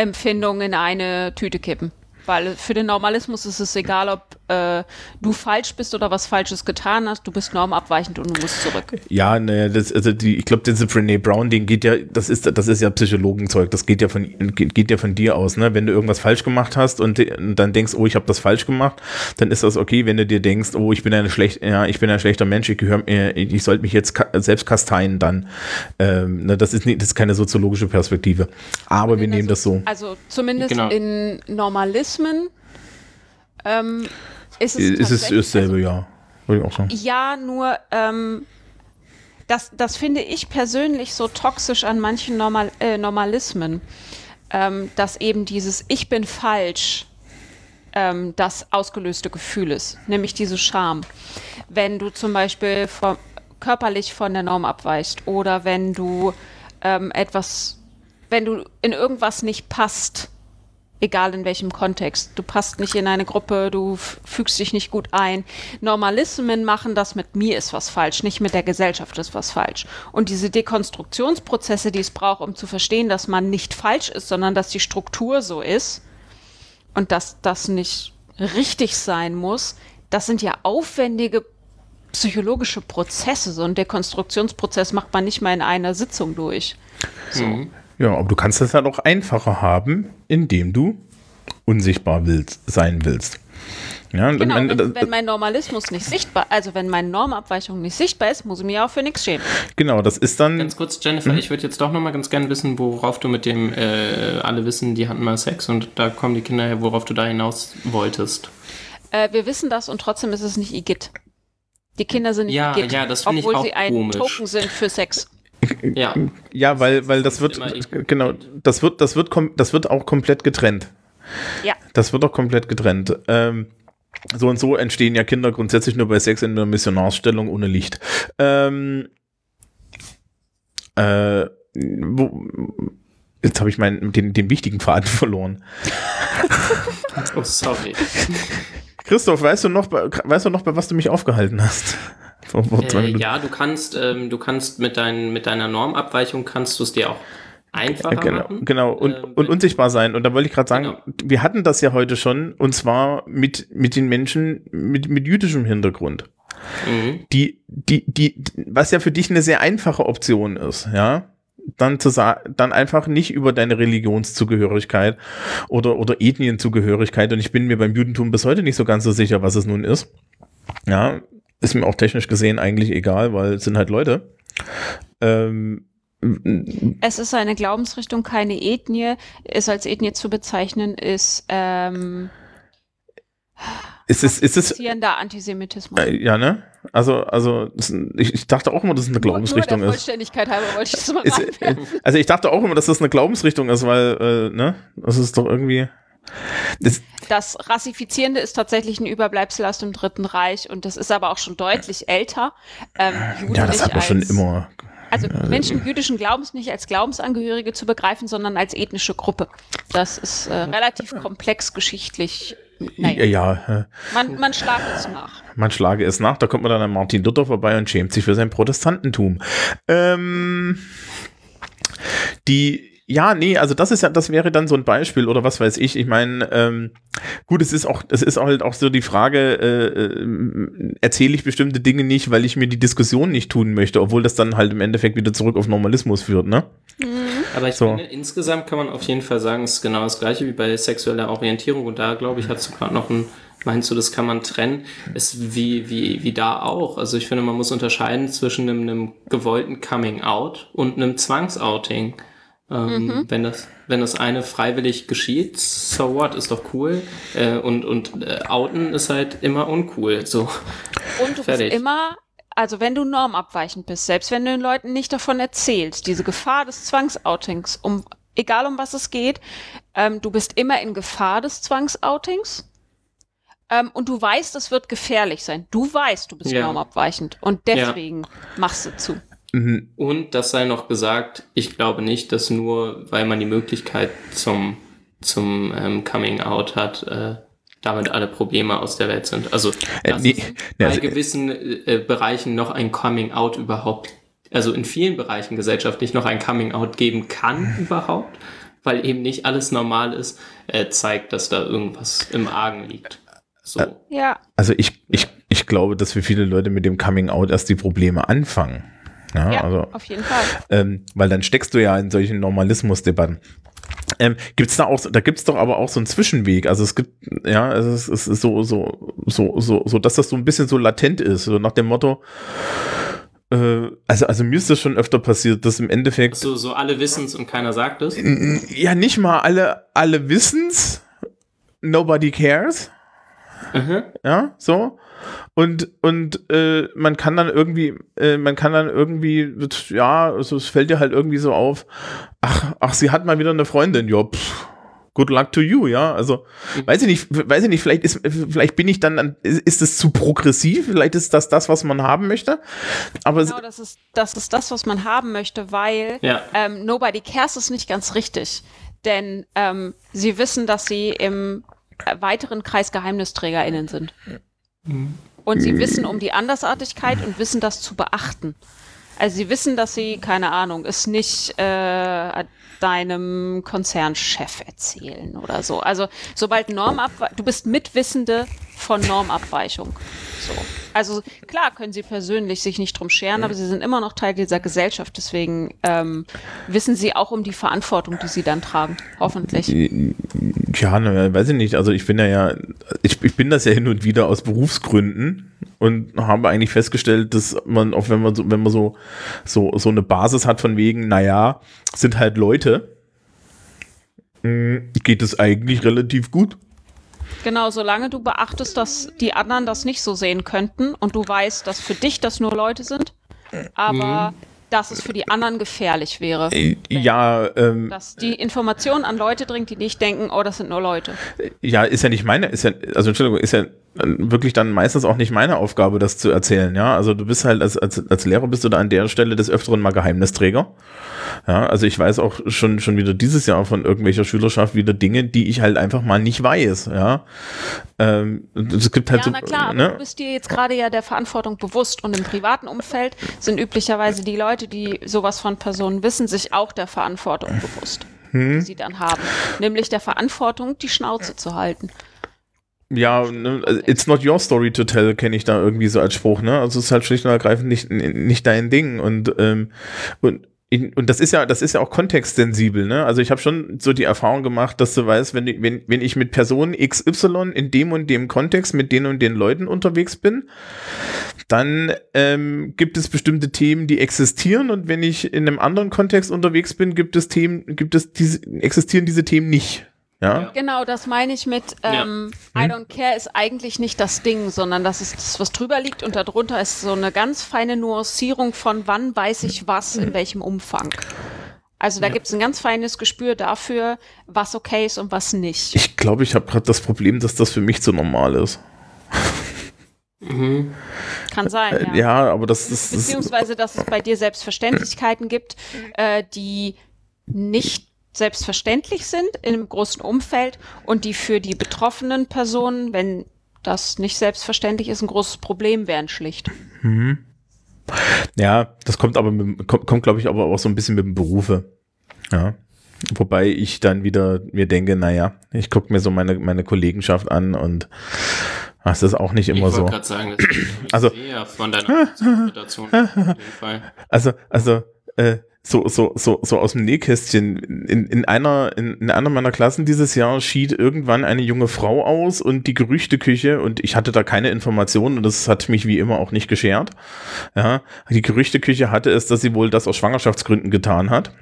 [SPEAKER 2] Empfindungen in eine Tüte kippen. Weil für den Normalismus ist es egal, ob äh, du falsch bist oder was Falsches getan hast, du bist normabweichend und du musst zurück.
[SPEAKER 1] Ja, ne, das, also die, ich glaube, diese Brené Brown, den geht ja, das ist, das ist ja Psychologenzeug, das geht ja von, geht, geht ja von dir aus, ne? Wenn du irgendwas falsch gemacht hast und, und dann denkst, oh, ich habe das falsch gemacht, dann ist das okay, wenn du dir denkst, oh, ich bin eine schlecht, ja, ich bin ein schlechter Mensch, ich gehöre, ich sollte mich jetzt selbst kasteien, dann, ähm, ne, das ist nicht, das ist keine soziologische Perspektive. Aber wir nehmen das so.
[SPEAKER 2] Also zumindest
[SPEAKER 3] Genau.
[SPEAKER 2] in Normalismen ähm, ist es
[SPEAKER 1] Ist es dasselbe, ja. Würde ich auch sagen.
[SPEAKER 2] Ja, nur ähm, das, das finde ich persönlich so toxisch an manchen Normal, äh, Normalismen, ähm, dass eben dieses Ich bin falsch ähm, das ausgelöste Gefühl ist, nämlich diese Scham. Wenn du zum Beispiel vom, körperlich von der Norm abweichst oder wenn du ähm, etwas, wenn du in irgendwas nicht passt, egal in welchem Kontext. Du passt nicht in eine Gruppe, du fügst dich nicht gut ein. Normalismen machen das mit mir ist was falsch, nicht mit der Gesellschaft ist was falsch. Und diese Dekonstruktionsprozesse, die es braucht, um zu verstehen, dass man nicht falsch ist, sondern dass die Struktur so ist und dass das nicht richtig sein muss, das sind ja aufwendige psychologische Prozesse. So ein Dekonstruktionsprozess macht man nicht mal in einer Sitzung durch.
[SPEAKER 1] Ja, aber du kannst es halt auch einfacher haben, indem du unsichtbar willst, sein willst. Ja,
[SPEAKER 2] Genau,
[SPEAKER 1] wenn-
[SPEAKER 2] wenn, wenn mein Normalismus nicht sichtbar, also wenn meine Normabweichung nicht sichtbar ist, muss ich mir auch für nichts schämen.
[SPEAKER 1] genau, das ist dann.
[SPEAKER 3] Ganz kurz, Jennifer, ich würde jetzt doch noch mal ganz gerne wissen, worauf du mit dem äh, alle wissen, die hatten mal Sex und da kommen die Kinder her, worauf du da hinaus wolltest.
[SPEAKER 2] Äh, wir wissen das und trotzdem ist es nicht IGIT. Die Kinder sind nicht
[SPEAKER 3] Ja,
[SPEAKER 2] IGIT,
[SPEAKER 3] ja, das finde ich
[SPEAKER 2] obwohl
[SPEAKER 3] auch
[SPEAKER 2] sie ein
[SPEAKER 3] komisch.
[SPEAKER 2] Token sind für Sex.
[SPEAKER 3] Ja,
[SPEAKER 1] Ja, weil, weil das wird, genau, das wird, das wird, das wird auch komplett getrennt.
[SPEAKER 2] Ja.
[SPEAKER 1] Das wird auch komplett getrennt. Ähm, so und so entstehen ja Kinder grundsätzlich nur bei Sex in der Missionarsstellung ohne Licht. Ähm, äh, wo, jetzt habe ich meinen, den, den wichtigen Faden [laughs] verloren. [laughs]
[SPEAKER 3] oh, sorry.
[SPEAKER 1] Christoph, weißt du noch, bei, weißt du noch, bei was du mich aufgehalten hast?
[SPEAKER 3] Äh, ja, du kannst, ähm, du kannst mit, dein, mit deiner Normabweichung kannst du es dir auch einfacher
[SPEAKER 1] Genau,
[SPEAKER 3] machen.
[SPEAKER 1] genau. Und,
[SPEAKER 3] Ähm,
[SPEAKER 1] und unsichtbar sein. Und da wollte ich gerade sagen,
[SPEAKER 3] Genau.
[SPEAKER 1] wir hatten das ja heute schon, und zwar mit, mit den Menschen mit, mit jüdischem Hintergrund.
[SPEAKER 3] Mhm.
[SPEAKER 1] Die, die, die, was ja für dich eine sehr einfache Option ist, ja. Dann zu sagen, dann einfach nicht über deine Religionszugehörigkeit oder, oder Ethnienzugehörigkeit. Und ich bin mir beim Judentum bis heute nicht so ganz so sicher, was es nun ist. Ja, ist mir auch technisch gesehen eigentlich egal, weil es sind halt Leute. Ähm,
[SPEAKER 2] Es ist eine Glaubensrichtung, keine Ethnie. Ist als Ethnie zu bezeichnen, ist ähm,
[SPEAKER 1] ist es, ist es,
[SPEAKER 2] Antisemitismus.
[SPEAKER 1] Äh, Ja, ne? Also, also ich, ich dachte auch immer, dass es eine Glaubensrichtung
[SPEAKER 2] Nur der
[SPEAKER 1] ist.
[SPEAKER 2] Vollständigkeit halber wollte ich das [laughs] mal
[SPEAKER 1] ist. äh, Also ich dachte auch immer, dass das eine Glaubensrichtung ist, weil, äh, ne? Das ist doch irgendwie. Das,
[SPEAKER 2] Das Rassifizierende ist tatsächlich ein Überbleibsel aus dem Dritten Reich und das ist aber auch schon deutlich älter. Ähm,
[SPEAKER 1] ja, das hat man schon
[SPEAKER 2] als-
[SPEAKER 1] immer.
[SPEAKER 2] Also Menschen jüdischen Glaubens nicht als Glaubensangehörige zu begreifen, sondern als ethnische Gruppe. Das ist äh, relativ komplex geschichtlich.
[SPEAKER 1] Ja,
[SPEAKER 2] Naja,
[SPEAKER 1] ja,
[SPEAKER 2] man, man schlagt es nach.
[SPEAKER 1] man schlage es nach. Da kommt man dann an Martin Luther vorbei und schämt sich für sein Protestantentum. Ähm, die, ja, nee, also das ist ja, das wäre dann so ein Beispiel oder was weiß ich. Ich meine, ähm, gut, es ist auch, es ist halt auch so die Frage, äh, äh, erzähle ich bestimmte Dinge nicht, weil ich mir die Diskussion nicht tun möchte, obwohl das dann halt im Endeffekt wieder zurück auf Normalismus führt, ne?
[SPEAKER 3] Aber ich
[SPEAKER 1] So.
[SPEAKER 3] finde, insgesamt kann man auf jeden Fall sagen, es ist genau das gleiche wie bei sexueller Orientierung. Und da, glaube ich, hast du gerade noch ein, meinst du, das kann man trennen? Ist wie, wie, wie da auch. Also ich finde, man muss unterscheiden zwischen einem, einem gewollten Coming Out und einem Zwangsouting. Ähm, wenn, das, wenn das eine freiwillig geschieht, so what, ist doch cool. Äh, und und äh, outen ist halt immer uncool. So.
[SPEAKER 2] Und du
[SPEAKER 3] Fertig.
[SPEAKER 2] bist immer, also wenn du normabweichend bist, selbst wenn du den Leuten nicht davon erzählst, diese Gefahr des Zwangsoutings, um egal um was es geht, ähm, du bist immer in Gefahr des Zwangsoutings. Ähm, und du weißt, es wird gefährlich sein. Du weißt, du bist
[SPEAKER 3] Ja.
[SPEAKER 2] normabweichend. Und deswegen machst du zu.
[SPEAKER 1] Mhm.
[SPEAKER 3] Und das sei noch gesagt, ich glaube nicht, dass nur, weil man die Möglichkeit zum, zum ähm, Coming Out hat, äh, damit alle Probleme aus der Welt sind. Also,
[SPEAKER 1] Äh,
[SPEAKER 3] dass
[SPEAKER 1] nee,
[SPEAKER 3] bei
[SPEAKER 1] also-
[SPEAKER 3] gewissen äh, Bereichen noch ein Coming Out überhaupt, also in vielen Bereichen gesellschaftlich noch ein Coming Out geben kann überhaupt, weil eben nicht alles normal ist, äh, zeigt, dass da irgendwas im Argen liegt. So.
[SPEAKER 2] Ja.
[SPEAKER 1] Also ich, ich, ich glaube, dass für viele Leute mit dem Coming Out erst die Probleme anfangen. Ja,
[SPEAKER 2] Ja,
[SPEAKER 1] also,
[SPEAKER 2] auf jeden Fall.
[SPEAKER 1] ähm, weil dann steckst du ja in solchen Normalismusdebatten. Ähm, gibt's da auch, da gibt's doch aber auch so einen Zwischenweg. Also es gibt, ja, also es ist so, so, so, so, so, dass das so ein bisschen so latent ist, so nach dem Motto, äh, also, also mir ist das schon öfter passiert, dass im Endeffekt,
[SPEAKER 3] So, so alle wissen's und keiner sagt es.
[SPEAKER 1] ja, nicht mal alle, alle wissen's, nobody cares.
[SPEAKER 3] Mhm.
[SPEAKER 1] Ja, so. Und, und äh, man kann dann irgendwie, äh, man kann dann irgendwie, ja, also es fällt dir halt irgendwie so auf, ach, ach, sie hat mal wieder eine Freundin, ja, pff, good luck to you, ja. Also, weiß ich nicht, weiß ich nicht, vielleicht ist, vielleicht bin ich dann, an- ist, es zu progressiv, vielleicht ist das das, was man haben möchte. Aber
[SPEAKER 2] Genau, das ist, das ist das, was man haben möchte, weil
[SPEAKER 3] Ja.
[SPEAKER 2] ähm, Nobody Cares ist nicht ganz richtig. Denn ähm, sie wissen, dass sie im äh, weiteren Kreis GeheimnisträgerInnen sind. Und sie wissen um die Andersartigkeit und wissen das zu beachten. Also sie wissen, dass sie, keine Ahnung, es nicht äh, deinem Konzernchef erzählen oder so. Also sobald Normabweichung, du bist Mitwissende von Normabweichung. So. Also klar können sie persönlich sich nicht drum scheren, aber sie sind immer noch Teil dieser Gesellschaft. Deswegen ähm, wissen sie auch um die Verantwortung, die sie dann tragen. Hoffentlich.
[SPEAKER 1] ja, naja, weiß ich nicht. Also ich bin ja, ja ich, ich bin das ja hin und wieder aus Berufsgründen und habe eigentlich festgestellt, dass man, auch wenn man so, wenn man so, so, so eine Basis hat von wegen, naja, sind halt Leute, mh, geht es eigentlich relativ gut.
[SPEAKER 2] Genau, solange du beachtest, dass die anderen das nicht so sehen könnten und du weißt, dass für dich das nur Leute sind, aber dass es für die anderen gefährlich wäre.
[SPEAKER 1] Äh, Ja, ähm,
[SPEAKER 2] Dass die Information an Leute dringt, die nicht denken, oh, das sind nur Leute.
[SPEAKER 1] ja, ist ja nicht meine, ist ja, also Entschuldigung, ist ja wirklich dann meistens auch nicht meine Aufgabe, das zu erzählen, ja. Also du bist halt als, als, als Lehrer bist du da an der Stelle des Öfteren mal Geheimnisträger. Ja, also ich weiß auch schon, schon wieder dieses Jahr von irgendwelcher Schülerschaft wieder Dinge, die ich halt einfach mal nicht weiß, ja. Ähm, es gibt halt
[SPEAKER 2] Ja,
[SPEAKER 1] so,
[SPEAKER 2] na klar, aber
[SPEAKER 1] ne?
[SPEAKER 2] du bist dir jetzt gerade ja der Verantwortung bewusst und im privaten Umfeld sind üblicherweise die Leute, die sowas von Personen wissen, sich auch der Verantwortung bewusst,
[SPEAKER 1] Hm?
[SPEAKER 2] die sie dann haben. Nämlich der Verantwortung, die Schnauze zu halten.
[SPEAKER 1] Ja, ne, also it's not your story to tell, kenne ich da irgendwie so als Spruch, ne? Also es ist halt schlicht und ergreifend nicht, nicht dein Ding. Und, ähm, und, und das ist ja, das ist ja auch kontextsensibel, ne? Also ich habe schon so die Erfahrung gemacht, dass du weißt, wenn, wenn, wenn ich mit Person XY in dem und dem Kontext mit den und den Leuten unterwegs bin, dann ähm, gibt es bestimmte Themen, die existieren und wenn ich in einem anderen Kontext unterwegs bin, gibt es Themen, gibt es diese, existieren diese Themen nicht. Ja.
[SPEAKER 3] Ja.
[SPEAKER 2] Genau, das meine ich mit ähm, I don't care ist eigentlich nicht das Ding, sondern das ist das, was drüber liegt und darunter ist so eine ganz feine Nuancierung von wann weiß ich was, in welchem Umfang. Also da gibt es ein ganz feines Gespür dafür, was okay ist und was nicht.
[SPEAKER 1] Ich glaube, ich habe gerade das Problem, dass das für mich zu normal ist.
[SPEAKER 2] Kann sein,
[SPEAKER 1] Äh,
[SPEAKER 2] ja.
[SPEAKER 1] Ja, aber das ist.
[SPEAKER 2] Beziehungsweise, dass es bei dir Selbstverständlichkeiten gibt, äh, die nicht selbstverständlich sind in einem großen Umfeld und die für die betroffenen Personen, wenn das nicht selbstverständlich ist, ein großes Problem wären schlicht.
[SPEAKER 1] ja, das kommt aber, mit, kommt, kommt glaube ich, aber auch so ein bisschen mit dem Berufe. Ja. Wobei ich dann wieder mir denke, naja, ich gucke mir so meine, meine Kollegenschaft an und ach, das ist auch nicht
[SPEAKER 3] Ich
[SPEAKER 1] immer
[SPEAKER 3] wollte
[SPEAKER 1] so.
[SPEAKER 3] gerade sagen, das [clears throat] ist
[SPEAKER 1] Also-
[SPEAKER 3] sehr von deiner Interpretation auf jeden Fall. [laughs]
[SPEAKER 1] Also, also, äh, so, so, so, so aus dem Nähkästchen. In, in einer, in, in einer meiner Klassen dieses Jahr schied irgendwann eine junge Frau aus und die Gerüchteküche, und ich hatte da keine Informationen und das hat mich wie immer auch nicht geschert. Ja, die Gerüchteküche hatte es, dass sie wohl das aus Schwangerschaftsgründen getan hat.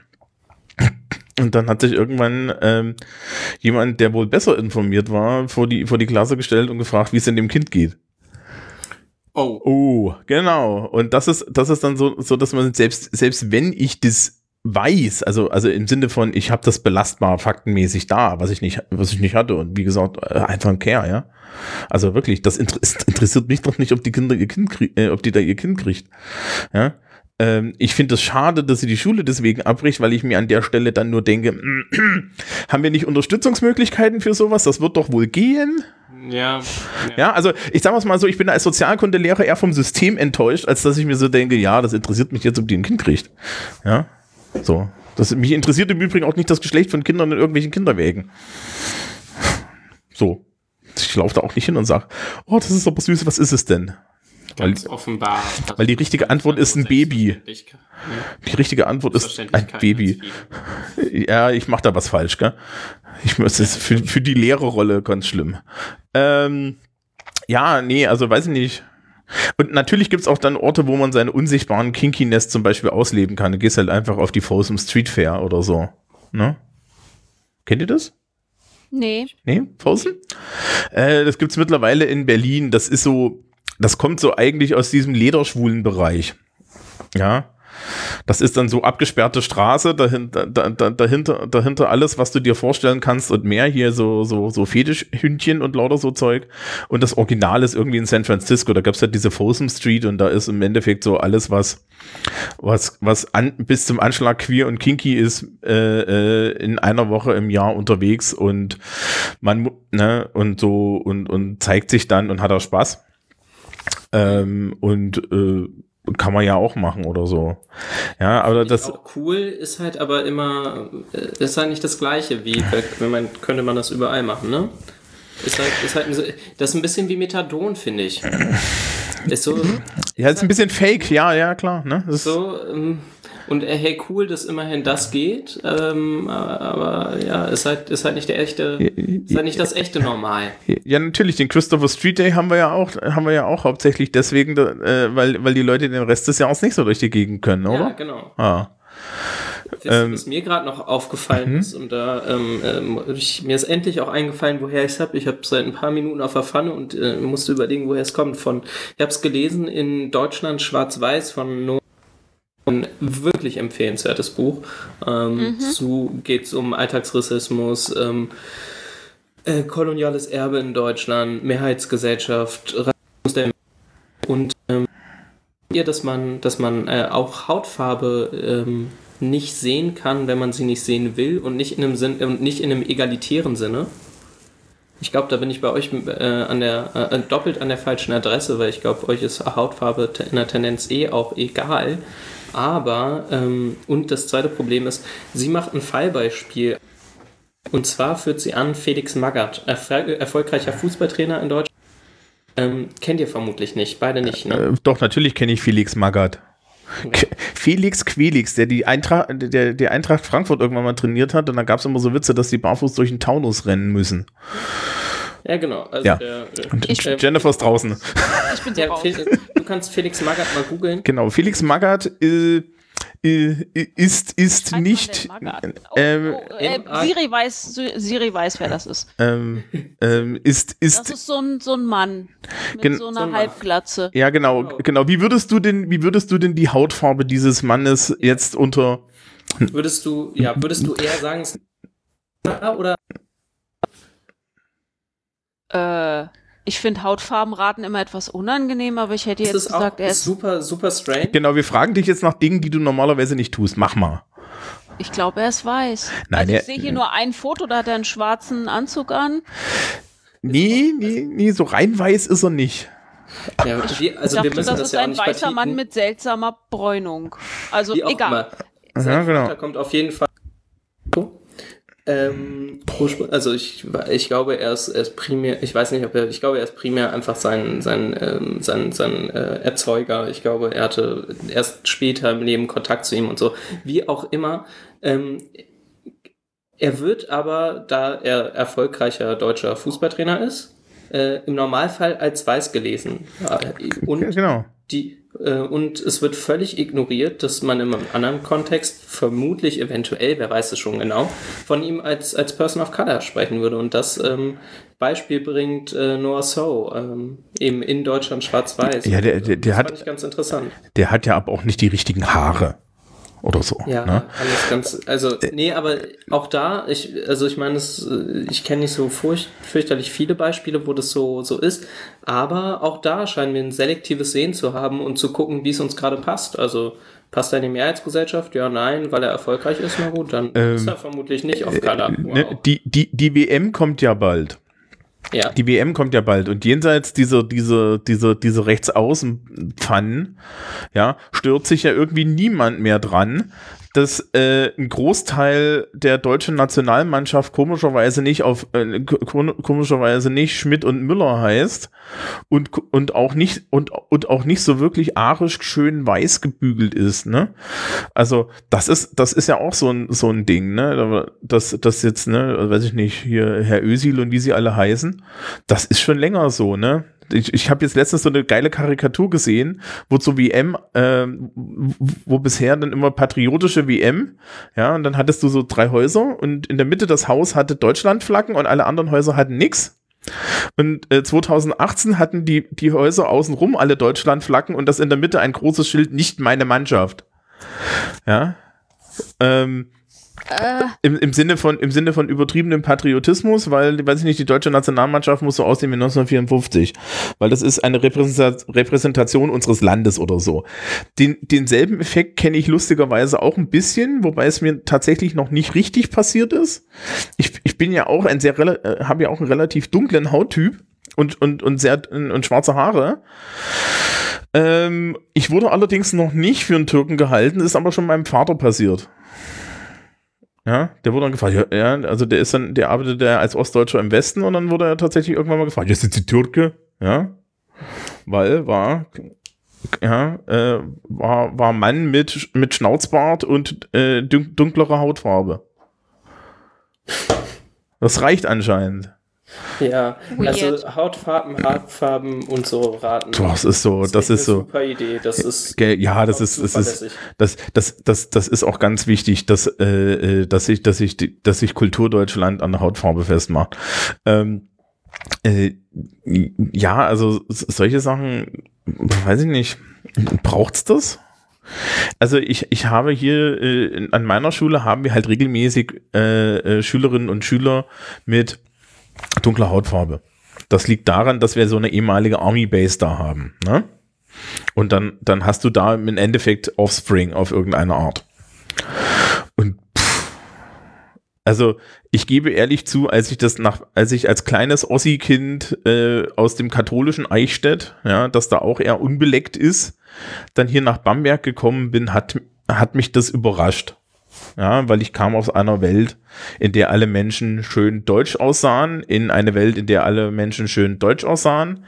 [SPEAKER 1] Und dann hat sich irgendwann ähm, jemand, der wohl besser informiert war, vor die, vor die Klasse gestellt und gefragt, wie es denn dem Kind geht.
[SPEAKER 3] Oh,
[SPEAKER 1] Oh, genau. Und das ist, das ist dann so, so, dass man selbst, selbst wenn ich das weiß, also, also im Sinne von, ich habe das belastbar faktenmäßig da, was ich nicht, was ich nicht hatte und wie gesagt, äh, einfach ein Care, ja. Also wirklich, das inter es interessiert mich doch nicht, ob die Kinder ihr Kind krieg, äh, ob die da ihr Kind kriegt, ja. Ähm, ich finde es schade, dass sie die Schule deswegen abbricht, weil ich mir an der Stelle dann nur denke, [clears throat] haben wir nicht Unterstützungsmöglichkeiten für sowas? Das wird doch wohl gehen.
[SPEAKER 3] Ja.
[SPEAKER 1] Ja, also ich sage mal so, ich bin als Sozialkundelehrer eher vom System enttäuscht, als dass ich mir so denke, ja, das interessiert mich jetzt, ob die ein Kind kriegt. Ja, so. Das, mich interessiert im Übrigen auch nicht das Geschlecht von Kindern in irgendwelchen Kinderwägen. So. Ich laufe da auch nicht hin und sage, oh, das ist aber süß, was ist es denn? Weil,
[SPEAKER 3] Ganz offenbar.
[SPEAKER 1] weil die richtige Antwort ist ein Baby. Die richtige Antwort ist ein Baby. Ja, ich mache da was falsch, gell? Ich muss es für, für die Lehrerrolle ganz schlimm. Ähm, ja, nee, also weiß ich nicht. Und natürlich gibt's auch dann Orte, wo man seine unsichtbaren Kinkiness zum Beispiel ausleben kann. Du gehst halt einfach auf die Folsom Street Fair oder so. Ne? Kennt ihr das?
[SPEAKER 2] Nee.
[SPEAKER 1] Nee, Folsom? Äh, das gibt's mittlerweile in Berlin. Das ist so, das kommt so eigentlich aus diesem lederschwulen Bereich. Ja. Das ist dann so abgesperrte Straße, dahinter, da, da, dahinter, dahinter alles, was du dir vorstellen kannst und mehr. Hier so, so, so Fetischhündchen und lauter so Zeug. Und das Original ist irgendwie in San Francisco. Da gab's halt diese Folsom Street und da ist im Endeffekt so alles, was, was, was an, bis zum Anschlag queer und kinky ist, äh, äh, in einer Woche im Jahr unterwegs und man, ne, und so, und, und zeigt sich dann und hat auch Spaß. Ähm, und äh, kann man ja auch machen oder so. Ja, aber
[SPEAKER 3] Das cool ist halt aber immer, äh, ist halt nicht das gleiche wie, wenn man, könnte man das überall machen, ne? Ist halt, ist halt ein, das ist ein bisschen wie Methadon, finde ich. Ist so,
[SPEAKER 1] ja, ist ein bisschen fake, ja, ja, klar, ne?
[SPEAKER 3] So, ähm, und äh, hey, cool, dass immerhin das geht, ähm, aber ja, ist halt, ist halt nicht der echte, ist halt nicht das echte Normal.
[SPEAKER 1] ja, natürlich, den Christopher Street Day haben wir ja auch, haben wir ja auch hauptsächlich deswegen, äh, weil, weil die Leute den Rest des Jahres nicht so durch die Gegend können,
[SPEAKER 3] Ja,
[SPEAKER 1] oder?
[SPEAKER 3] genau.
[SPEAKER 1] Ah.
[SPEAKER 3] Was,
[SPEAKER 1] Ähm,
[SPEAKER 3] was mir gerade noch aufgefallen
[SPEAKER 1] mhm.
[SPEAKER 3] ist, und da ähm, ähm, ich, mir ist endlich auch eingefallen, woher ich es habe. Ich habe seit ein paar Minuten auf der Pfanne und äh, musste überlegen, woher es kommt. Von, ich habe es gelesen in Deutschland Schwarz-Weiß von No ein wirklich empfehlenswertes Buch. Ähm, Zu geht es um Alltagsrassismus, ähm, äh, koloniales Erbe in Deutschland, Mehrheitsgesellschaft, Rassismus der und ähm, ihr, dass man, dass man äh, auch Hautfarbe ähm, nicht sehen kann, wenn man sie nicht sehen will und nicht in einem Sinn und nicht in einem egalitären Sinne. Ich glaube, da bin ich bei euch äh, an der äh, doppelt an der falschen Adresse, weil ich glaube, euch ist Hautfarbe in der Tendenz eh auch egal. Aber ähm, und das zweite Problem ist, sie macht ein Fallbeispiel. Und zwar führt sie an Felix Magath, erfol erfolgreicher Fußballtrainer in Deutschland. Ähm, kennt ihr vermutlich nicht, beide nicht, ne?
[SPEAKER 1] Äh, doch, natürlich kenne ich Felix Magath. [laughs] Felix Quelix, der die Eintracht, der, der Eintracht Frankfurt irgendwann mal trainiert hat und da gab es immer so Witze, dass die barfuß durch den Taunus rennen müssen.
[SPEAKER 3] Ja, genau. Also
[SPEAKER 1] Ja.
[SPEAKER 3] Der,
[SPEAKER 1] Und
[SPEAKER 2] Ich-
[SPEAKER 3] äh,
[SPEAKER 1] Jennifer ist draußen.
[SPEAKER 2] Ich bin so
[SPEAKER 3] ja, du kannst Felix Magath mal googeln.
[SPEAKER 1] Genau, Felix Magath äh, äh, ist, ist
[SPEAKER 2] Schreibt man
[SPEAKER 1] nicht.
[SPEAKER 2] Oh,
[SPEAKER 1] ähm,
[SPEAKER 2] oh, äh. Siri, weiß, Siri weiß, wer das ist.
[SPEAKER 1] ähm, ähm, ist,
[SPEAKER 2] Das
[SPEAKER 1] ist,
[SPEAKER 2] ist so ein, so ein Mann mit
[SPEAKER 1] Gen-
[SPEAKER 2] so
[SPEAKER 3] so
[SPEAKER 2] einer
[SPEAKER 3] ein Mann.
[SPEAKER 2] Halbglatze.
[SPEAKER 1] ja genau, genau. Wie würdest du denn, wie würdest du denn die Hautfarbe dieses Mannes jetzt unter,
[SPEAKER 3] Würdest du, ja, würdest du eher sagen, es- oder
[SPEAKER 2] Äh, ich finde Hautfarbenraten immer etwas unangenehm, aber ich hätte
[SPEAKER 3] ist
[SPEAKER 2] jetzt
[SPEAKER 3] auch
[SPEAKER 2] gesagt, er ist,
[SPEAKER 3] super, super strange?
[SPEAKER 1] genau, wir fragen dich jetzt nach Dingen, die du normalerweise nicht tust. Mach mal.
[SPEAKER 2] ich glaube, er ist weiß.
[SPEAKER 1] Nein,
[SPEAKER 2] also ich sehe hier nur ein Foto, da hat er einen schwarzen Anzug an.
[SPEAKER 1] Nee, nee, nee, so rein weiß ist er nicht.
[SPEAKER 3] Ja, wir,
[SPEAKER 2] Ich
[SPEAKER 3] also wir
[SPEAKER 2] dachte,
[SPEAKER 3] müssen
[SPEAKER 2] das
[SPEAKER 3] das
[SPEAKER 2] ist
[SPEAKER 3] ja auch
[SPEAKER 2] ein weißer
[SPEAKER 3] vertiefen.
[SPEAKER 2] Mann mit seltsamer Bräunung. Also
[SPEAKER 3] Wie auch
[SPEAKER 2] egal.
[SPEAKER 3] immer.
[SPEAKER 1] Ja, genau.
[SPEAKER 3] Vater kommt auf jeden Fall. Ähm, also ich, ich glaube, er ist, er ist primär, ich weiß nicht, ob er, ich glaube, er ist primär einfach sein, sein, ähm, sein, sein äh, Erzeuger. Ich glaube, er hatte erst später im Leben Kontakt zu ihm und so. Wie auch immer. Ähm, er wird aber, da er erfolgreicher deutscher Fußballtrainer ist, äh, im Normalfall als weiß gelesen. Äh, Und
[SPEAKER 1] Genau.
[SPEAKER 3] Die, äh, und es wird völlig ignoriert, dass man in einem anderen Kontext vermutlich, eventuell, wer weiß es schon genau, von ihm als, als Person of Color sprechen würde. Und das ähm, Beispiel bringt äh, Noah So, ähm, eben in Deutschland schwarz-weiß.
[SPEAKER 1] Ja, der- der- der
[SPEAKER 3] das
[SPEAKER 1] hat-
[SPEAKER 3] fand ich ganz interessant.
[SPEAKER 1] Der hat ja aber auch nicht die richtigen Haare. Oder so.
[SPEAKER 3] Ja,
[SPEAKER 1] Ne?
[SPEAKER 3] alles ganz, also, nee, aber auch da, ich, also ich meine, es, äh, ich kenne nicht so furcht, fürchterlich viele Beispiele, wo das so, so ist, aber auch da scheinen wir ein selektives Sehen zu haben und zu gucken, wie es uns gerade passt. Also, passt er in die Mehrheitsgesellschaft? Ja, nein, weil er erfolgreich ist, na gut, dann ist er vermutlich nicht auf Color. Wow.
[SPEAKER 1] Ne, die, die, die WM kommt ja bald.
[SPEAKER 3] Ja.
[SPEAKER 1] Die WM kommt ja bald und jenseits dieser, dieser, dieser, diese Rechtsaußenpfannen, ja, stört sich ja irgendwie niemand mehr dran, dass äh, ein Großteil der deutschen Nationalmannschaft komischerweise nicht auf äh, ko- komischerweise nicht Schmidt und Müller heißt und und auch nicht und und auch nicht so wirklich arisch schön weiß gebügelt ist, ne? Also, das ist das ist ja auch so ein so ein Ding, ne? Das das jetzt, ne, weiß ich nicht, hier Herr Ösil und wie sie alle heißen, das ist schon länger so, ne? Ich, ich habe jetzt letztens so eine geile Karikatur gesehen, wo zur WM, ähm, wo bisher dann immer patriotische WM, ja, und dann hattest du so drei Häuser und in der Mitte das Haus hatte Deutschlandflaggen und alle anderen Häuser hatten nix. Und äh, 2018 hatten die, die Häuser außenrum alle Deutschlandflaggen und das in der Mitte ein großes Schild, nicht meine Mannschaft. Ja. Ähm, im, im, Sinne von, Im Sinne von übertriebenem Patriotismus, weil, weiß ich nicht, die deutsche Nationalmannschaft muss so aussehen wie 1954. Weil das ist eine Repräsenta- Repräsentation unseres Landes oder so. Den, denselben Effekt kenne ich lustigerweise auch ein bisschen, wobei es mir tatsächlich noch nicht richtig passiert ist. Ich, ich bin ja auch ein sehr, äh, habe ja auch einen relativ dunklen Hauttyp und, und, und sehr, und schwarze Haare. Ähm, ich wurde allerdings noch nicht für einen Türken gehalten, ist aber schon meinem Vater passiert. Ja, der wurde dann gefragt, ja, also der ist dann, der arbeitet ja als Ostdeutscher im Westen und dann wurde er tatsächlich irgendwann mal gefragt, ja, sind Sie Türke? Ja, weil war, ja, äh, war, war Mann mit, mit Schnauzbart und äh, dun dunklerer Hautfarbe. Das reicht anscheinend.
[SPEAKER 3] Ja,
[SPEAKER 2] Weird.
[SPEAKER 3] also Hautfarben, Haarfarben und so raten.
[SPEAKER 1] Boah, das ist so, das ist
[SPEAKER 3] eine
[SPEAKER 1] so.
[SPEAKER 3] Super Idee. Das ist
[SPEAKER 1] Gell, Ja, das ist, das ist, das, das, das, das ist auch ganz wichtig, dass, äh, äh, dass sich, dass die- dass sich Kulturdeutschland an der Hautfarbe festmacht. Ähm, äh, ja, also solche Sachen, weiß ich nicht, braucht's das? Also ich, ich habe hier äh, an meiner Schule haben wir halt regelmäßig äh, äh, Schülerinnen und Schüler mit dunkler Hautfarbe. Das liegt daran, dass wir so eine ehemalige Army Base da haben. Ne? Und dann, dann hast du da im Endeffekt Offspring auf irgendeine Art. Und also ich gebe ehrlich zu, als ich das nach, als ich als kleines Ossi-Kind äh, aus dem katholischen Eichstätt, ja, das da auch eher unbeleckt ist, dann hier nach Bamberg gekommen bin, hat, hat mich das überrascht. Ja, weil ich kam aus einer Welt, in der alle Menschen schön deutsch aussahen, in eine Welt, in der alle Menschen schön deutsch aussahen.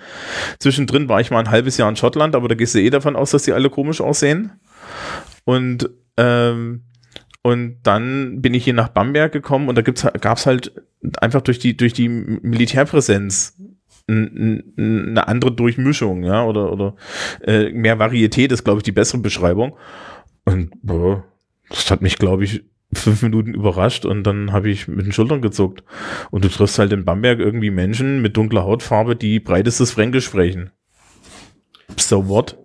[SPEAKER 1] Zwischendrin war ich mal ein halbes Jahr in Schottland, aber da gehst du eh davon aus, dass die alle komisch aussehen. Und, ähm, und dann bin ich hier nach Bamberg gekommen und da gibt's, gab's halt einfach durch die, durch die Militärpräsenz eine andere Durchmischung, ja, oder, oder äh, mehr Varietät ist, glaube ich, die bessere Beschreibung. Und boah, das hat mich, glaube ich, fünf Minuten überrascht und dann habe ich mit den Schultern gezuckt. Und du triffst halt in Bamberg irgendwie Menschen mit dunkler Hautfarbe, die breitestes Fränkisch sprechen. So what?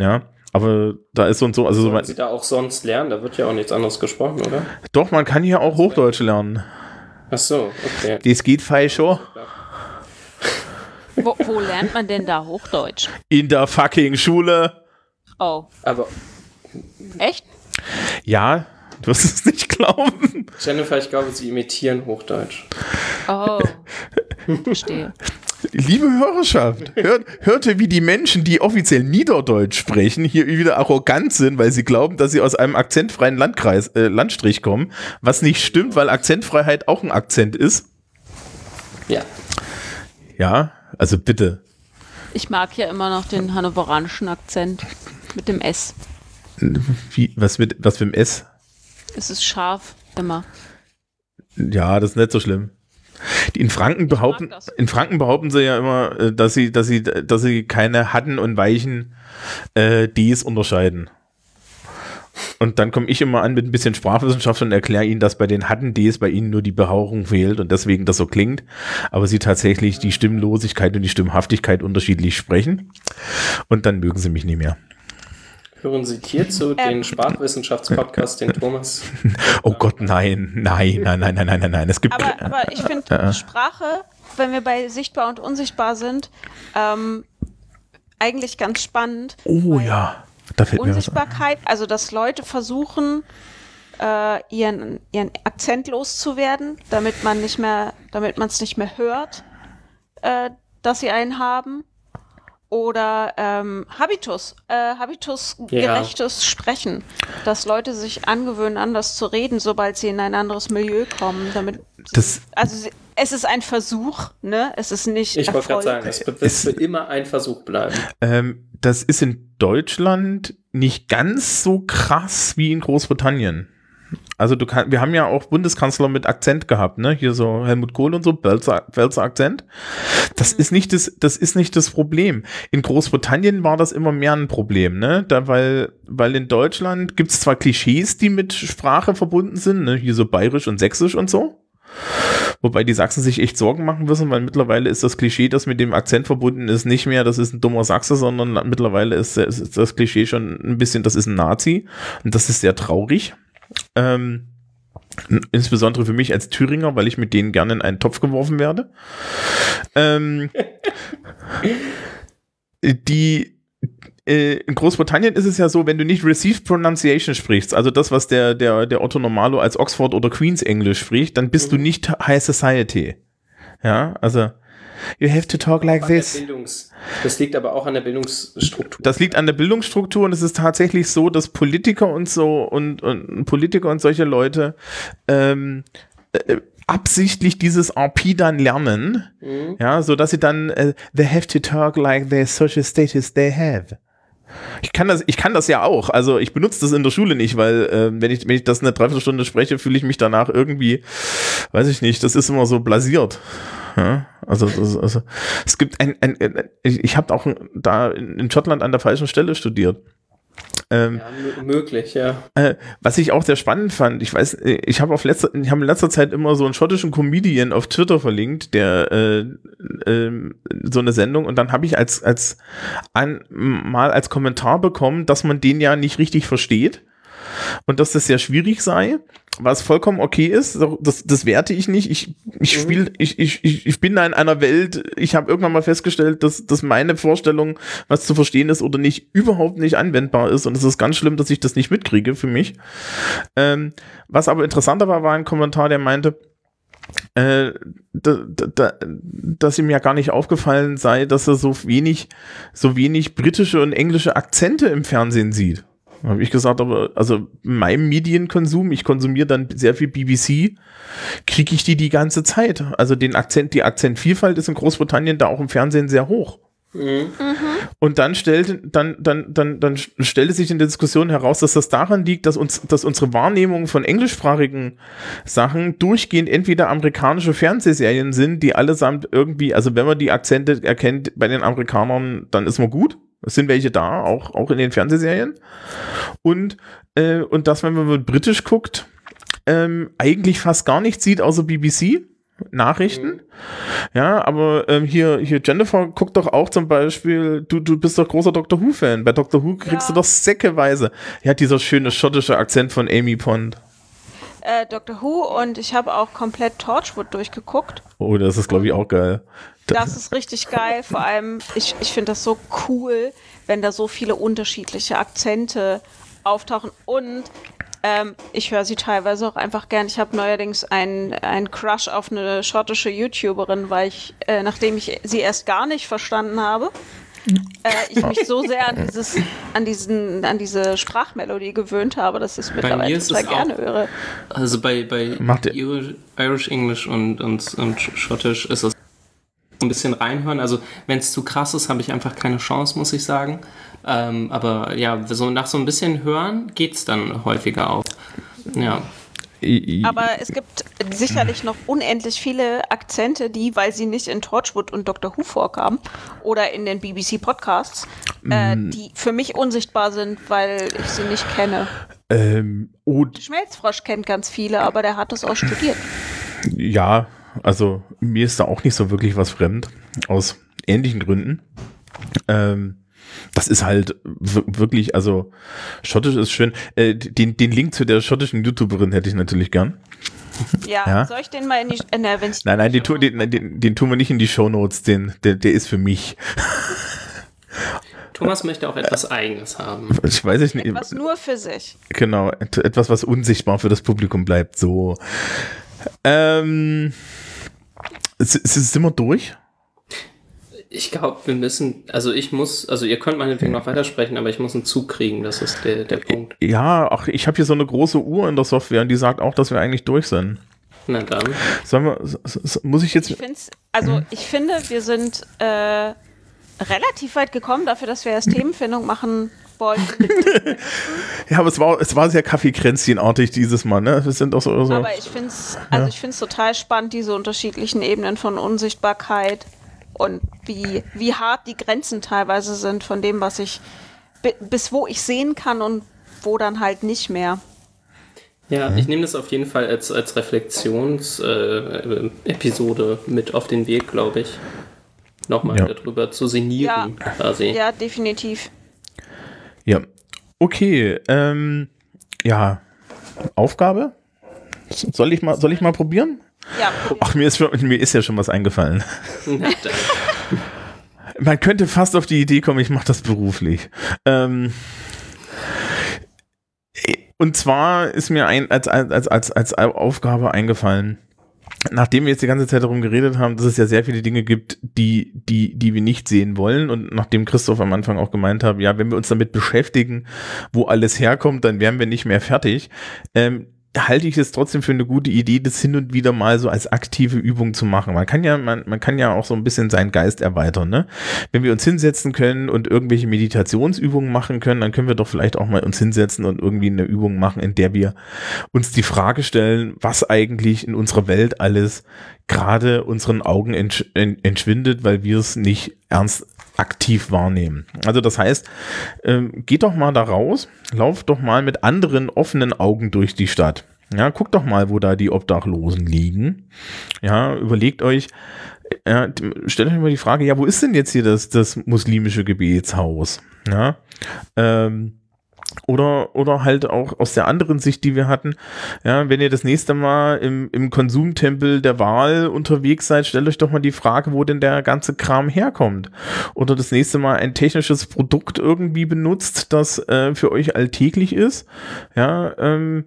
[SPEAKER 1] Ja, aber da ist so und so, also so,
[SPEAKER 3] Sollen Sie da auch sonst lernen? Da wird ja auch nichts anderes gesprochen, oder?
[SPEAKER 1] doch, man kann hier auch Hochdeutsch lernen.
[SPEAKER 3] Ach so, okay.
[SPEAKER 1] Das geht fein schon.
[SPEAKER 2] Wo, wo lernt man denn da Hochdeutsch?
[SPEAKER 1] In der fucking Schule.
[SPEAKER 2] Oh,
[SPEAKER 3] Aber
[SPEAKER 2] echt?
[SPEAKER 1] Ja, du wirst es nicht glauben.
[SPEAKER 3] Jennifer, ich glaube, Sie imitieren Hochdeutsch.
[SPEAKER 2] Oh, [laughs] verstehe.
[SPEAKER 1] Liebe Hörerschaft, hört, hörte, wie die Menschen, die offiziell Niederdeutsch sprechen, hier wieder arrogant sind, weil sie glauben, dass sie aus einem akzentfreien Landkreis, äh, Landstrich kommen, was nicht stimmt, weil Akzentfreiheit auch ein Akzent ist.
[SPEAKER 3] Ja.
[SPEAKER 1] Ja, also bitte.
[SPEAKER 2] Ich mag ja immer noch den hannoveranischen Akzent mit dem S.
[SPEAKER 1] Wie, was mit, was für ein S?
[SPEAKER 2] Es ist scharf, immer.
[SPEAKER 1] Ja, das ist nicht so schlimm. Die in Franken behaupten, in Franken behaupten sie ja immer, äh, dass sie, dass sie, dass sie keine harten und weichen äh, Ds unterscheiden. Und dann komme ich immer an mit ein bisschen Sprachwissenschaft und erkläre ihnen, dass bei den harten Ds bei ihnen nur die Behauchung fehlt und deswegen das so klingt, aber sie tatsächlich die Stimmlosigkeit und die Stimmhaftigkeit unterschiedlich sprechen. Und dann mögen sie mich nie mehr.
[SPEAKER 3] Hören Sie hierzu den Sprachwissenschaftspodcast, den Thomas. [laughs]
[SPEAKER 1] Oh Gott, nein, nein, nein, nein, nein, nein, nein, nein. Es gibt
[SPEAKER 2] Aber, aber ich finde Sprache, wenn wir bei sichtbar und unsichtbar sind, ähm, eigentlich ganz spannend.
[SPEAKER 1] Oh ja, da fällt mir was.
[SPEAKER 2] Unsichtbarkeit, also dass Leute versuchen, äh, ihren, ihren Akzent loszuwerden, damit man nicht mehr, damit man es nicht mehr hört, äh, dass sie einen haben. Oder ähm, Habitus, äh, Habitus-gerechtes Sprechen, dass Leute sich angewöhnen, anders zu reden, sobald sie in ein anderes Milieu kommen, damit
[SPEAKER 1] Das-
[SPEAKER 2] also sie- es ist ein Versuch, ne? Es ist nicht
[SPEAKER 3] Ich wollte gerade sagen, es wird für immer ein Versuch bleiben.
[SPEAKER 1] Ähm, das ist in Deutschland nicht ganz so krass wie in Großbritannien. Also du kann, wir haben ja auch Bundeskanzler mit Akzent gehabt, ne? Hier so Helmut Kohl und so, Belzer, Belzer Akzent. Das ist nicht das, das ist nicht das Problem. In Großbritannien war das immer mehr ein Problem, ne? Da, weil, weil in Deutschland gibt's zwar Klischees, die mit Sprache verbunden sind, ne? Hier so bayerisch und sächsisch und so. Wobei die Sachsen sich echt Sorgen machen müssen, weil mittlerweile ist das Klischee, das mit dem Akzent verbunden ist, nicht mehr, das ist ein dummer Sachse, sondern mittlerweile ist, ist das Klischee schon ein bisschen, das ist ein Nazi. Und das ist sehr traurig. Ähm, insbesondere für mich als Thüringer, weil ich mit denen gerne in einen Topf geworfen werde. Ähm, [laughs] die äh, in Großbritannien ist es ja so, wenn du nicht Received Pronunciation sprichst, also das, was der, der, der Otto Normalo als Oxford oder Queen's English spricht, dann bist du nicht High Society. Ja, also you have to talk like this.
[SPEAKER 3] Bildungs- Das liegt aber auch an der Bildungsstruktur.
[SPEAKER 1] Das liegt an der Bildungsstruktur und es ist tatsächlich so, dass Politiker und so und, und Politiker und solche Leute ähm, äh, absichtlich dieses RP dann lernen, ja, so dass sie dann äh, they have to talk like their social status they have. Ich kann das, ich kann das ja auch. Also ich benutze das in der Schule nicht, weil äh, wenn ich wenn ich das eine Dreiviertelstunde spreche, fühle ich mich danach irgendwie, weiß ich nicht. Das ist immer so blasiert. Ja, also, das, also es gibt ein, ein, ein ich, ich habe auch da in Schottland an der falschen Stelle studiert. Ähm,
[SPEAKER 3] Ja, mö- möglich, ja.
[SPEAKER 1] äh, was ich auch sehr spannend fand, ich weiß, äh, ich habe auf letzter, ich habe in letzter Zeit immer so einen schottischen Comedian auf Twitter verlinkt, der äh, ähm, so eine Sendung und dann habe ich als als an, mal als Kommentar bekommen, dass man den ja nicht richtig versteht und dass das sehr schwierig sei, was vollkommen okay ist, das, das werte ich nicht. Ich, ich spiel, ich, ich, ich, ich bin da in einer Welt, ich habe irgendwann mal festgestellt, dass, dass meine Vorstellung, was zu verstehen ist oder nicht, überhaupt nicht anwendbar ist. Und es ist ganz schlimm, dass ich das nicht mitkriege für mich. Ähm, was aber interessanter war, war ein Kommentar, der meinte, äh, da, da, dass ihm ja gar nicht aufgefallen sei, dass er so wenig, so wenig britische und englische Akzente im Fernsehen sieht. Habe ich gesagt, aber also in meinem Medienkonsum, ich konsumiere dann sehr viel BBC, kriege ich die die ganze Zeit. Also den Akzent, die Akzentvielfalt ist in Großbritannien da auch im Fernsehen sehr hoch. Und dann stellte, dann, dann, dann, dann stellte sich in der Diskussion heraus, dass das daran liegt, dass uns, dass unsere Wahrnehmung von englischsprachigen Sachen durchgehend entweder amerikanische Fernsehserien sind, die allesamt irgendwie, also wenn man die Akzente erkennt bei den Amerikanern, dann ist man gut. Es sind welche da, auch, auch in den Fernsehserien. Und, äh, und dass, wenn man mit britisch guckt, ähm, eigentlich fast gar nichts sieht, außer BBC. Nachrichten. Ja, aber ähm, hier, hier, Jennifer guckt doch auch zum Beispiel, du, du bist doch großer Doctor Who-Fan. Bei Doctor Who kriegst
[SPEAKER 2] Ja.
[SPEAKER 1] du doch säckeweise. Ja, dieser schöne schottische Akzent von Amy Pond.
[SPEAKER 2] Äh, Doctor Who und ich habe auch komplett Torchwood durchgeguckt.
[SPEAKER 1] Oh, das ist, glaube ich, auch geil.
[SPEAKER 2] Das ist richtig geil. Vor allem, ich, ich finde das so cool, wenn da so viele unterschiedliche Akzente auftauchen. Und ähm, ich höre sie teilweise auch einfach gern. Ich habe neuerdings einen, einen Crush auf eine schottische YouTuberin, weil ich, äh, nachdem ich sie erst gar nicht verstanden habe, äh, ich mich so sehr an dieses, an diesen, an diese Sprachmelodie gewöhnt habe, dass ich es mittlerweile total gerne
[SPEAKER 3] auch-
[SPEAKER 2] höre.
[SPEAKER 3] Also bei, bei Irish, Irish English und, und, und Schottisch ist es ein bisschen reinhören. Also wenn es zu krass ist, habe ich einfach keine Chance, muss ich sagen. Ähm, aber ja, so nach so ein bisschen hören geht es dann häufiger auf. Ja.
[SPEAKER 2] Aber es gibt sicherlich noch unendlich viele Akzente, die, weil sie nicht in Torchwood und Doctor Who vorkamen oder in den BBC-Podcasts, äh, die für mich unsichtbar sind, weil ich sie nicht kenne.
[SPEAKER 1] ähm,
[SPEAKER 2] Schmelzfrosch kennt ganz viele, aber der hat es auch studiert.
[SPEAKER 1] ja, also mir ist da auch nicht so wirklich was fremd, aus ähnlichen Gründen. Ähm, das ist halt wirklich, also Schottisch ist schön. Äh, den, den Link zu der schottischen YouTuberin hätte ich natürlich gern.
[SPEAKER 2] Ja,
[SPEAKER 1] Ja.
[SPEAKER 2] soll ich den mal in die. Äh, ne, wenn ich
[SPEAKER 1] Nein, nein, den, tu, den, den, den tun wir nicht in die Shownotes, den, der, der ist für mich. [laughs]
[SPEAKER 3] Thomas möchte auch etwas Eigenes haben.
[SPEAKER 1] Ich weiß es nicht.
[SPEAKER 2] Was nur für sich.
[SPEAKER 1] Genau, et- etwas, was unsichtbar für das Publikum bleibt. So. Ähm, sind wir durch?
[SPEAKER 3] Ich glaube, wir müssen, also ich muss, also ihr könnt meinetwegen noch weitersprechen, aber ich muss einen Zug kriegen, das ist der, der Punkt.
[SPEAKER 1] Ja, ach, ich habe hier so eine große Uhr in der Software und die sagt auch, dass wir eigentlich durch sind.
[SPEAKER 3] Na dann.
[SPEAKER 1] Sollen wir, muss ich jetzt,
[SPEAKER 2] Ich find's, also ich finde, wir sind äh, relativ weit gekommen dafür, dass wir erst [laughs] Themenfindung machen wollten. [laughs]
[SPEAKER 1] ja, aber es war, es war sehr Kaffeekränzchenartig dieses Mal, ne? Wir sind auch so, so
[SPEAKER 2] Aber ich finde es also ich find's total spannend, diese unterschiedlichen Ebenen von Unsichtbarkeit und wie, wie hart die Grenzen teilweise sind von dem, was ich bi- bis wo ich sehen kann und wo dann halt nicht mehr.
[SPEAKER 3] Ja, ich nehme das auf jeden Fall als, als Reflexionsepisode äh, mit auf den Weg, glaube ich. Nochmal
[SPEAKER 1] Ja.
[SPEAKER 3] darüber zu sinnieren, quasi.
[SPEAKER 2] Ja, definitiv.
[SPEAKER 1] Ja. Okay, ähm, ja. Aufgabe? Soll ich mal, soll ich mal probieren?
[SPEAKER 2] Ja.
[SPEAKER 1] Ach, mir ist, mir ist ja schon was eingefallen. Man könnte fast auf die Idee kommen, ich mache das beruflich. Ähm, und zwar ist mir ein, als, als, als, als Aufgabe eingefallen, nachdem wir jetzt die ganze Zeit darum geredet haben, dass es ja sehr viele Dinge gibt, die, die, die wir nicht sehen wollen und nachdem Christoph am Anfang auch gemeint hat, ja, wenn wir uns damit beschäftigen, wo alles herkommt, dann wären wir nicht mehr fertig. Ähm, halte ich es trotzdem für eine gute Idee, das hin und wieder mal so als aktive Übung zu machen. Man kann ja, man, man kann ja auch so ein bisschen seinen Geist erweitern, ne? Wenn wir uns hinsetzen können und irgendwelche Meditationsübungen machen können, dann können wir doch vielleicht auch mal uns hinsetzen und irgendwie eine Übung machen, in der wir uns die Frage stellen, was eigentlich in unserer Welt alles gerade unseren Augen entsch en- entschwindet, weil wir es nicht ernst aktiv wahrnehmen. Also das heißt, ähm, geht doch mal da raus, lauft doch mal mit anderen offenen Augen durch die Stadt. Ja, guckt doch mal, wo da die Obdachlosen liegen. Ja, überlegt euch, d- stellt euch mal die Frage, ja, wo ist denn jetzt hier das, das muslimische Gebetshaus? Ja, ähm, oder, oder halt auch aus der anderen Sicht, die wir hatten, ja, wenn ihr das nächste Mal im, im Konsumtempel der Wahl unterwegs seid, stellt euch doch mal die Frage, wo denn der ganze Kram herkommt. Oder das nächste Mal ein technisches Produkt irgendwie benutzt, das äh, für euch alltäglich ist. Ja, ähm,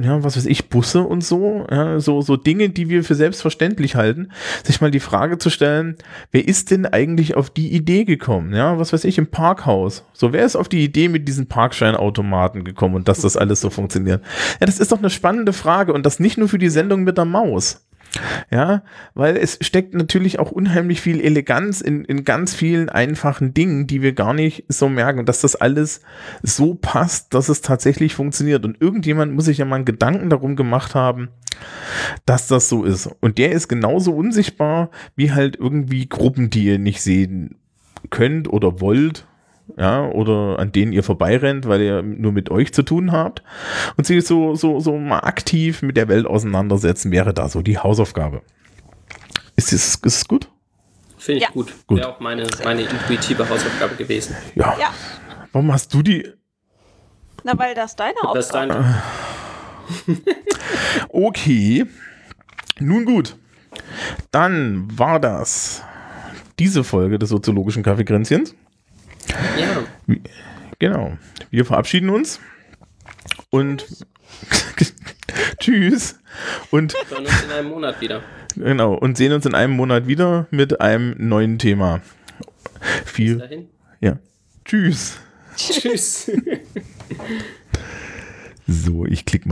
[SPEAKER 1] ja, was weiß ich, Busse und so, ja, so, so Dinge, die wir für selbstverständlich halten, sich mal die Frage zu stellen, wer ist denn eigentlich auf die Idee gekommen? Ja, was weiß ich, im Parkhaus. So, wer ist auf die Idee mit diesen Parkscheinautomaten gekommen und dass das alles so funktioniert? Ja, das ist doch eine spannende Frage und das nicht nur für die Sendung mit der Maus. Ja, weil es steckt natürlich auch unheimlich viel Eleganz in, in ganz vielen einfachen Dingen, die wir gar nicht so merken, dass das alles so passt, dass es tatsächlich funktioniert. Und irgendjemand muss sich ja mal einen Gedanken darum gemacht haben, dass das so ist. Und der ist genauso unsichtbar wie halt irgendwie Gruppen, die ihr nicht sehen könnt oder wollt. Ja, oder an denen ihr vorbeirennt, weil ihr nur mit euch zu tun habt. Und sich so, so, so mal aktiv mit der Welt auseinandersetzen, wäre da so die Hausaufgabe. Ist es, ist es gut?
[SPEAKER 3] Finde ich
[SPEAKER 2] Ja.
[SPEAKER 3] gut.
[SPEAKER 1] Gut.
[SPEAKER 3] Wäre auch meine, meine intuitive Hausaufgabe gewesen.
[SPEAKER 1] Ja.
[SPEAKER 2] Ja,
[SPEAKER 1] Warum hast du die?
[SPEAKER 2] na, weil das deine
[SPEAKER 3] Das ist
[SPEAKER 2] Aufgabe
[SPEAKER 3] dein, [laughs]
[SPEAKER 1] Okay. Nun gut. Dann war das diese Folge des soziologischen Kaffeekränzchens.
[SPEAKER 3] Ja,
[SPEAKER 1] Genau. Wir verabschieden uns. Und [laughs] tschüss. Und
[SPEAKER 3] wir hören uns in einem Monat wieder.
[SPEAKER 1] genau. Und sehen uns in einem Monat wieder mit einem neuen Thema. Viel.
[SPEAKER 3] Dahin.
[SPEAKER 1] Ja. Tschüss.
[SPEAKER 3] Tschüss. [laughs]
[SPEAKER 1] So, ich klicke mal.